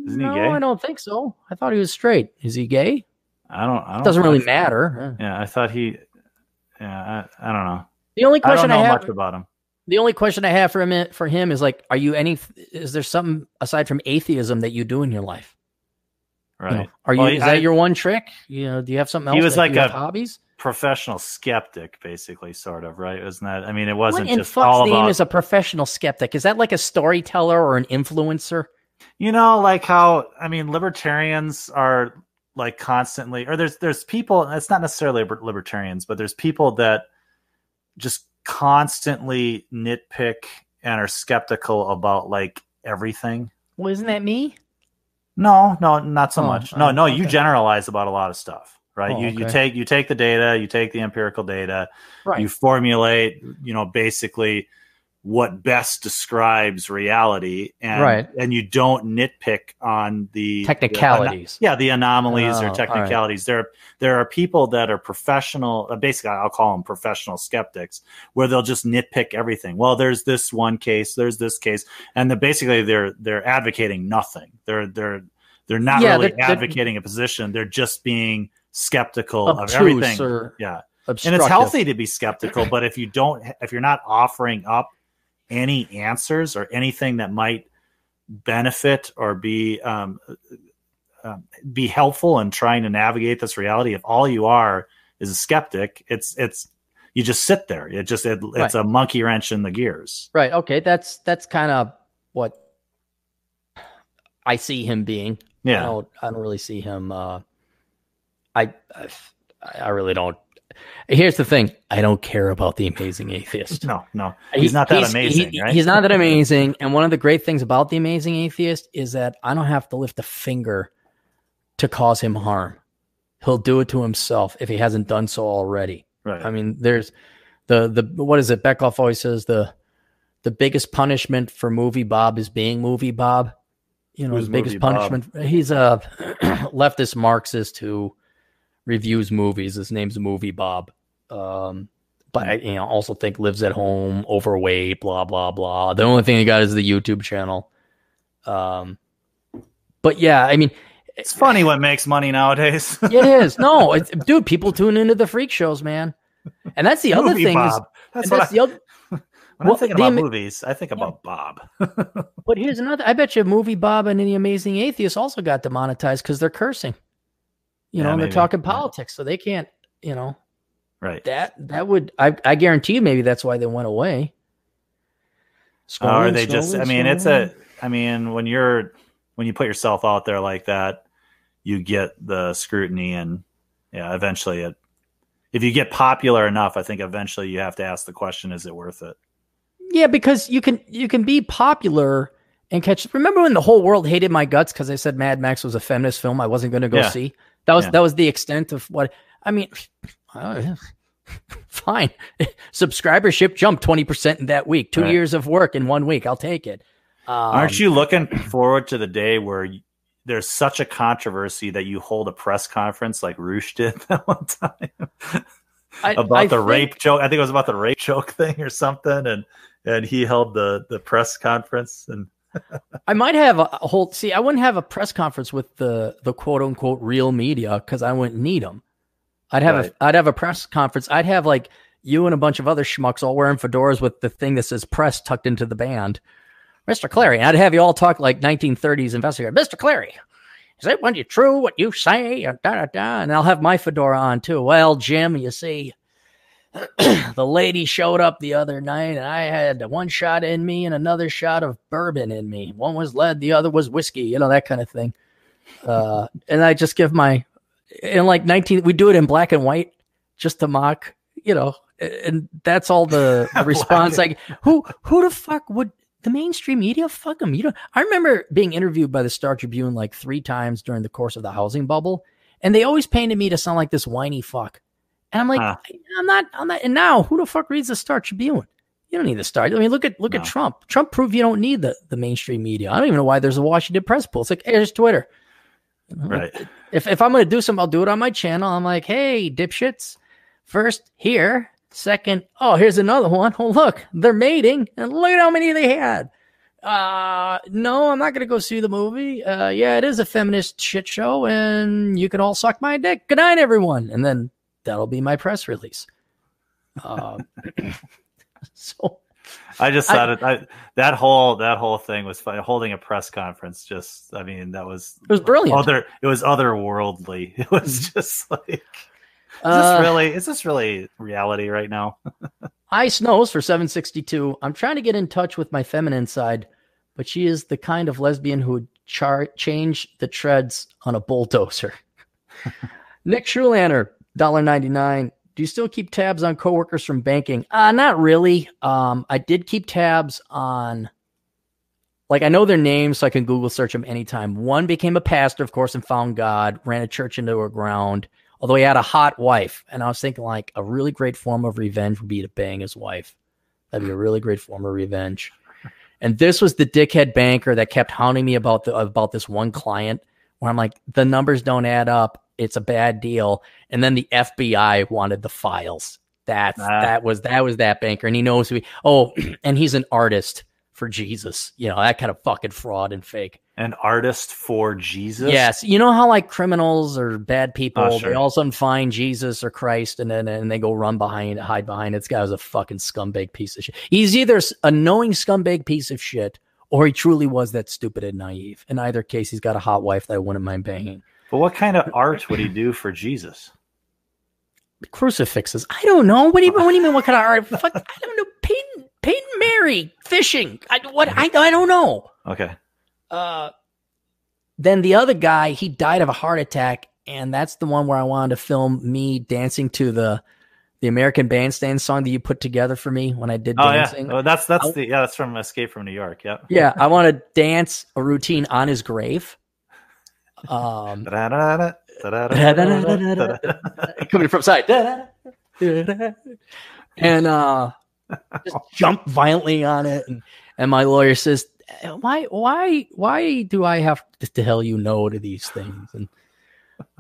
Isn't he no, gay? I don't think so. I thought he was straight. Is he gay? I don't. I don't Doesn't really matter. Yeah, I thought he. Yeah, I, I don't know. The only I don't question know I, have, much about him. the only question I have for him, for him is like, are you any? Is there something aside from atheism that you do in your life? You Right. are you? Well, is I- that your one trick? You know, do you have something else? He was like a- hobbies. Professional skeptic, basically, sort of, right? Isn't that? I mean, it wasn't in just fuck's all name about. is a professional skeptic? Is that like a storyteller or an influencer? you know, like how I mean, libertarians are like constantly, or there's there's people. It's not necessarily libertarians, but there's people that just constantly nitpick and are skeptical about like everything. Well, isn't that me? No, no, not so Oh, much. No, oh, no, you generalize about a lot of stuff, right? Oh, you you take you take the data, you take the empirical data, Right. you formulate, you know, basically what best describes reality, and Right. and you don't nitpick on the Technicalities. yeah, the anomalies Oh, or right. technicalities. There, there are people that are professional. uh, Basically, I'll call them professional skeptics, where they'll just nitpick everything. Well, there's this one case, there's this case, and then basically they're they're advocating nothing. They're they're they're not Yeah, really they're- they're- advocating a position. They're just being skeptical of everything. or Yeah, and it's healthy to be skeptical, but if you don't, if you're not offering up any answers or anything that might benefit or be um, um, be helpful in trying to navigate this reality, if all you are is a skeptic, it's it's you just sit there. It just it, it's Right. a monkey wrench in the gears. Right. Okay. That's that's kind of what I see him being. yeah I don't. I don't really see him. Uh, I, I I really don't. Here's the thing. I don't care about the amazing atheist. no, no, He- he's not that amazing, he- right? He's not that amazing. And one of the great things about the amazing atheist is that I don't have to lift a finger to cause him harm. He'll do it to himself if he hasn't done so already. right. I mean, there's the the what is it? beckoff always says the the biggest punishment for movie Bob is being movie Bob. You know, Who's the biggest Movie Bob? punishment. He's a [CLEARS THROAT] leftist Marxist who reviews movies. His name's Movie Bob. Um, but I you know also think lives at home, overweight, blah blah blah. The only thing he got is the YouTube channel. Um, but yeah, I mean, It's funny what makes money nowadays. [LAUGHS] it is no, it's, dude. People tune into the freak shows, man, and that's the other Movie thing. Is, That's what that's I, the other. [LAUGHS] when well, thinking the about movies. I think about Bob. [LAUGHS] But here's another. I bet you, movie Bob and the Amazing Atheist also got demonetized because they're cursing. You Yeah, know, and they're maybe. talking Yeah. politics, so they can't. You know, right. that that would I I guarantee you maybe that's why they went away. or are Scrolling, they just? I mean, it's a. I mean, when you're when you put yourself out there like that, you get the scrutiny, and yeah, eventually, it. If you get popular enough, I think eventually you have to ask the question: Is it worth it? Yeah, because you can you can be popular and catch. Remember when the whole world hated my guts because I said Mad Max was a feminist film I wasn't going to go Yeah. see. That was Yeah. that was the extent of what I mean. [SIGHS] uh, [LAUGHS] fine, [LAUGHS] subscribership jumped twenty percent in that week. Two Right. years of work in one week. I'll take it. Um, Aren't you looking forward to the day where y there's such a controversy that you hold a press conference like Roosh did [LAUGHS] that one time I- about I the think- rape joke? I think it was about the rape joke thing or something, and and he held the the press conference and I might have a, whole. See, I wouldn't have a press conference with the the quote unquote real media because I wouldn't need them. I'd have Right. a I'd have a press conference. I'd have like you and a bunch of other schmucks all wearing fedoras with the thing that says press tucked into the band. Mr. Clarey, I'd have you all talk like 1930s investigator. Mr. Clarey, is it when you true what you say? Da, da, da. And I'll have my fedora on too. Well, Jim, you see, the lady showed up the other night and I had one shot in me and another shot of bourbon in me. One was lead, the other was whiskey, you know, that kind of thing. Uh, and I just give my, in like 19, we do it in black and white just to mock, you know, and that's all the, [LAUGHS] the response. Like, who, who the fuck would the mainstream media? Fuck them. You know, I remember being interviewed by the Star Tribune like three times during the course of the housing bubble, and they always painted me to sound like this whiny fuck. And I'm like, Huh. I'm not, I'm not. And now, who the fuck reads the Star Tribune? You don't need the Star. I mean, look at look No. at Trump. Trump proved you don't need the the mainstream media. I don't even know why there's a Washington press pool. It's like, hey, there's Twitter. You know, right. If if I'm gonna do something, I'll do it on my channel. I'm like, hey, dipshits. First here. Second, oh, here's another one. Oh, look, they're mating, and look at how many they had. Uh, no, I'm not gonna go see the movie. Uh, yeah, it is a feminist shit show, and you can all suck my dick. Good night, everyone. And then that'll be my press release. Um, [LAUGHS] so I just I- thought it, I, that whole that whole thing was fun. Holding a press conference, just I mean, that was it was brilliant. other. It was otherworldly. [LAUGHS] It was just like, is Uh, this really? Is this really reality right now? [LAUGHS] Ice knows for 762. I'm trying to get in touch with my feminine side, but she is the kind of lesbian who would char- change the treads on a bulldozer. Nick Schulander, $1.99. Do you still keep tabs on coworkers from banking? Uh, not really. Um, I did keep tabs on, like, I know their names, so I can Google search them anytime. One became a pastor, of course, and found God, ran a church into a ground although he had a hot wife. And I was thinking, like, a really great form of revenge would be to bang his wife. That'd be a really great form of revenge. And this was the dickhead banker that kept hounding me about the about this one client where I'm like, the numbers don't add up. It's a bad deal. And then the FBI wanted the files. That's Ah. that was that was that banker. And he knows who he oh, [CLEARS THROAT] and he's an artist for Jesus. You know, that kind of fucking fraud and fake. An artist for Jesus. Yes, you know how like criminals or bad people, Oh, sure. they all of a sudden find Jesus or Christ, and then and they go run behind, hide behind. This guy was a fucking scumbag piece of shit. He's either a knowing scumbag piece of shit, or he truly was that stupid and naive. In either case, he's got a hot wife that I wouldn't mind banging. But what kind of art would he do for Jesus? Crucifixes. I don't know. What do you what do you mean? What kind of art? Fuck, I don't know. Peyton, Peyton Mary fishing. I what? I I don't know. Okay. uh, then the other guy, he died of a heart attack, and that's the one where I wanted to film me dancing to the the American Bandstand song that you put together for me when I did Oh dancing. yeah. Oh, that's that's I'll- the yeah. That's from Escape from New York. Yeah. Yeah, I want to dance a routine on his grave. Um, [LAUGHS] coming from side, and uh, just [LAUGHS] jump violently on it. And, and my lawyer says, "Why, why, why do I have to tell you no to these things?" And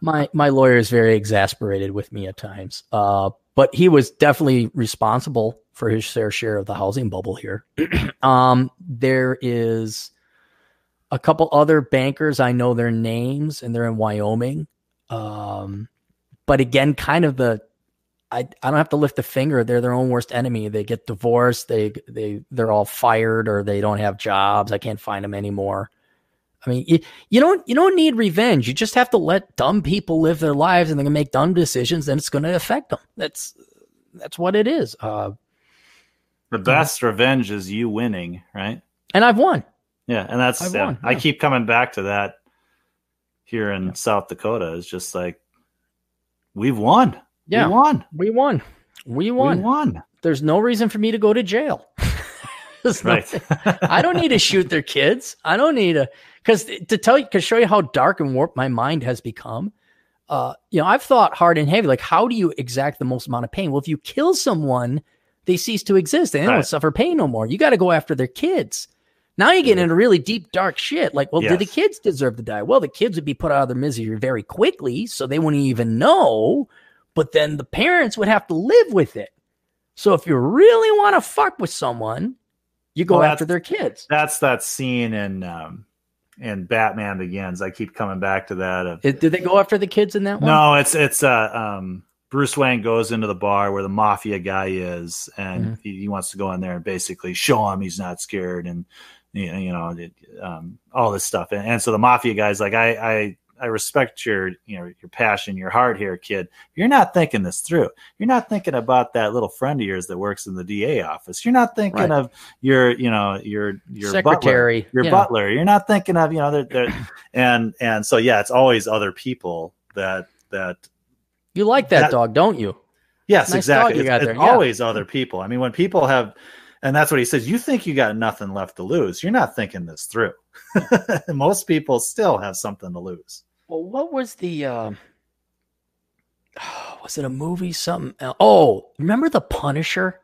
my my lawyer is very exasperated with me at times. Uh, but he was definitely responsible for his fair share of the housing bubble here. [CLEARS THROAT] um, there is a couple other bankers. I know their names and they're in Wyoming. Um, but again, kind of the I, I don't have to lift a finger. They're their own worst enemy. They get divorced. They they they're all fired or they don't have jobs. I can't find them anymore. I mean, you, you don't you don't need revenge. You just have to let dumb people live their lives, and they're gonna make dumb decisions, and it's gonna affect them. That's that's what it is. Uh, the best uh, revenge is you winning, right? And I've won. Yeah, and that's yeah, won, yeah. I keep coming back to that here in yeah. South Dakota. It's just like we've won. Yeah, we won. We won. We won. We won. There's no reason for me to go to jail. [LAUGHS] right. [LAUGHS] I don't need to shoot their kids. I don't need to because to tell you, to show you how dark and warped my mind has become. Uh, you know, I've thought hard and heavy. Like, how do you exact the most amount of pain? Well, if you kill someone, they cease to exist. They don't suffer pain no more. You got to go after their kids. Now you get into really deep, dark shit. Like, well, yes. did the kids deserve to die? Well, the kids would be put out of their misery very quickly, so they wouldn't even know. But then the parents would have to live with it. So if you really want to fuck with someone, you go well, after their kids. That's that scene in um, in Batman Begins. I keep coming back to that. Of, Did they go after the kids in that one? No, it's it's uh um Bruce Wayne goes into the bar where the mafia guy is, and mm-hmm. he, he, wants to go in there and basically show him he's not scared, and you know, um, all this stuff. And, and, so the mafia guy's like, I, I I respect your you know your passion, your heart here, kid. You're not thinking this through. You're not thinking about that little friend of yours that works in the DA office. You're not thinking right. of your you know your your secretary, butler, your yeah. butler. You're not thinking of you know they're, they're, [CLEARS THROAT] and and so yeah, it's always other people that that you like that, that dog, don't you? Yes, nice exactly. It's, it's yeah. always other people. I mean, when people have and that's what he says. You think you got nothing left to lose. You're not thinking this through. [LAUGHS] Most people still have something to lose. Well, what was the uh, [SIGHS] was it a movie? Something? Else? Oh, remember the Punisher?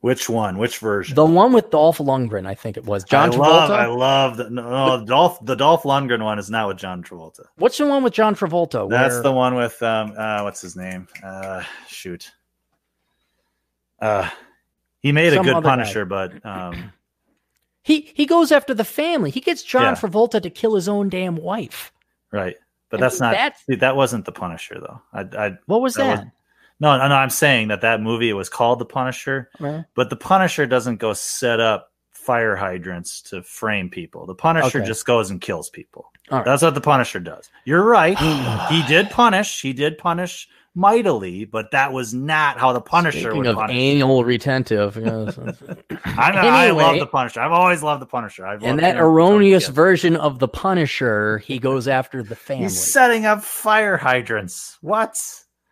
Which one? Which version? The one with Dolph Lundgren, I think it was. John I Travolta. Love, I love the no, no Dolph. The Dolph Lundgren one is not with John Travolta. What's the one with John Travolta? That's where... the one with um. Uh, what's his name? Uh, shoot. Uh, he made Some a good Punisher, guy. but um, [CLEARS THROAT] he he goes after the family. He gets John yeah. Travolta to kill his own damn wife. Right, but that's not that's, that wasn't the Punisher though. I, I what was that? that? Was, no, no, no. I'm saying that that movie it was called the Punisher, right. but the Punisher doesn't go set up fire hydrants to frame people. The Punisher okay. just goes and kills people. Right. That's what the Punisher does. You're right. [GASPS] he did punish. He did punish mightily, but that was not how the Punisher Speaking would of punish. anal retentive. Yes. [LAUGHS] I, anyway, I love the Punisher. I've always loved the Punisher. I've and that erroneous version of the Punisher, he goes after the family. He's setting up fire hydrants. What?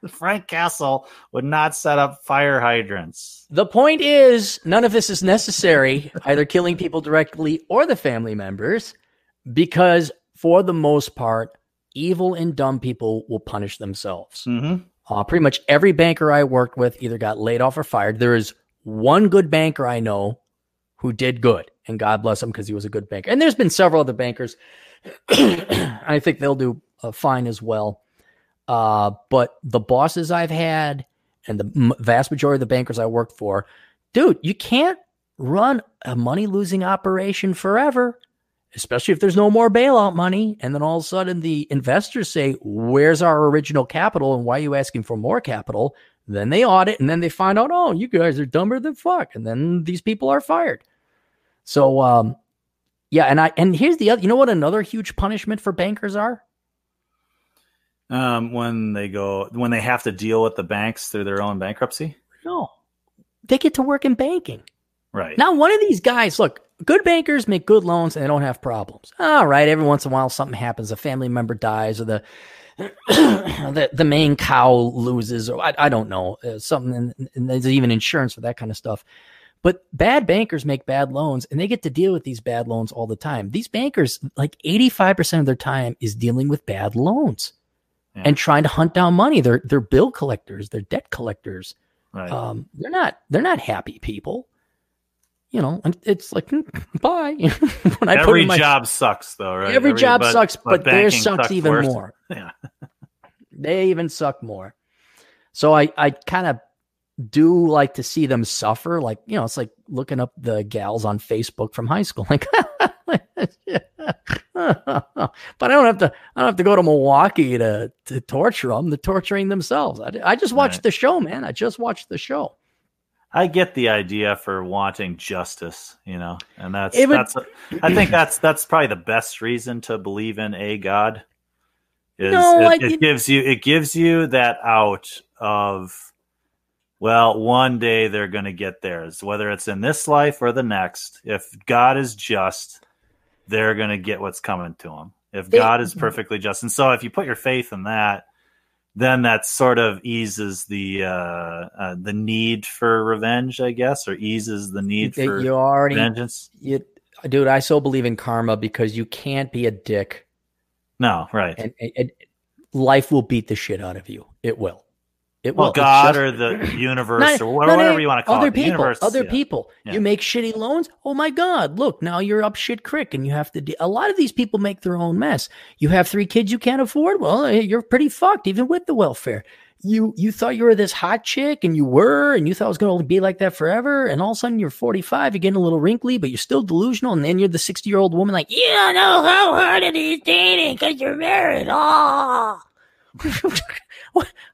Frank Castle would not set up fire hydrants. The point is, none of this is necessary, either killing people directly or the family members, because for the most part, evil and dumb people will punish themselves. Mm-hmm. Uh, pretty much every banker I worked with either got laid off or fired. There is one good banker I know who did good, and God bless him because he was a good banker. And there's been several other bankers. [CLEARS THROAT] I think they'll do uh, fine as well. Uh, but the bosses I've had and the m- vast majority of the bankers I worked for, dude, you can't run a money losing operation forever especially if there's no more bailout money. And then all of a sudden the investors say, Where's our original capital? And why are you asking for more capital? Then they audit and then they find out, Oh, you guys are dumber than fuck. And then these people are fired. So, um, yeah. And I, and here's the other, you know what another huge punishment for bankers are? Um, when they go, when they have to deal with the banks through their own bankruptcy? No, they get to work in banking. Right. Now, one of these guys, look, good bankers make good loans and they don't have problems. All right. Every once in a while, something happens. A family member dies or the, [CLEARS THROAT] the, the main cow loses or I, I don't know uh, something. And, there's even insurance for that kind of stuff. But bad bankers make bad loans and they get to deal with these bad loans all the time. These bankers, like 85% of their time is dealing with bad loans yeah. and trying to hunt down money. They're, they're bill collectors. They're debt collectors. Right. Um, they're not, they're not happy people you know, it's like hmm, bye. [LAUGHS] when I every my, job sucks, though, right? Every, every job but, sucks, but, but theirs sucks, sucks even worse. more. [LAUGHS] Yeah, they even suck more. So I, I kind of do like to see them suffer. Like, you know, it's like looking up the gals on Facebook from high school. [LAUGHS] Like, but I don't have to. I don't have to go to Milwaukee to to torture them. They're torturing themselves. I, I just watched Right. the show, man. I just watched the show. I get the idea for wanting justice, you know, and that's would- that's. I think that's that's probably the best reason to believe in a god. Is No, it, I- it gives you it gives you that out of, well, one day they're going to get theirs, whether it's in this life or the next. If God is just, they're going to get what's coming to them. If They- God is perfectly just, and so if you put your faith in that, then that sort of eases the uh, uh, the need for revenge, I guess, or eases the need You- for you already, vengeance. you, dude. I so believe in karma because you can't be a dick, No, right. and, and, and life will beat the shit out of you. It will. It well, God just- or the [CLEARS THROAT] universe Not- or no, wha- no, whatever you want to call other it. People, universe, other yeah. people. Yeah. You make shitty loans. Oh my God! Look, now you're up shit creek, and you have to. De- a lot of these people make their own mess. You have three kids you can't afford. Well, you're pretty fucked, even with the welfare. You you thought you were this hot chick, and you were, and you thought it was going to be like that forever. And all of a sudden, you're 45, you're getting a little wrinkly, but you're still delusional. And then you're the 60 year old woman, like you don't know how hard it is dating because you're married. Oh. [LAUGHS] [LAUGHS]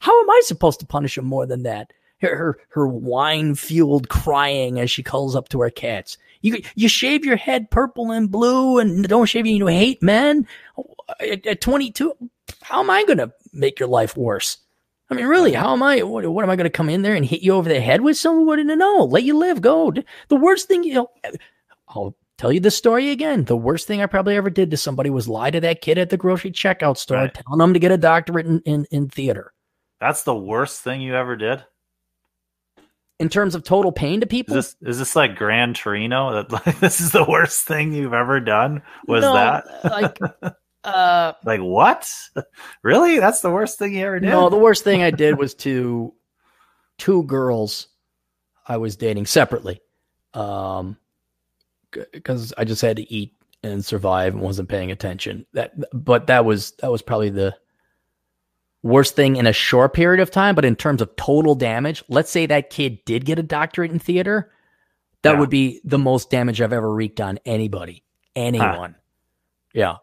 How am I supposed to punish him more than that? Her her, her wine fueled crying as she calls up to her cats. You you shave your head purple and blue and don't shave you hate men. At, at 22, how am I going to make your life worse? I mean, really, how am I? What, what am I going to come in there and hit you over the head with someone? No, let you live. Go. The worst thing, you know, I'll tell you the story again. The worst thing I probably ever did to somebody was lie to that kid at the grocery checkout store, Right. telling them to get a doctorate in, in, in theater. That's the worst thing you ever did. In terms of total pain to Is people, this is this like Grand Torino? [LAUGHS] That like, this is the worst thing you've ever done? Was No, that like, [LAUGHS] uh, like what? [LAUGHS] Really? That's the worst thing you ever did? no, the worst thing I did was to two girls I was dating separately. Um, because I just had to eat and survive and wasn't paying attention. That, but that was that was probably the worst thing in a short period of time. But in terms of total damage, let's say that kid did get a doctorate in theater, that Yeah. would be the most damage I've ever wreaked on anybody, anyone. Yeah.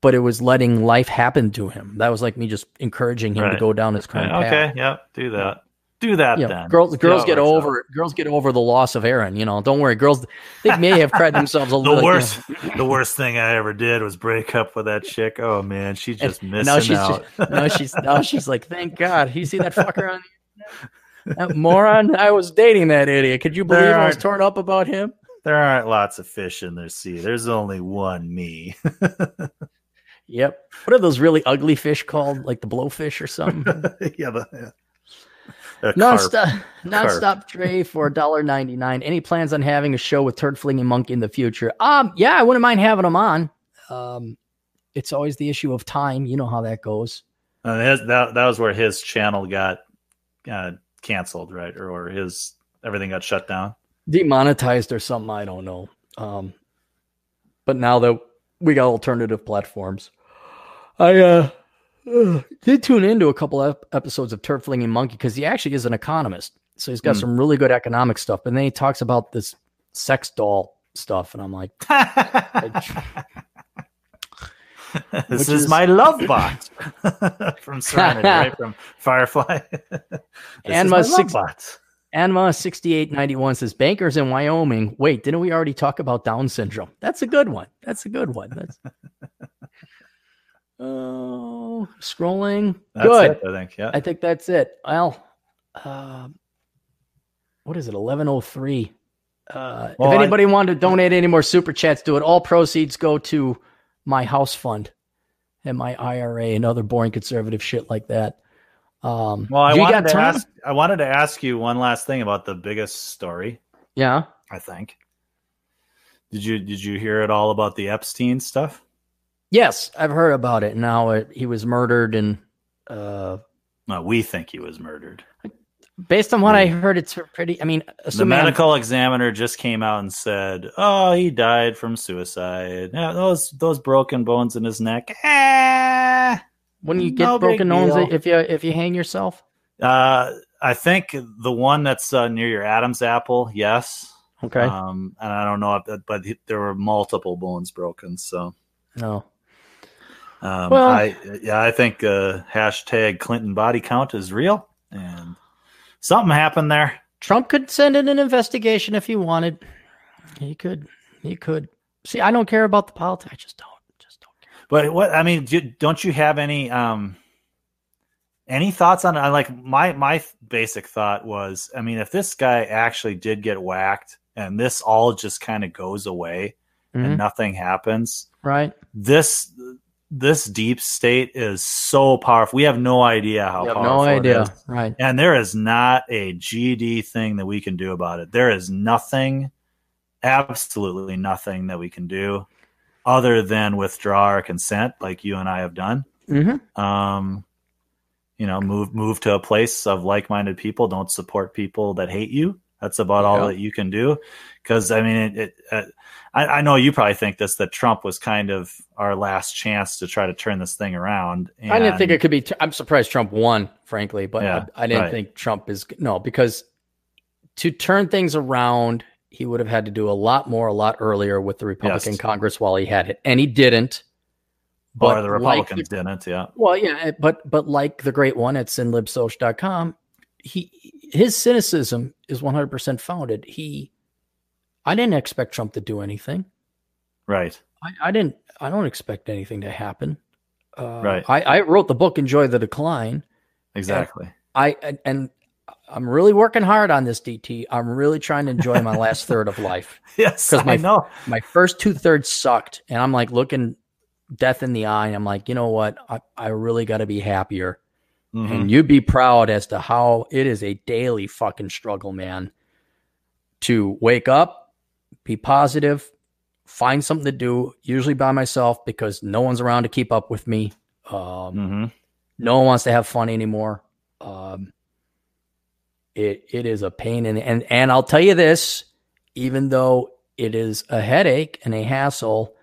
But it was letting life happen to him. That was like me just encouraging him to go down his okay, current path. okay, yep, do that. Do that Yeah, then. girls girls get over girls get over the loss of Aaron. You know, don't worry, girls. They may have cried themselves a [LAUGHS] The little. you know. worst, the worst thing I ever did was break up with that chick. Oh man, she's just And missing now she's out. just, now she's now [LAUGHS] she's like, thank God. You see that fucker on the internet? That moron. I was dating that idiot. Could you believe I was torn up about him? there aren't lots of fish in the sea. There's only one me. [LAUGHS] Yep. What are those really ugly fish called? Like the blowfish or something? yeah, the, yeah. A [LAUGHS] carp. Nonstop, nonstop Dre for $1.99. Any plans on having a show with Turd Flinging Monkey in the future? Um, yeah, I wouldn't mind having him on. Um, it's always the issue of time. You know how that goes. Uh, his, that that was where his channel got uh, canceled, right? Or, or his everything got shut down. Demonetized or something. I don't know. Um, but now that we got alternative platforms, I uh, uh, did tune into a couple ep- episodes of Turd Flinging Monkey because he actually is an economist. So he's got Hmm. some really good economic stuff. And then he talks about this sex doll stuff. And I'm like, [LAUGHS] this is, is- my love bot [LAUGHS] from Serenity, right? From Firefly. [LAUGHS] And my six- bot. Anma sixty eight ninety one says bankers in Wyoming. Wait, didn't we already talk about Down syndrome? That's a good one. That's a good one. That's oh, scrolling. That's good. it, I think. Yeah. I think that's it. Well, uh, what is it? Eleven oh three. Uh, Well, if I- anybody wanted to donate any more super chats, do it. All proceeds go to my house fund and my IRA and other boring conservative shit like that. Um, well, I wanted got to time? ask. I wanted to ask you one last thing about the biggest story. Yeah. I think. Did you did you hear it all about the Epstein stuff? Yes, I've heard about it. Now it, he was murdered, and uh, we think he was murdered. based on what I heard, it's pretty. I mean, The assuming I'm- medical examiner just came out and said, "Oh, he died from suicide. Yeah, those those broken bones in his neck. Eh, when you get no broken bones, deal. if you if you hang yourself, Uh, I think the one that's uh, near your Adam's apple, yes. Okay. Um, and I don't know, if but there were multiple bones broken. So, no. Um, Well- I yeah, I think uh, hashtag Clinton body count is real, and something happened there. Trump could send in an investigation if he wanted. He could. He could. See, I don't care about the politics. I just don't. Just don't care. But what I mean, do, don't you have any um any thoughts on I like my my basic thought was, I mean, if this guy actually did get whacked and this all just kind of goes away Mhm. and nothing happens, Right. this this deep state is so powerful. We have no idea how powerful no idea. is. Right. And there is not a GD thing that we can do about it. There is nothing, absolutely nothing that we can do other than withdraw our consent, like you and I have done. Mm-hmm. Um, you know, move move to a place of like-minded people. Don't support people that hate you. That's about all that you can do. Because I mean, it. it uh, I, I know you probably think this that Trump was kind of our last chance to try to turn this thing around. I didn't think it could be. I'm surprised Trump won, frankly, but Yeah, I, I didn't right. think Trump is no because to turn things around, he would have had to do a lot more, a lot earlier with the Republican Yes. Congress while he had it, and he didn't. Oh, or the like Republicans didn't. Yeah. Well, yeah, eh, but but like the great one at cynlibsoc.com, he his cynicism is 100% founded. He I didn't expect Trump to do anything. Right. I, I didn't I don't expect anything to happen. Uh, Right. I, I wrote the book Enjoy the Decline. Exactly. I and, and I'm really working hard on this DT. I'm really trying to enjoy my last third of life. [LAUGHS] Yes, 'Cause I my- know. My first two thirds sucked, and I'm like looking death in the eye, and I'm like, you know what? I, I really got to be happier. Mhm. and you'd be proud as to how it is a daily fucking struggle, man. To wake up, be positive, find something to do, usually by myself because no one's around to keep up with me. Um, Mhm. no one wants to have fun anymore. Um, it it is a pain, and and and I'll tell you this: even though it is a headache and a hassle,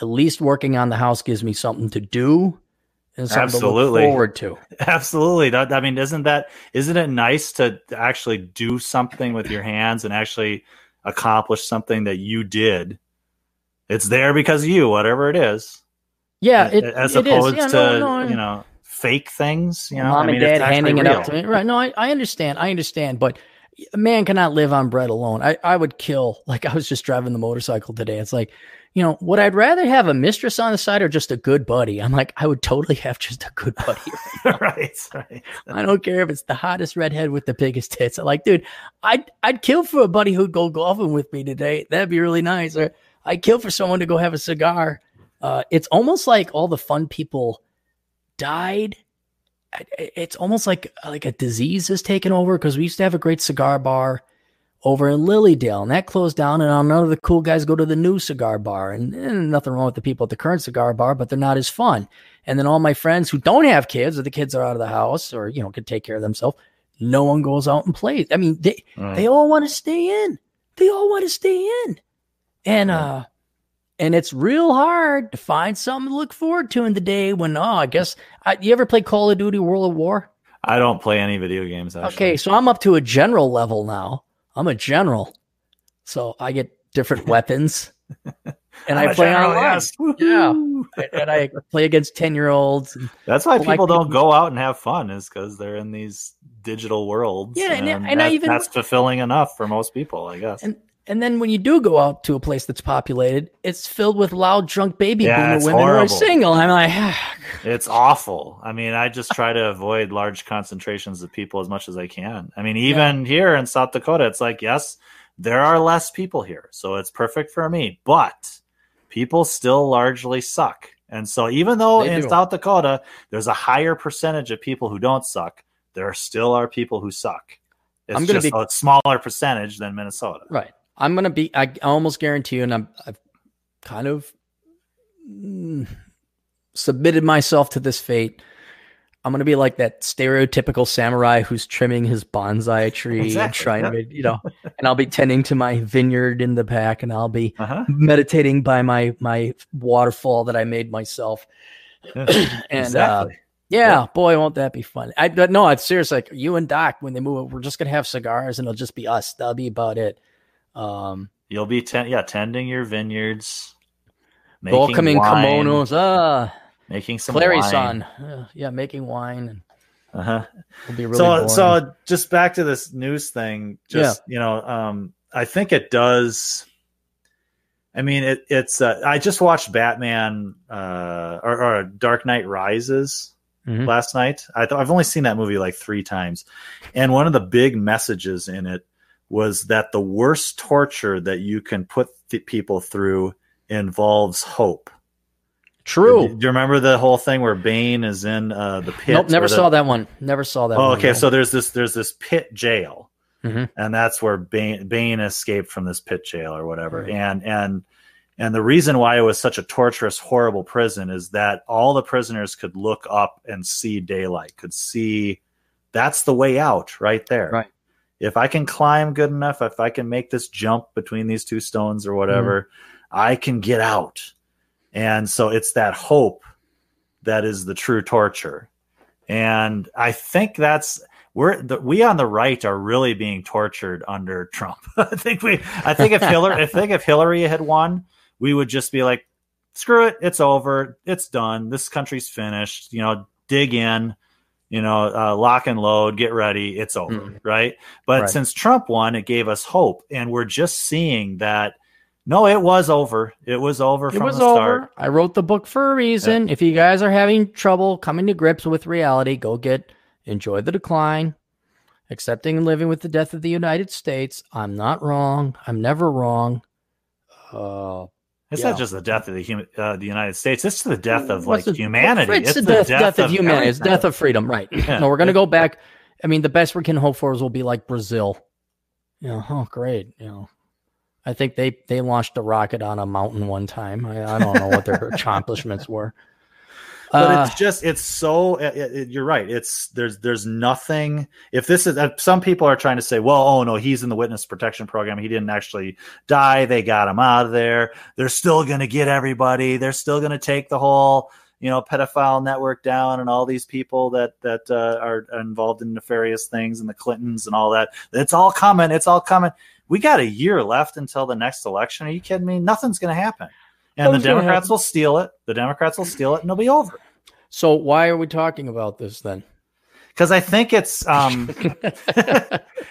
at least working on the house gives me something to do and something Absolutely. to look forward to. [LAUGHS] Absolutely. That, I mean, isn't that isn't it nice to actually do something with your hands and actually accomplish something that you did? It's there because of you, whatever it is. Yeah, it, as it is. opposed Yeah, to no, you know fake things. You know, mom I mean, and dad handing it up to me. Right. No, I, I understand. I understand. But a man cannot live on bread alone. I, I would kill. Like I was just driving the motorcycle today. It's like, you know, would I'd rather have a mistress on the side or just a good buddy? I'm like, I would totally have just a good buddy. right, [LAUGHS] right. I don't care if it's the hottest redhead with the biggest tits. I'm like, dude, I'd I'd kill for a buddy who'd go golfing with me today. That'd be really nice. Or I'd kill for someone to go have a cigar. Uh, it's almost like all the fun people died. It's almost like like a disease has taken over because we used to have a great cigar bar over in Lilydale, and that closed down. And none of the cool guys go to the new cigar bar, and, and nothing wrong with the people at the current cigar bar, but they're not as fun. And then all my friends who don't have kids, or the kids are out of the house, or you know can take care of themselves, no one goes out and plays. I mean, they Right. they all want to stay in. They all want to stay in, and uh, and it's real hard to find something to look forward to in the day when oh, I guess I, you ever play Call of Duty World of War? I don't play any video games. Actually. Okay, so I'm up to a general level now. I'm a general, so I get different [LAUGHS] weapons, and I play general, online. yes. Yeah. And I play against ten year olds. That's why people don't people- go out and have fun is because they're in these digital worlds. Yeah, and- and I that- even- that's fulfilling enough for most people, I guess. And and then when you do go out to a place that's populated, it's filled with loud, drunk baby Yeah, boomer women who are single. I'm like, "Ah, [SIGHS] It's awful. I mean, I just try to avoid large concentrations of people as much as I can. I mean, even here in South Dakota, it's like, yes, there are less people here, so it's perfect for me. But people still largely suck. And so even though They in do. South Dakota there's a higher percentage of people who don't suck, there still are people who suck. It's I'm gonna just be- a smaller percentage than Minnesota. right. I'm gonna be. I almost guarantee you, and I'm. I've kind of mm, submitted myself to this fate. I'm gonna be like that stereotypical samurai who's trimming his bonsai tree and Exactly, trying to, you know, and I'll be tending to my vineyard in the back, and I'll be Uh-huh. meditating by my my waterfall that I made myself. Yeah, [CLEARS THROAT] and uh, exactly. Yeah, boy, won't that be fun? I but no, it's serious. Like you and Doc, when they move, we're just gonna have cigars, and it'll just be us. That'll be about it. Um, You'll be ten, yeah, tending your vineyards, welcoming wine, kimonos. Ah, making some Clarey's wine. son. Uh, yeah, making wine, and Uh-huh. really so boring. so just back to this news thing just you know um i think it does i mean it, it's uh, i just watched batman uh or, or dark knight rises Mhm. last night i th- i've only seen that movie like three times and one of the big messages in it was that the worst torture that you can put th- people through involves hope True. do you remember the whole thing where bane is in uh the pit Nope, never the- saw that one. Never saw that. Oh, one, okay. no. So there's this there's this pit jail, Mhm. and that's where Bane, Bane escaped from this pit jail or whatever. Right. And and and the reason why it was such a torturous, horrible prison is that all the prisoners could look up and see daylight, could see that's the way out right there. Right. If I can climb good enough, if I can make this jump between these two stones or whatever, Mm-hmm. I can get out. And so it's that hope that is the true torture. And I think that's we're the, we on the right are really being tortured under Trump. [LAUGHS] I think we I think if Hillary I think if Hillary had won, we would just be like, screw it, it's over, it's done, this country's finished. You know, dig in, you know, uh, lock and load, get ready, it's over, Mm. right? But Right. since Trump won, it gave us hope, and we're just seeing that. No, it was over. It was over It from was the start. over. I wrote the book for a reason. If you guys are having trouble coming to grips with reality, go get Enjoy the Decline, Accepting and Living with the Death of the United States. I'm not wrong. I'm never wrong. Uh, It's Yeah. not just the death of the human, uh, the United States. It's the death of like the- humanity. It's, the death, death of, humanity. It's death of freedom. Right. [LAUGHS] Yeah. No, we're going to go back. I mean, the best we can hope for is we'll be like Brazil. You know, oh, great. You know, I think they they launched a rocket on a mountain one time. I, I don't know what their [LAUGHS] accomplishments were. But Uh, it's just it's so it, it- you're right. It's there's there's nothing if this is uh, some people are trying to say well oh no he's in the witness protection program. He didn't actually die. They got him out of there. They're still going to get everybody. They're still going to take the whole you know pedophile network down and all these people that that uh, are involved in nefarious things and the clintons and all that. It's all coming. It's all coming. We got a year left until the next election. Are you kidding me? Nothing's going to happen and the democrats will steal it the democrats will steal it and it'll be over so why are we talking about this then? because I think it's um [LAUGHS]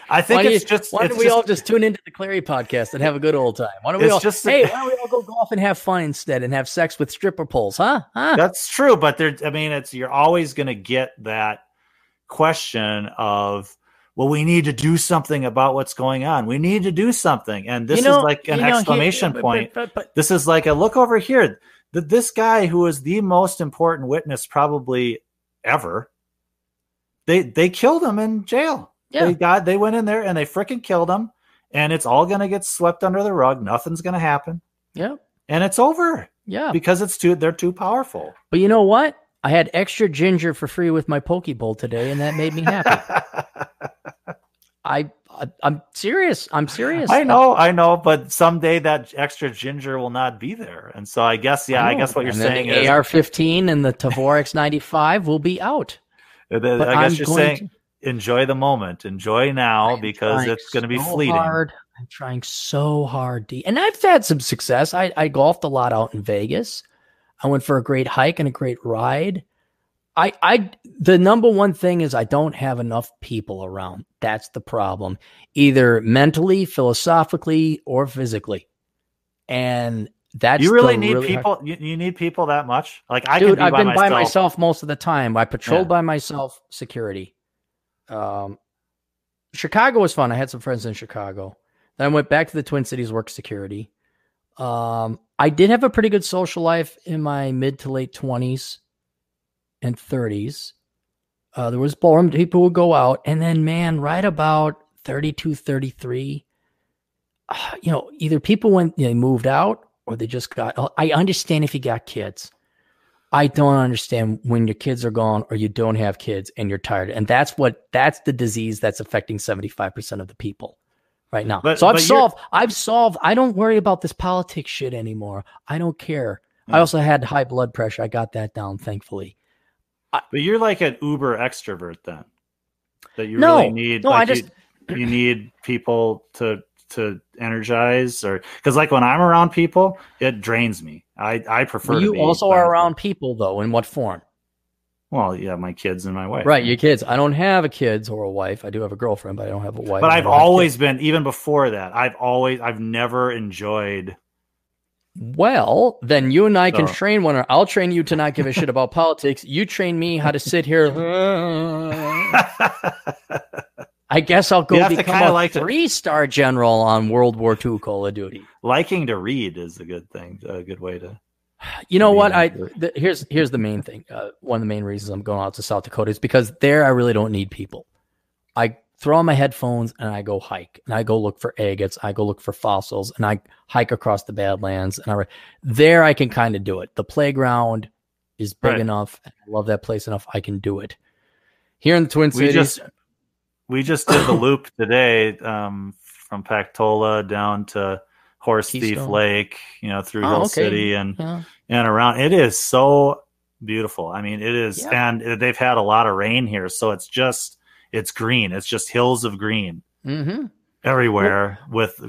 I think it's you- just why don't we just, all just tune into the Clarey podcast and have a good old time? Why don't we all just- hey? Why don't we all go golf and have fun instead and have sex with stripper poles? Huh? Huh? that's true but there I mean it's you're always going to get that question of well we need to do something about what's going on we need to do something and this You know- is like an you know, here- exclamation but- point But, but, this is like a look over here that this guy who is the most important witness probably ever they they killed him in jail yeah, They got they went in there and they freaking killed him, and it's all gonna get swept under the rug. Nothing's gonna happen, yeah, and it's over yeah. because it's too they're too powerful. But you know what? I had extra ginger for free with my poke bowl today, and that made me happy. [LAUGHS] I, I I'm serious. I'm serious. I know, I know, but someday that extra ginger will not be there, and so I guess yeah, I, know. guess what you're saying the is, AR-15 and the Tavor X95 will be out. I guess I'm you're saying enjoy the moment, enjoy now because it's going to be so fleeting. Hard. I'm trying so hard, D. And I've had some success. I, I golfed a lot out in Vegas. I went for a great hike and a great ride. I, I, the number one thing is I don't have enough people around. That's the problem, either mentally, philosophically, or physically. And that's You really need hard- people. You, you need people that much. Like I Dude, be I've by been myself. by myself most of the time. I patrolled Yeah. by myself, security. Um, Chicago was fun. I had some friends in Chicago. Then I went back to the Twin Cities, work security. Um, I did have a pretty good social life in my mid to late twenties and thirties. Uh, there was ballroom people would go out, and then man, right about 32, 33, uh, you know, either people went they moved out or they just got. I understand if you got kids. I don't understand when your kids are gone or you don't have kids and you're tired. And that's what that's the disease that's affecting 75% of the people right now. But- so I've solved I've solved I don't worry about this politics shit anymore. I don't care. I also had high blood pressure. I got that down thankfully. But you're like an uber extrovert then. That you No, really need. no, like I just- you, [CLEARS THROAT] you need people to to energize or because like when I'm around people, it drains me. I I prefer. you also are around people though. In what form? Well, yeah, my kids and my wife. Right, your kids. I don't have a kids or a wife. I do have a girlfriend, but I don't have a wife. But I've always been even before that. I've always I've never enjoyed. Well, then you and I can train one. or I'll train you to not give a shit about [LAUGHS] politics. You train me how to sit here. [LAUGHS] I guess I'll go You become a like three-star general on World War II Call of Duty. Liking to read is a good thing. A good way to. You know what? I into it. th- here's here's the main thing. Uh, one of the main reasons I'm going out to South Dakota is because there I really don't need people. I throw on my headphones and I go hike and I go look for agates. I go look for fossils and I hike across the Badlands and I re- there I can kind of do it. The playground is big Right. enough. I love that place enough. I can do it. Here in the Twin Cities We just we just did the loop today um, from Pactola down to Horse Thief Lake. You know through Oh, Hill okay. City and yeah, and around. It is so beautiful. I mean, it is, Yeah. and they've had a lot of rain here, so it's just it's green. It's just hills of green hmm everywhere with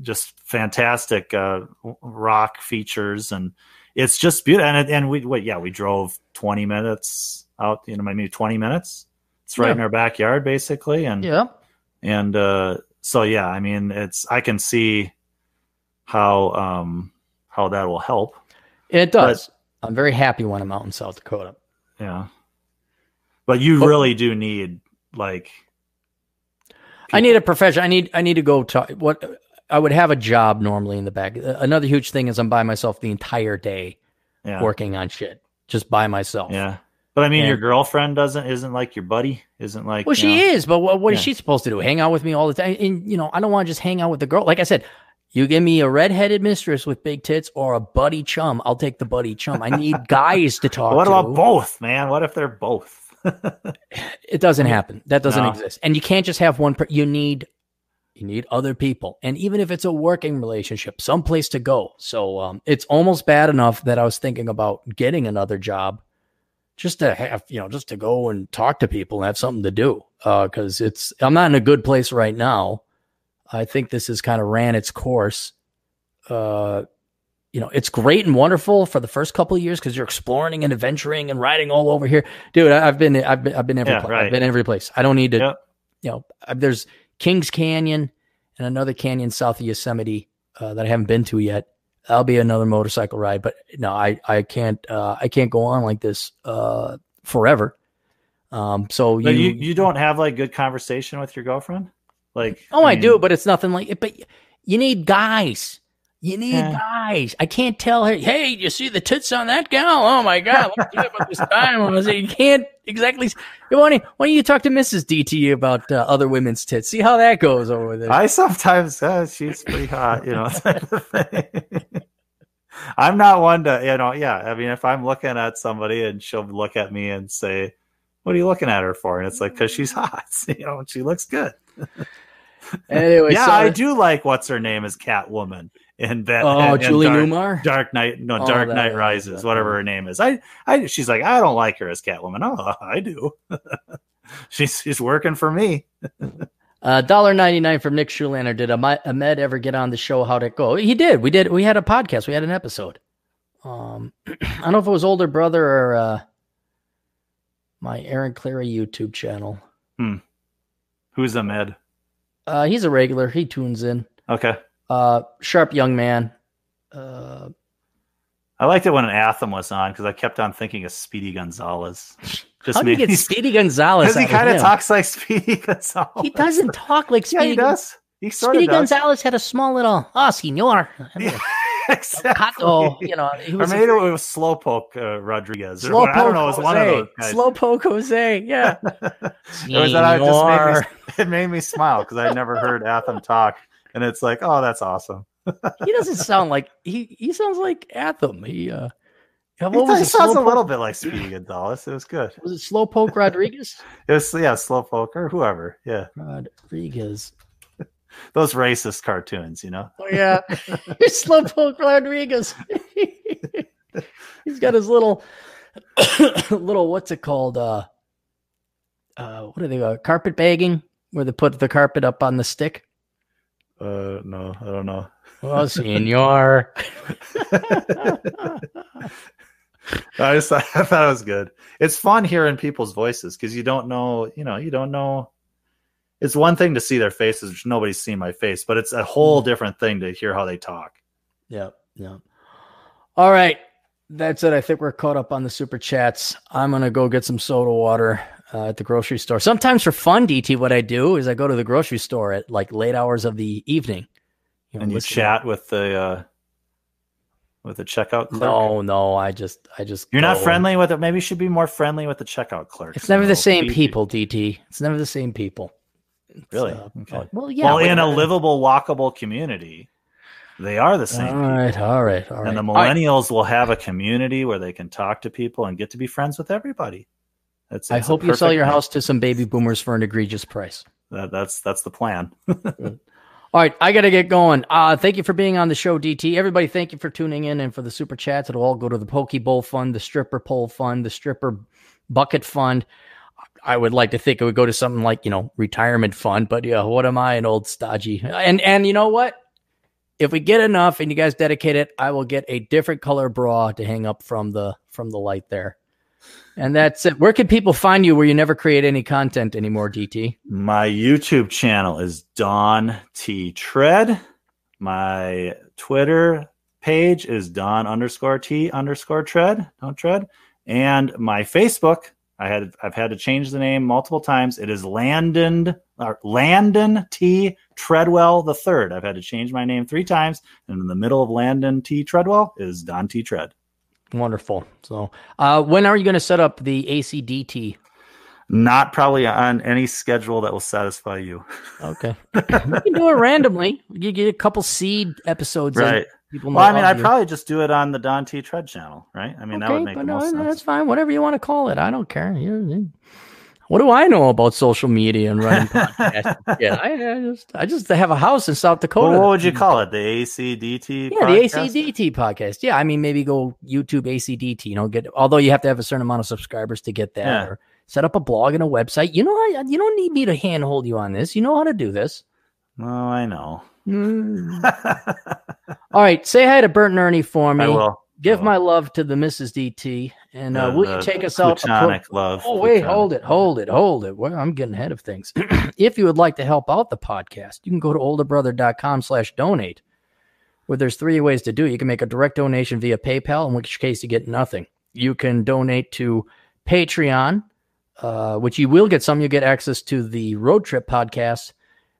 just fantastic uh, rock features, and it's just beautiful. And and we what yeah we drove twenty minutes out, you know maybe twenty minutes. It's right Yeah. in our backyard basically, and yeah. and uh, so yeah, I mean it's I can see how um how that will help. It does. I'm very happy when I'm out in South Dakota. Yeah. But you But- really do need like I need a profession. I need I need to go talk. What I would have a job normally in the back. Another huge thing is I'm by myself the entire day yeah. working on shit, just by myself. Yeah. But I mean And- your girlfriend doesn't isn't like your buddy, isn't like Well, she know- is, but what, what is Yeah. she supposed to do? Hang out with me all the time? And you know, I don't want to just hang out with the girl. Like I said, you give me a redheaded mistress with big tits or a buddy chum. I'll take the buddy chum. I need [LAUGHS] guys to talk to. What to. about both, man? What if they're both? It doesn't happen. That doesn't No. exist. And you can't just have one. Per- you need you need other people, and even if it's a working relationship, someplace to go. So um, it's almost bad enough that I was thinking about getting another job, just to have you know, just to go and talk to people and have something to do. Because it's I'm not in a good place right now. I think this has kind of ran its course. Uh, you know, it's great and wonderful for the first couple of years because you're exploring and adventuring and riding all over here, dude. I, I've been, I've been, I've been every, Yeah, place. right. I've been every place. I don't need to, you know, I, there's Kings Canyon and another canyon south of Yosemite uh, that I haven't been to yet. That'll be another motorcycle ride, but no, I, I can't, uh, I can't go on like this uh, forever. Um, so you, you you don't have like good conversation with your girlfriend? Like Oh, I, mean, do, but it's nothing like it. But you need guys. You need Yeah. guys. I can't tell her, hey, you see the tits on that gal? Oh my God. Let's see about this time. I was like, You can't exactly. Why don't, why don't you talk to Mrs. DT about uh, other women's tits? See how that goes over there. I sometimes uh, she's pretty hot, you know. [LAUGHS] type of thing. I'm not one to, you know, yeah. I mean, if I'm looking at somebody and she'll look at me and say, "What are you looking at her for?" and it's like, "Cause she's hot, [LAUGHS] you know, and she looks good." anyway, yeah, so- I do like what's her name is Catwoman in that. Oh, and- and Julie Dark, Newmar? Dark Knight, no, Oh, Dark Knight Rises, whatever her name is. I, I, she's like, I don't like her as Catwoman. Oh, [LAUGHS] I do. [LAUGHS] she's she's working for me. Uh, dollar ninety nine from Nick Schulander. Did Ahmed Ahmed ever get on the show? How'd it go? He did. We did. We had a podcast. We had an episode. Um, [CLEARS THROAT] I don't know if it was older brother or uh, my Aaron Clarey YouTube channel. Hmm. Who's Ahmed? Uh, he's a regular. He tunes in. Okay. Uh, sharp young man. Uh, I liked it when an Atham was on because I kept on thinking of Speedy Gonzales. [LAUGHS] Just how do you get Speedy Gonzales? because he kind of talks like [LAUGHS] Speedy Gonzales. He doesn't talk like [LAUGHS] Yeah, Speedy. he does. He sort Speedy of does. Gonzales had a small little oh, senor. Yeah, exactly. Cato, you know, he or was a maybe it was Slowpoke uh, Rodriguez. Slowpoke what- I don't know. It was one of those guys. Slowpoke Jose. Yeah. it was that I just made me, it made me smile because I never heard Atham talk, and it's like, oh, that's awesome. he doesn't sound like he he sounds like Atham. He uh what was it? sounds a little bit like Speedy Gonzales. It was good. was it Slowpoke Rodriguez? [LAUGHS] It was yeah, Slowpoke or whoever. Yeah, Rodriguez. [LAUGHS] those racist cartoons, you know. Oh yeah. [LAUGHS] Slowpoke Rodriguez. He's got his little [COUGHS] little what's it called? Uh, uh, what are they go? Carpet bagging, where they put the carpet up on the stick. Uh, no, I don't know. Well, [LAUGHS] senor. [LAUGHS] I just [LAUGHS] I thought it was good. It's fun hearing people's voices because you don't know, you know, you don't know. It's one thing to see their faces, which nobody's seen my face, but it's a whole different thing to hear how they talk. Yep. Yep. All right. That's it. I think we're caught up on the super chats. I'm going to go get some soda water uh, at the grocery store. Sometimes for fun, DT, what I do is I go to the grocery store at like late hours of the evening. You know, and you chat with the uh, with the checkout clerk? No, no. I just, I just. You're go. not friendly with it. Maybe you should be more friendly with the checkout clerk. It's never the same people, DT. It's never the same people. Really? Uh, okay. Well, yeah. Well, in a livable, walkable community, they are the same. All right, people. all right, all right. And the millennials right. will have a community where they can talk to people and get to be friends with everybody. That's, I hope you sell your house to some baby boomers for an egregious price. That, that's that's the plan. [LAUGHS] All right, I got to get going. Uh, thank you for being on the show, DT. Everybody, thank you for tuning in and for the super chats. It'll all go to the Poke Bowl Fund, the Stripper Pole Fund, the Stripper Bucket Fund. I would like to think it would go to something like you know retirement fund, but yeah, what am I, an old stodgy? And and you know what? If we get enough and you guys dedicate it, I will get a different color bra to hang up from the from the light there. And that's it. Where can people find you where you never create any content anymore, DT? My YouTube channel is Don T Tread. My Twitter page is Don underscore T underscore tread. Don't tread. And my Facebook, I had I've had to change the name multiple times. It is Landon or Landon T Treadwell the third. I've had to change my name three times, and in the middle of Landon T Treadwell is Don T Tread. Wonderful. So, uh, when are you going to set up the ACDT? Not probably on any schedule that will satisfy you. Okay, [LAUGHS] you can do it randomly. You get a couple seed episodes, right? People well, I mean, I'd probably just do it on the Don T Tread channel, right? I mean, okay, that would make the most no, sense. That's fine. Whatever you want to call it, I don't care. You, what do I know about social media and running [LAUGHS] podcasts? yeah, I, I, just I just have a house in South Dakota. Well, what would you call it? The ACDT? Yeah, podcast? the ACDT podcast. Yeah, I mean maybe go YouTube ACDT. You know, get although you have to have a certain amount of subscribers to get that. Yeah. Or set up a blog and a website. You know, I, you don't need me to handhold you on this. You know how to do this. Oh, I know. Mm. All right, say hi to Bert and Ernie for [LAUGHS] me. I will. Give my love to the Mrs. DT, and uh, will you take us out? Platonic love. Oh wait, hold it, hold it, hold it. Well, I'm getting ahead of things. [CLEARS THROAT] if you would like to help out the podcast, you can go to olderbrother.com/slash/donate. where there's three ways to do it. You can make a direct donation via PayPal, in which case you get nothing. You can donate to Patreon, uh, which you will get some. You get access to the road trip podcast,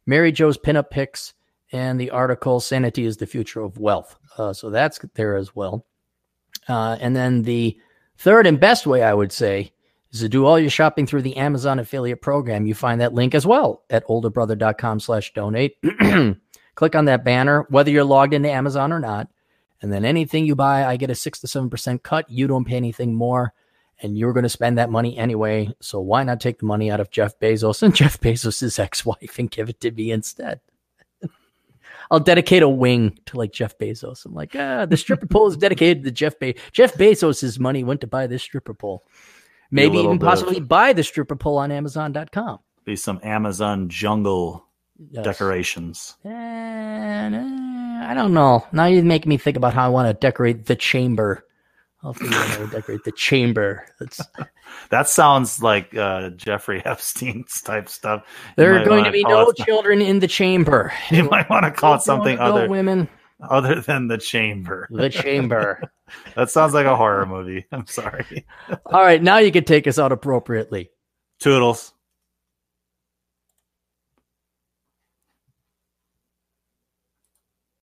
Mary Joe's pinup picks, and the article "Sanity is the Future of Wealth." Uh, so that's there as well. Uh, and then the third and best way I would say is to do all your shopping through the Amazon affiliate program. You find that link as well at olderbrother.com slash donate. [CLEARS THROAT] Click on that banner, whether you're logged into Amazon or not. And then anything you buy, I get a six to seven percent cut. You don't pay anything more. And you're going to spend that money anyway. So why not take the money out of Jeff Bezos and [LAUGHS] Jeff Bezos' ex-wife and give it to me instead? I'll dedicate a wing to like Jeff Bezos. I'm like, ah, the stripper pole is [LAUGHS] dedicated to Jeff Be- Jeff Bezos' money went to buy this stripper pole. Maybe even possibly buy the stripper pole on Amazon.com. Be some Amazon jungle yes. decorations. And, uh, I don't know. Now you make me think about how I want to decorate the chamber. I'll figure out how to decorate the chamber. That's [LAUGHS] that sounds like uh, Jeffrey Epstein's type stuff. There are going to be no children in the chamber. [LAUGHS] You might want to call it something other women other than the chamber. The chamber. [LAUGHS] that sounds like a horror movie. I'm sorry. All right, now you can take us out appropriately. Toodles.